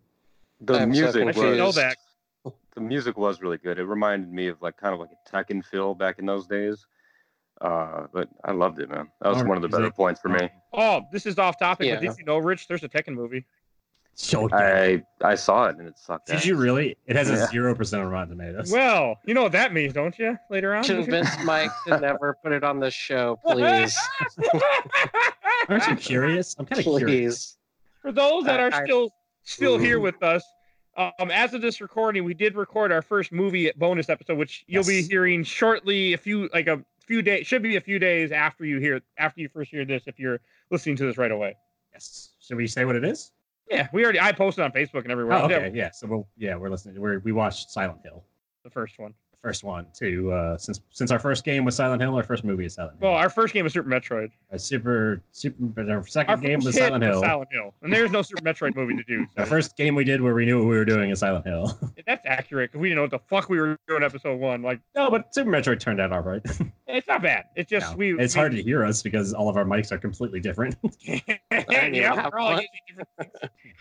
The I'm music I should know was that. the music was really good. It reminded me of like kind of like a Tekken feel back in those days. Uh, but I loved it, man. That was Alright, one of the better music. points for me. Oh, this is off topic. Yeah. But did you know, Rich? There's a Tekken movie. Yoko. I I saw it and it sucked. Did ass. you really? It has a zero percent on Rotten Tomatoes. Well, you know what that means, don't you? Later on. Convince Mike to never put it on the show, please. Aren't you curious? I'm kind of curious. For those that are I- I- still still here with us, um, as of this recording, we did record our first movie bonus episode, which you'll be hearing shortly. A few like a few days should be a few days after you hear after you first hear this. If you're listening to this right away. Yes. Should we say what it is? Yeah, we already I posted on Facebook and everywhere. Oh, okay. Yeah. So we'll yeah we're listening. We're, we watched Silent Hill, the first one. The first one too. Uh, since since our first game was Silent Hill, our first movie is Silent Hill. Well, our first game was Super Metroid. our super super. but Our second Our game was hit Silent was Hill. Silent Hill, and there's no Super Metroid movie to do. The first game we did where we knew what we were doing is Silent Hill. that's accurate because we didn't know what the fuck we were doing. Episode one, like no, but Super Metroid turned out all right. it's not bad. It's just No, we. it's we, hard to hear us because all of our mics are completely different. yeah, have we're all using different things.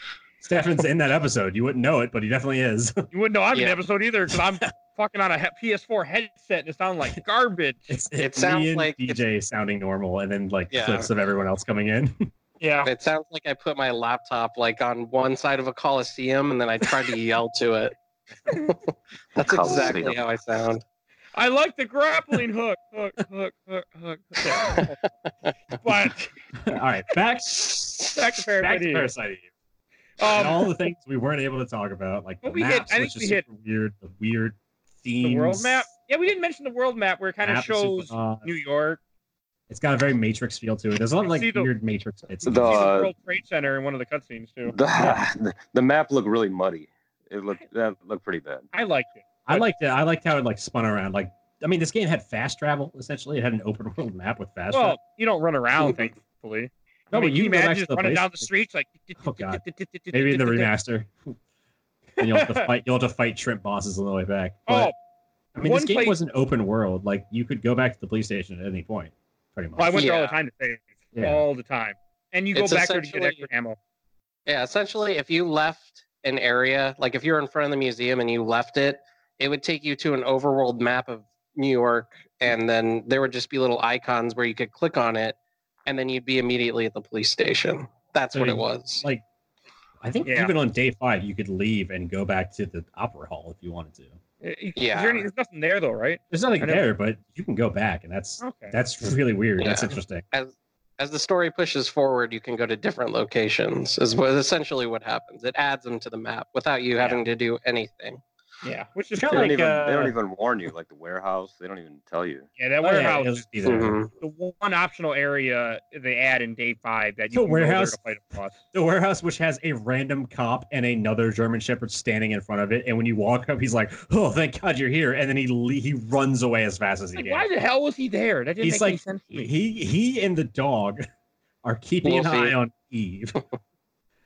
Stefan's in that episode. You wouldn't know it, but he definitely is. You wouldn't know I'm in the episode either because I'm fucking on a he- PS4 headset and it sounds like garbage. It's, It it's sounds and like it's- DJ sounding normal, and then like Yeah. clips of everyone else coming in. Yeah. It sounds like I put my laptop like on one side of a coliseum and then I tried to yell to it. That's exactly how I sound. I like the grappling hook. Hook, hook, hook, hook. Okay. but all right, back back to Parasite back to Eve. Parasite Eve. and all Um, the things we weren't able to talk about, like the Well, we hit- maps, I think which is we hit- weird, the weird themes. the world map. Yeah, we didn't mention the world map where it kind of map is super shows. New York. It's got a very Matrix feel to it. There's a lot of like the- weird Matrix bits. You in see it. the The- World Trade Center in one of the cutscenes too. The, the the map looked really muddy. It looked that looked pretty bad. I liked it. I liked it. I liked how it like spun around. Like, I mean, this game had fast travel. Essentially, it had an open world map with fast Well, travel. you don't run around, thankfully. No, I mean, but you can can imagine just running place- down the streets like. Oh, God. Maybe in the remaster. and you'll have to fight. You'll have to fight shrimp bosses on the way back. But, Oh, I mean, this game place- was an open world. Like, you could go back to the police station at any point, pretty much. well, I went there all the time to save. Yeah. All the time. And you go It's back there to get essentially- extra ammo. Yeah, essentially, if you left an area, like if you're in front of the museum and you left it, it would take you to an overworld map of New York, and then there would just be little icons where you could click on it, and then you'd be immediately at the police station. That's I what it was. like, I think Yeah. even on day five, you could leave and go back to the opera hall if you wanted to. Uh, Yeah. there any, there's nothing there though, right? There's nothing there, but you can go back, and that's Okay. that's really weird. That's interesting. As as the story pushes forward, you can go to different locations. Is what essentially what happens. It adds them to the map without you Yeah. having to do anything. Yeah, which is Kinda They don't like, even they don't uh, even warn you like the warehouse. They don't even tell you. yeah, that Oh, yeah, warehouse. it'll just be there. Mhm. the one optional area they add in day five that you The can go there warehouse? to fight a. The warehouse, which has a random cop and another German Shepherd standing in front of it, and when you walk up, he's like, "Oh, thank God you're here!" And then he he runs away as fast as he Like, can. why the hell was he there? That didn't He's make any like- sense. He he and the dog are keeping an Wolfie. eye on Eve.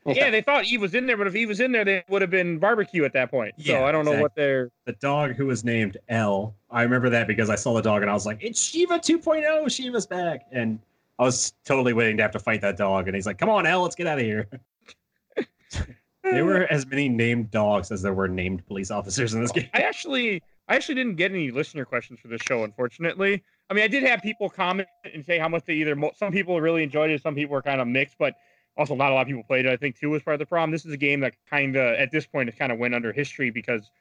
Yeah, they thought Eve was in there, but if Eve was in there, they would have been barbecue at that point. Yeah, so I don't know what they're. the dog who was named L. I remember that because I saw the dog and I was like, "It's Shiva 2.0. Shiva's back!" And I was totally waiting to have to fight that dog, and he's like, "Come on, L, let's get out of here." there were as many named dogs as there were named police officers in this game. I actually, I actually didn't get any listener questions for this show, unfortunately. I mean, I did have people comment and say how much they either. mo- Some people really enjoyed it, some people were kind of mixed, but also not a lot of people played it. I think too was part of the problem. This is a game that kind of, at this point, it kind of went under history because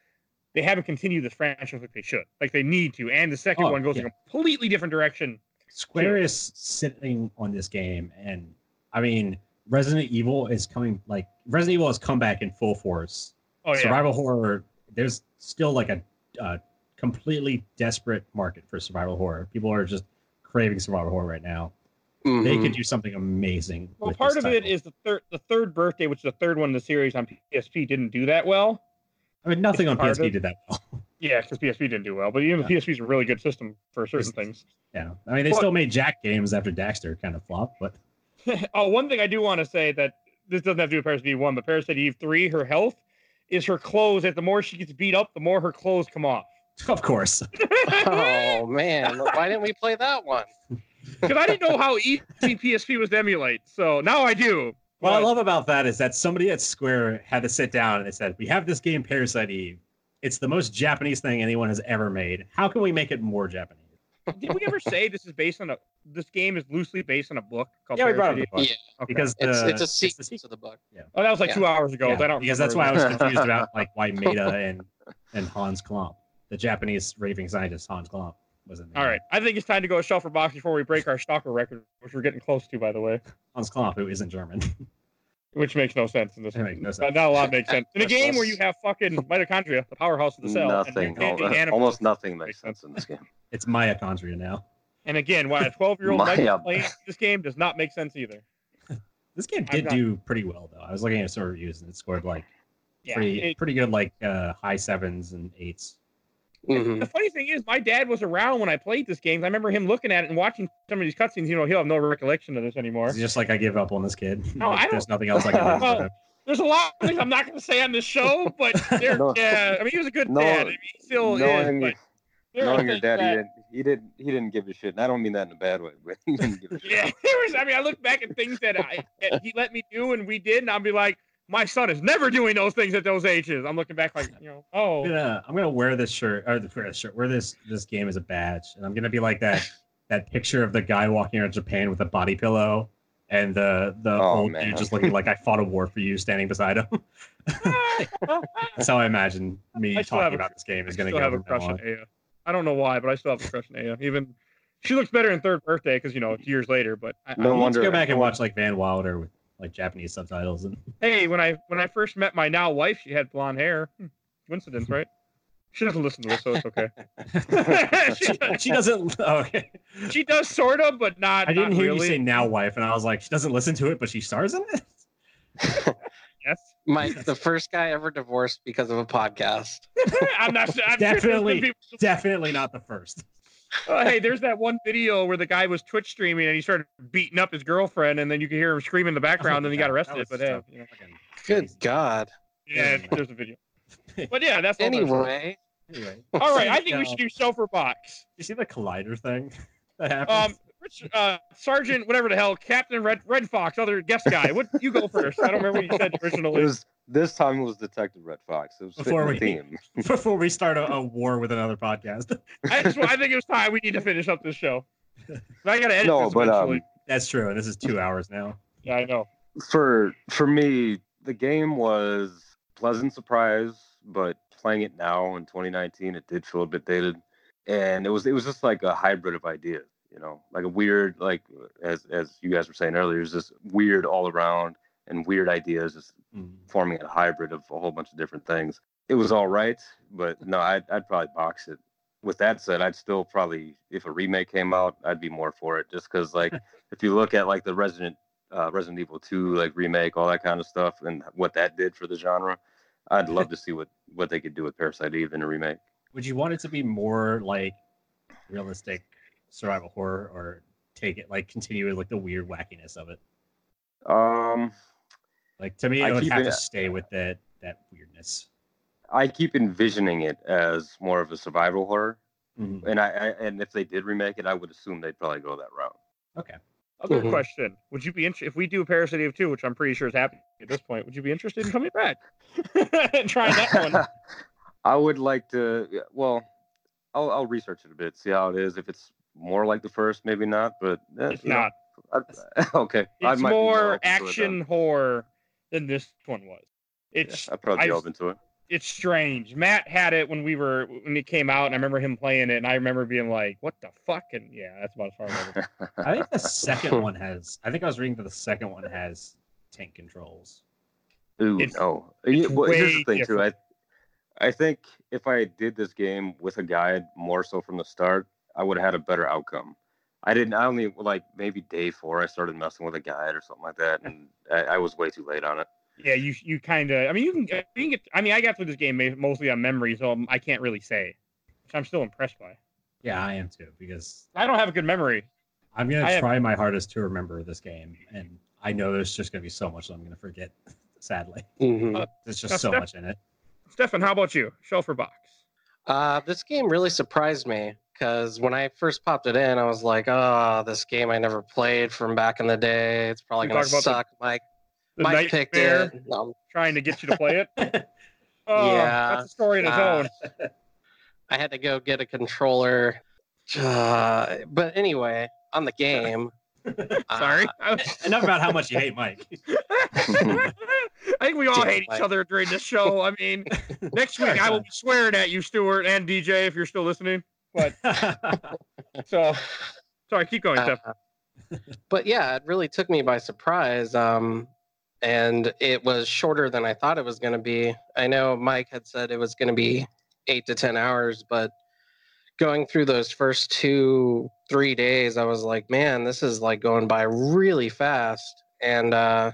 they haven't continued this franchise like they should, like they need to. And the second Oh, one goes in a completely different direction. Square is sitting on this game, and I mean, Resident Evil is coming. Like Resident Evil has come back in full force. Oh yeah, Survival horror. There's still like a, a completely desperate market for survival horror. People are just craving survival horror right now. They Mhm. could do something amazing. Well, part of it is the third the third birthday, which is the third one in the series on PSP, didn't do that well. I mean, nothing it's on PSP of- did that well. Yeah, because PSP didn't do well, but even the PSP is a really good system for certain things. Yeah, I mean they Well- still made Jak games after Daxter kind of flopped, but oh, one thing I do want to say that this doesn't have to do with Parasite Eve one, but Parasite Eve three, her health is her clothes. That the more she gets beat up, the more her clothes come off. of course. oh man, why didn't we play that one? Because I didn't know how easy PSP was to emulate, so now I do. What I love about that is that somebody at Square had to sit down and they said, "We have this game, Parasite Eve. It's the most Japanese thing anyone has ever made. How can we make it more Japanese?" Did we ever say this is based on a? This game is loosely based on a book called. Yeah, we brought Parasite up Yeah, Okay. because it's the, it's a the sequel to the book. Yeah. Oh, that was like yeah. two hours ago. Yeah, I don't because that's why I was confused about like why Maeda and and Hans Klump, the Japanese raving scientist Hans Klump, was in there. All right, I think it's time to go a shelf for box before we break our stalker record, which we're getting close to, by the way. Hans Klump, who isn't German. Which makes no sense in this. It no Not, sense. not a lot makes sense in a game where you have fucking mitochondria, the powerhouse of the cell. Nothing. you're animals. Almost nothing makes Makes sense in this game. It's mitochondria now. And again, why a 12 year old My, Mike uh, playing this game does not make sense either. This game did not- do pretty well though. I was looking at some reviews and it scored like Yeah. pretty it- pretty good, like uh, high sevens and eights. Mhm. the funny thing is, my dad was around when I played this game. I remember him looking at it and watching some of these cutscenes. You know, he'll have no recollection of this anymore. It's just like I give up on this kid. No, Like, I There's nothing else I can do. Well. There's a lot of things I'm not going to say on this show, but there, No. yeah, I mean, he was a good No, dad. I mean, he still knowing- is. But there are Knowing your things dad, he didn't, he didn't he didn't give a shit. And I don't mean that in a bad way, but he didn't give a shit. Yeah, there was. I mean, I look back at things that I that he let me do and we did, and I'll be like, my son is never doing those things at those ages. I'm looking back like, you know, oh, I'm gonna I'm gonna wear this shirt or the wear this shirt, wear this this game as a badge, and I'm gonna be like that that picture of the guy walking around Japan with a body pillow and the the Oh, old man. dude just looking like I fought a war for you standing beside him. That's how I imagine me I still have talking a- about this game is gonna still go. have a crush on on. Aya. I don't know why, but I still have a crush on Aya. Even she looks better in third birthday because you know it's years later. But I, No I, I need wonder- to go back and watch like Van Wilder with like Japanese subtitles and hey, when I when I first met my now wife, she had blonde hair. Hmm, Coincidence, right? She doesn't listen to this, so it's okay. she, she doesn't. oh, okay, she does sort of, but not. I didn't not hear really. you say now wife, and I was like, she doesn't listen to it, but she stars in it. yes. My the first guy ever divorced because of a podcast. I'm not. I'm sure Definitely. people- Definitely not the first. Oh, hey, there's that one video where the guy was Twitch streaming and he started beating up his girlfriend, and then you could hear him scream in the background, and he got arrested. But hey, you know, fucking Good. God. yeah, there's a video. But yeah, that's all there is. Anyway, Anyway, All right, I think we should do show for box. You see the collider thing that happened? Um, Rich, uh, Sergeant, whatever the hell, Captain Red Red Fox, other guest guy. What you go first? I don't remember what you said It originally. was this time it was Detective Red Fox. It was Before fitting the we- theme. Before we start a, a war with another podcast. I just, I think it was time we need to finish up this show. I gotta edit No, this but um, That's true, and this is two hours now. yeah, I know. for for me, the game was pleasant surprise, but playing it now in 2019, it did feel a bit dated, and it was it was just like a hybrid of ideas, you know, like a weird like as as you guys were saying earlier, it was just weird all around and weird ideas just Mm. forming a hybrid of a whole bunch of different things. It was all right, but no, I'd I'd probably box it. With that said, I'd still probably if a remake came out, I'd be more for it, just because like if you look at like the Resident uh, Resident Evil 2 like remake, all that kind of stuff, and what that did for the genre, I'd love to see what what they could do with Parasite Eve in a remake. Would you want it to be more like realistic survival horror, or take it like continue with like the weird wackiness of it? Um, Like to me, I it would have it- to stay with that that weirdness. I keep envisioning it as more of a survival horror, Mhm. and I, I and if they did remake it, I would assume they'd probably go that route. Okay. Other Mhm. question: Would you be interested if we do Parasite Eve 2, which I'm pretty sure is happening at this point? Would you be interested in coming back and trying that one? I would like to. Well, I'll I'll research it a bit, see how it is. If it's more like the first, maybe not, but eh, It's you know, not. I, okay, I It's might be more open to it then. action horror than this one was. Yeah, It's I'd probably be I've- to it. it's strange. Matt had it when we were when it came out, and I remember him playing it, and I remember being like, "What the fuck?" And yeah, that's about as far as I remember. I think the second one has. I think I was reading that the second one has tank controls. Ooh, It's- no. it's Yeah, well, here's the thing too. I, I think if I did this game with a guide more so from the start, I would have had a better outcome. I didn't. I only like maybe day four. I started messing with a guide or something like that, and I, I was way too late on it. Yeah, you you kind of. I mean, you can, you can get. I mean, I got through this game mostly on memory, so I can't really say, which I'm still impressed by. Yeah, I am too because I don't have a good memory. I'm gonna I have- try my hardest to remember this game, and I know there's just gonna be so much that I'm gonna forget. Sadly, Mhm. Uh, there's just so def- much in it. Stefan, how about you? Shelf or box? Uh, this game really surprised me because when I first popped it in, I was like, "Oh, this game I never played from back in the day. It's probably You gonna talk about the- suck." Mike, The Mike picked it. No, trying to get you to play it. Oh, Yeah, that's a story in its uh, own. I had to go get a controller. Uh, but anyway, on the game. Sorry. uh, Enough about how much you hate Mike. I think we all Damn, hate each other during this show. I mean, next week I will be swearing at you, Stuart and DJ, if you're still listening. But so, sorry, keep going, Steph. Uh, but yeah, it really took me by surprise. Um, and it was shorter than I thought it was going to be. I know Mike had said it was going to be eight to 10 hours, but going through those first two, three days, I was like, man, this is like going by really fast. And, uh,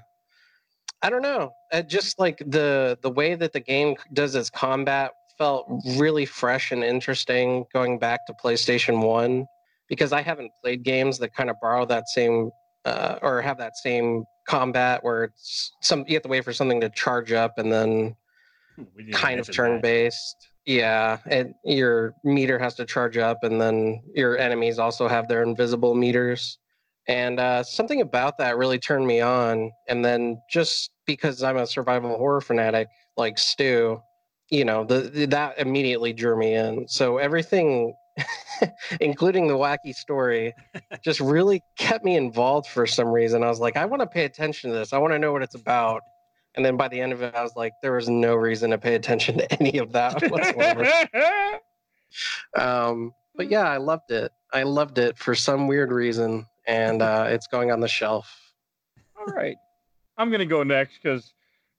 I don't know. It just like the the way that the game does its combat felt really fresh and interesting going back to PlayStation 1 because I haven't played games that kind of borrow that same uh, or have that same combat where it's some you have to wait for something to charge up and then kind of turn based. Yeah, and your meter has to charge up, and then your enemies also have their invisible meters. And uh, something about that really turned me on. And then just because I'm a survival horror fanatic like Stu, you know, the, that immediately drew me in. So everything, including the wacky story, just really kept me involved for some reason. I was like, I want to pay attention to this. I want to know what it's about. And then by the end of it, I was like, there was no reason to pay attention to any of that whatsoever. um, but yeah, I loved it. I loved it for some weird reason, and uh, it's going on the shelf. All right. I'm gonna go next because,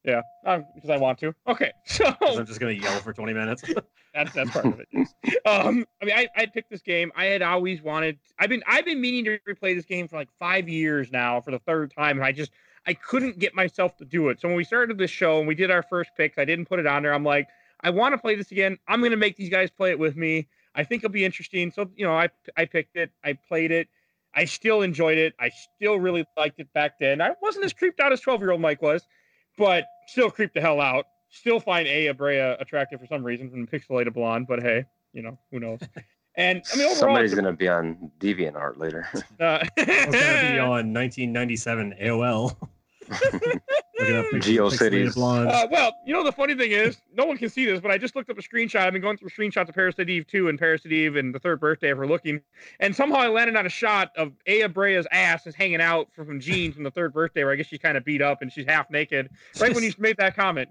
yeah, because I want to. Okay, so I'm just gonna yell for 20 minutes. that's that's part of it. yes. Um, I mean, I, I picked this game. I had always wanted. I've been I've been meaning to replay this game for like five years now for the third time, and I just I couldn't get myself to do it. So when we started this show and we did our first picks, I didn't put it on there. I'm like, I want to play this again. I'm gonna make these guys play it with me. I think it'll be interesting. So you know, I I picked it. I played it. I still enjoyed it. I still really liked it back then. I wasn't as creeped out as 12 year old Mike was, but still creep the hell out. Still find Aya Brea attractive for some reason from pixelated blonde, but hey, you know, who knows? And I mean, overall, Somebody's gonna be on DeviantArt later. uh, It's gonna be on 1997 AOL. Looking up GeoCities. Uh, well, you know the funny thing is, no one can see this, but I just looked up a screenshot. I've been going through screenshots of Parasite Eve 2 and Parasite Eve and the third birthday of her looking, and somehow I landed on a shot of Aya Brea's ass is hanging out from, from jeans from the third birthday, where I guess she's kind of beat up and she's half naked. Right when you made that comment,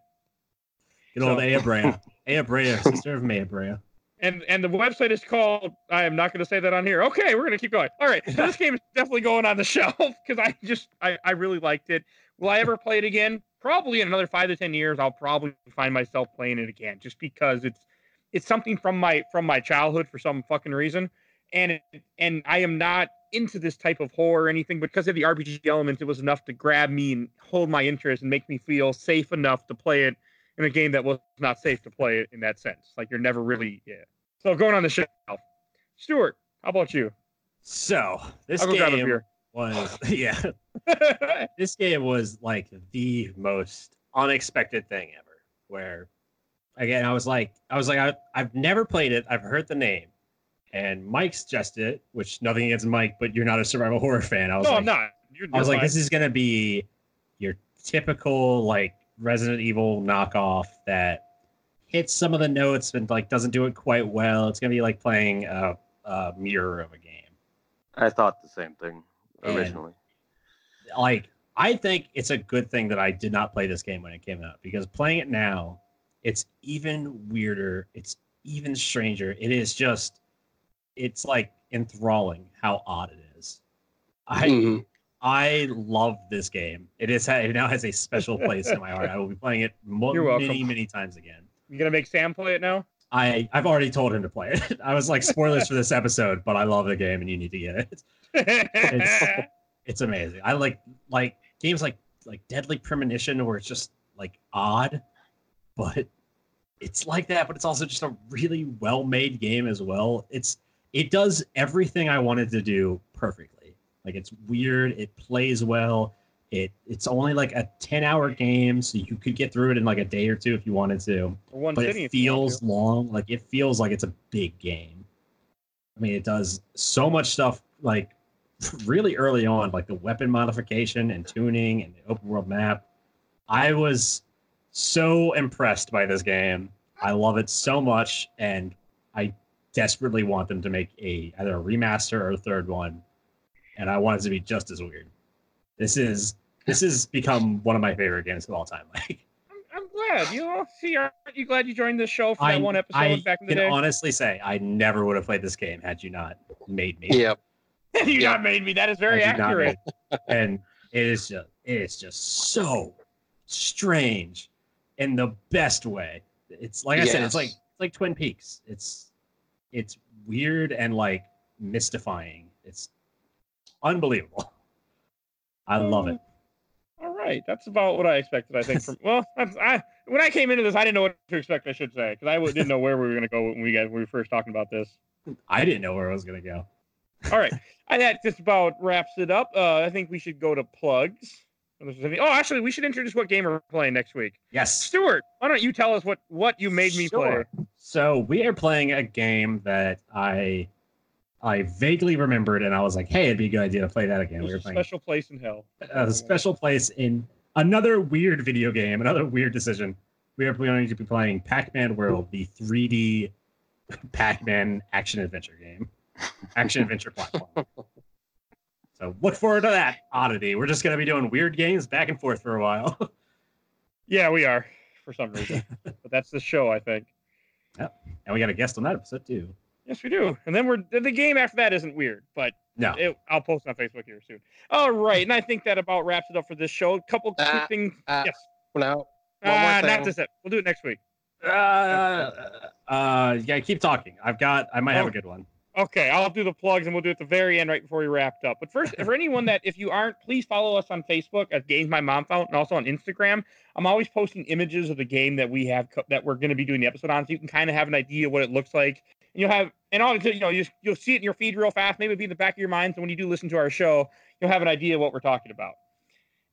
Good old so- Aya Brea. Aya Brea, sister of Maya Brea. and and the website is called. I am not going to say that on here. Okay, we're going to keep going. All right, so this game is definitely going on the shelf because I just I I really liked it. Will I ever play it again? Probably in another five to ten years, I'll probably find myself playing it again, just because it's it's something from my from my childhood for some fucking reason, and it, and I am not into this type of horror or anything but because of the RPG element. It was enough to grab me and hold my interest and make me feel safe enough to play it in a game that was not safe to play it in that sense. Like you're never really yeah. So going on the shelf, Stuart, how about you? So this I'll go grab a game. Was yeah. This game was like the most unexpected thing ever. Where again, I was like, I was like, I, I've never played it. I've heard the name, and Mike suggested it, which nothing against Mike, but you're not a survival horror fan. I was no, like, I'm not. You're, I was like, fine. this is gonna be your typical like Resident Evil knockoff that hits some of the notes and like doesn't do it quite well. It's gonna be like playing a, a mirror of a game. I thought the same thing And- originally. Like, I think it's a good thing that I did not play this game when it came out because playing it now, it's even weirder. It's even stranger. It is just, it's like enthralling how odd it is. I Mhm. I love this game. It is it now has a special place in my heart. I will be playing it mo- many many times again. you gonna make Sam play it now? I I've already told him to play it. I was like spoilers for this episode, but I love the game and you need to get it. It's- It's amazing. I like like games like like Deadly Premonition where it's just like odd, but it's like that. But it's also just a really well made game as well. It's it does everything I wanted to do perfectly. Like it's weird, it plays well. It it's only like a ten hour game, so you could get through it in like a day or two if you wanted to. One But it if you want feels long. Like it feels like it's a big game. I mean, it does so much stuff like really early on, like the weapon modification and tuning and the open world map. I was so impressed by this game. I love it so much, and I desperately want them to make a either a remaster or a third one. And I want it to be just as weird. This is this has become one of my favorite games of all time. Like I'm, I'm glad. You know, see, aren't you glad you joined this show for I, that one episode I back in the day? can honestly say I never would have played this game had you not made me. Yep. you Yeah. not made me. That is very Had you not accurate. and it is just it is just so strange in the best way. It's like I said, it's like it's like Twin Peaks. It's it's weird and like mystifying. It's unbelievable. I love it. All right, that's about what I expected. I think from well, that's, I when I came into this, I didn't know what to expect. I should say because I w- didn't know where we were going to go when we got when we were first talking about this. I didn't know where I was gonna go. All right, I that just about wraps it up. Uh, I think we should go to plugs. Unless there's any- Oh, actually, we should introduce what game we're playing next week. Yes. Stuart, why don't you tell us what what you made me play? Sure. So we are playing a game that I I vaguely remembered, and I was like, "Hey, it'd be a good idea to play that again." We were playing special place in hell. a special place in another weird video game, another weird decision. We are going to be playing Pac-Man World, the 3D Pac-Man action adventure game, action adventure platform. So look forward to that oddity. We're just going to be doing weird games back and forth for a while. Yeah, we are for some reason, but that's the show, I think. Yeah. And we got a guest on that episode too. Yes, we do. And then we're the the game after that isn't weird, but No, it, I'll post on Facebook here soon. All right, and I think that about wraps it up for this show. A couple quick Uh, things. uh, yes, Now, one more uh, not thing. this. ep- We'll do it next week. uh, uh, yeah, keep talking. I've got, I might have Oh. a good one. Okay, I'll do the plugs and we'll do it at the very end right before we wrapped up. But first, for anyone that if you aren't, please follow us on Facebook at Games My Mom Found and also on Instagram. I'm always posting images of the game that we have co- that we're going to be doing the episode on, so you can kind of have an idea what it looks like. And you'll have and all you know you you'll see it in your feed real fast, maybe be in the back of your mind. So when you do listen to our show, you'll have an idea of what we're talking about.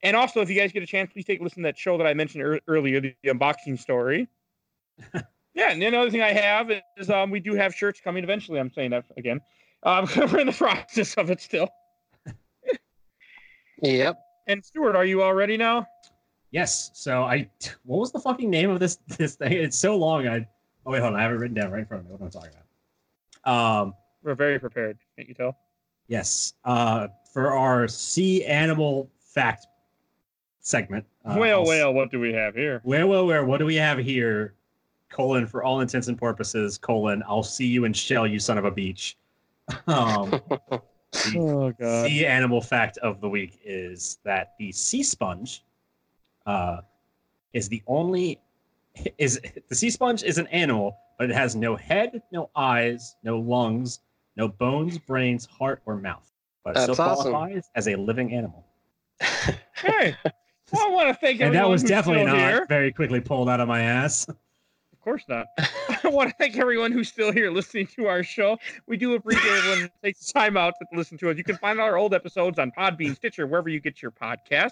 And also, if you guys get a chance, please take a listen to that show that I mentioned ear- earlier, the unboxing story. yeah, and the other thing I have is um, we do have shirts coming eventually. I'm saying that again. Um, we're in the process of it still. Yep. And Stuart, are you all ready now? Yes. So I, what was the fucking name of this this thing? It's so long. I, oh wait, hold on. I have it written down right in front of me. What am I talking about? Um, We're very prepared. Can't you tell? yes. Uh, for our sea animal fact segment. Uh, well, I'll- well, what do we have here? Where, where, where? What do we have here? Colon for all intents and purposes. Colon. I'll see you in shell, you son of a beach. Um, the Oh God. sea animal fact of the week is that the sea sponge uh, is the only is the sea sponge is an animal, but it has no head, no eyes, no lungs, no bones, brains, heart, or mouth. But it still That's awesome. qualifies as a living animal. Hey, well, I want to thank And that was definitely still not here. very quickly pulled out of my ass. Of course not. I want to thank everyone who's still here listening to our show. We do appreciate everyone who takes the time out to listen to us. You can find our old episodes on Podbean, Stitcher, wherever you get your podcasts.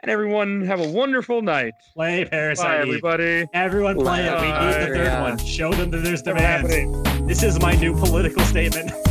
And everyone have a wonderful night. Play Bye, Parasite. Eve. everybody. Everyone play it. We need the third Bye. one. Show them that there's demand. This is my new political statement.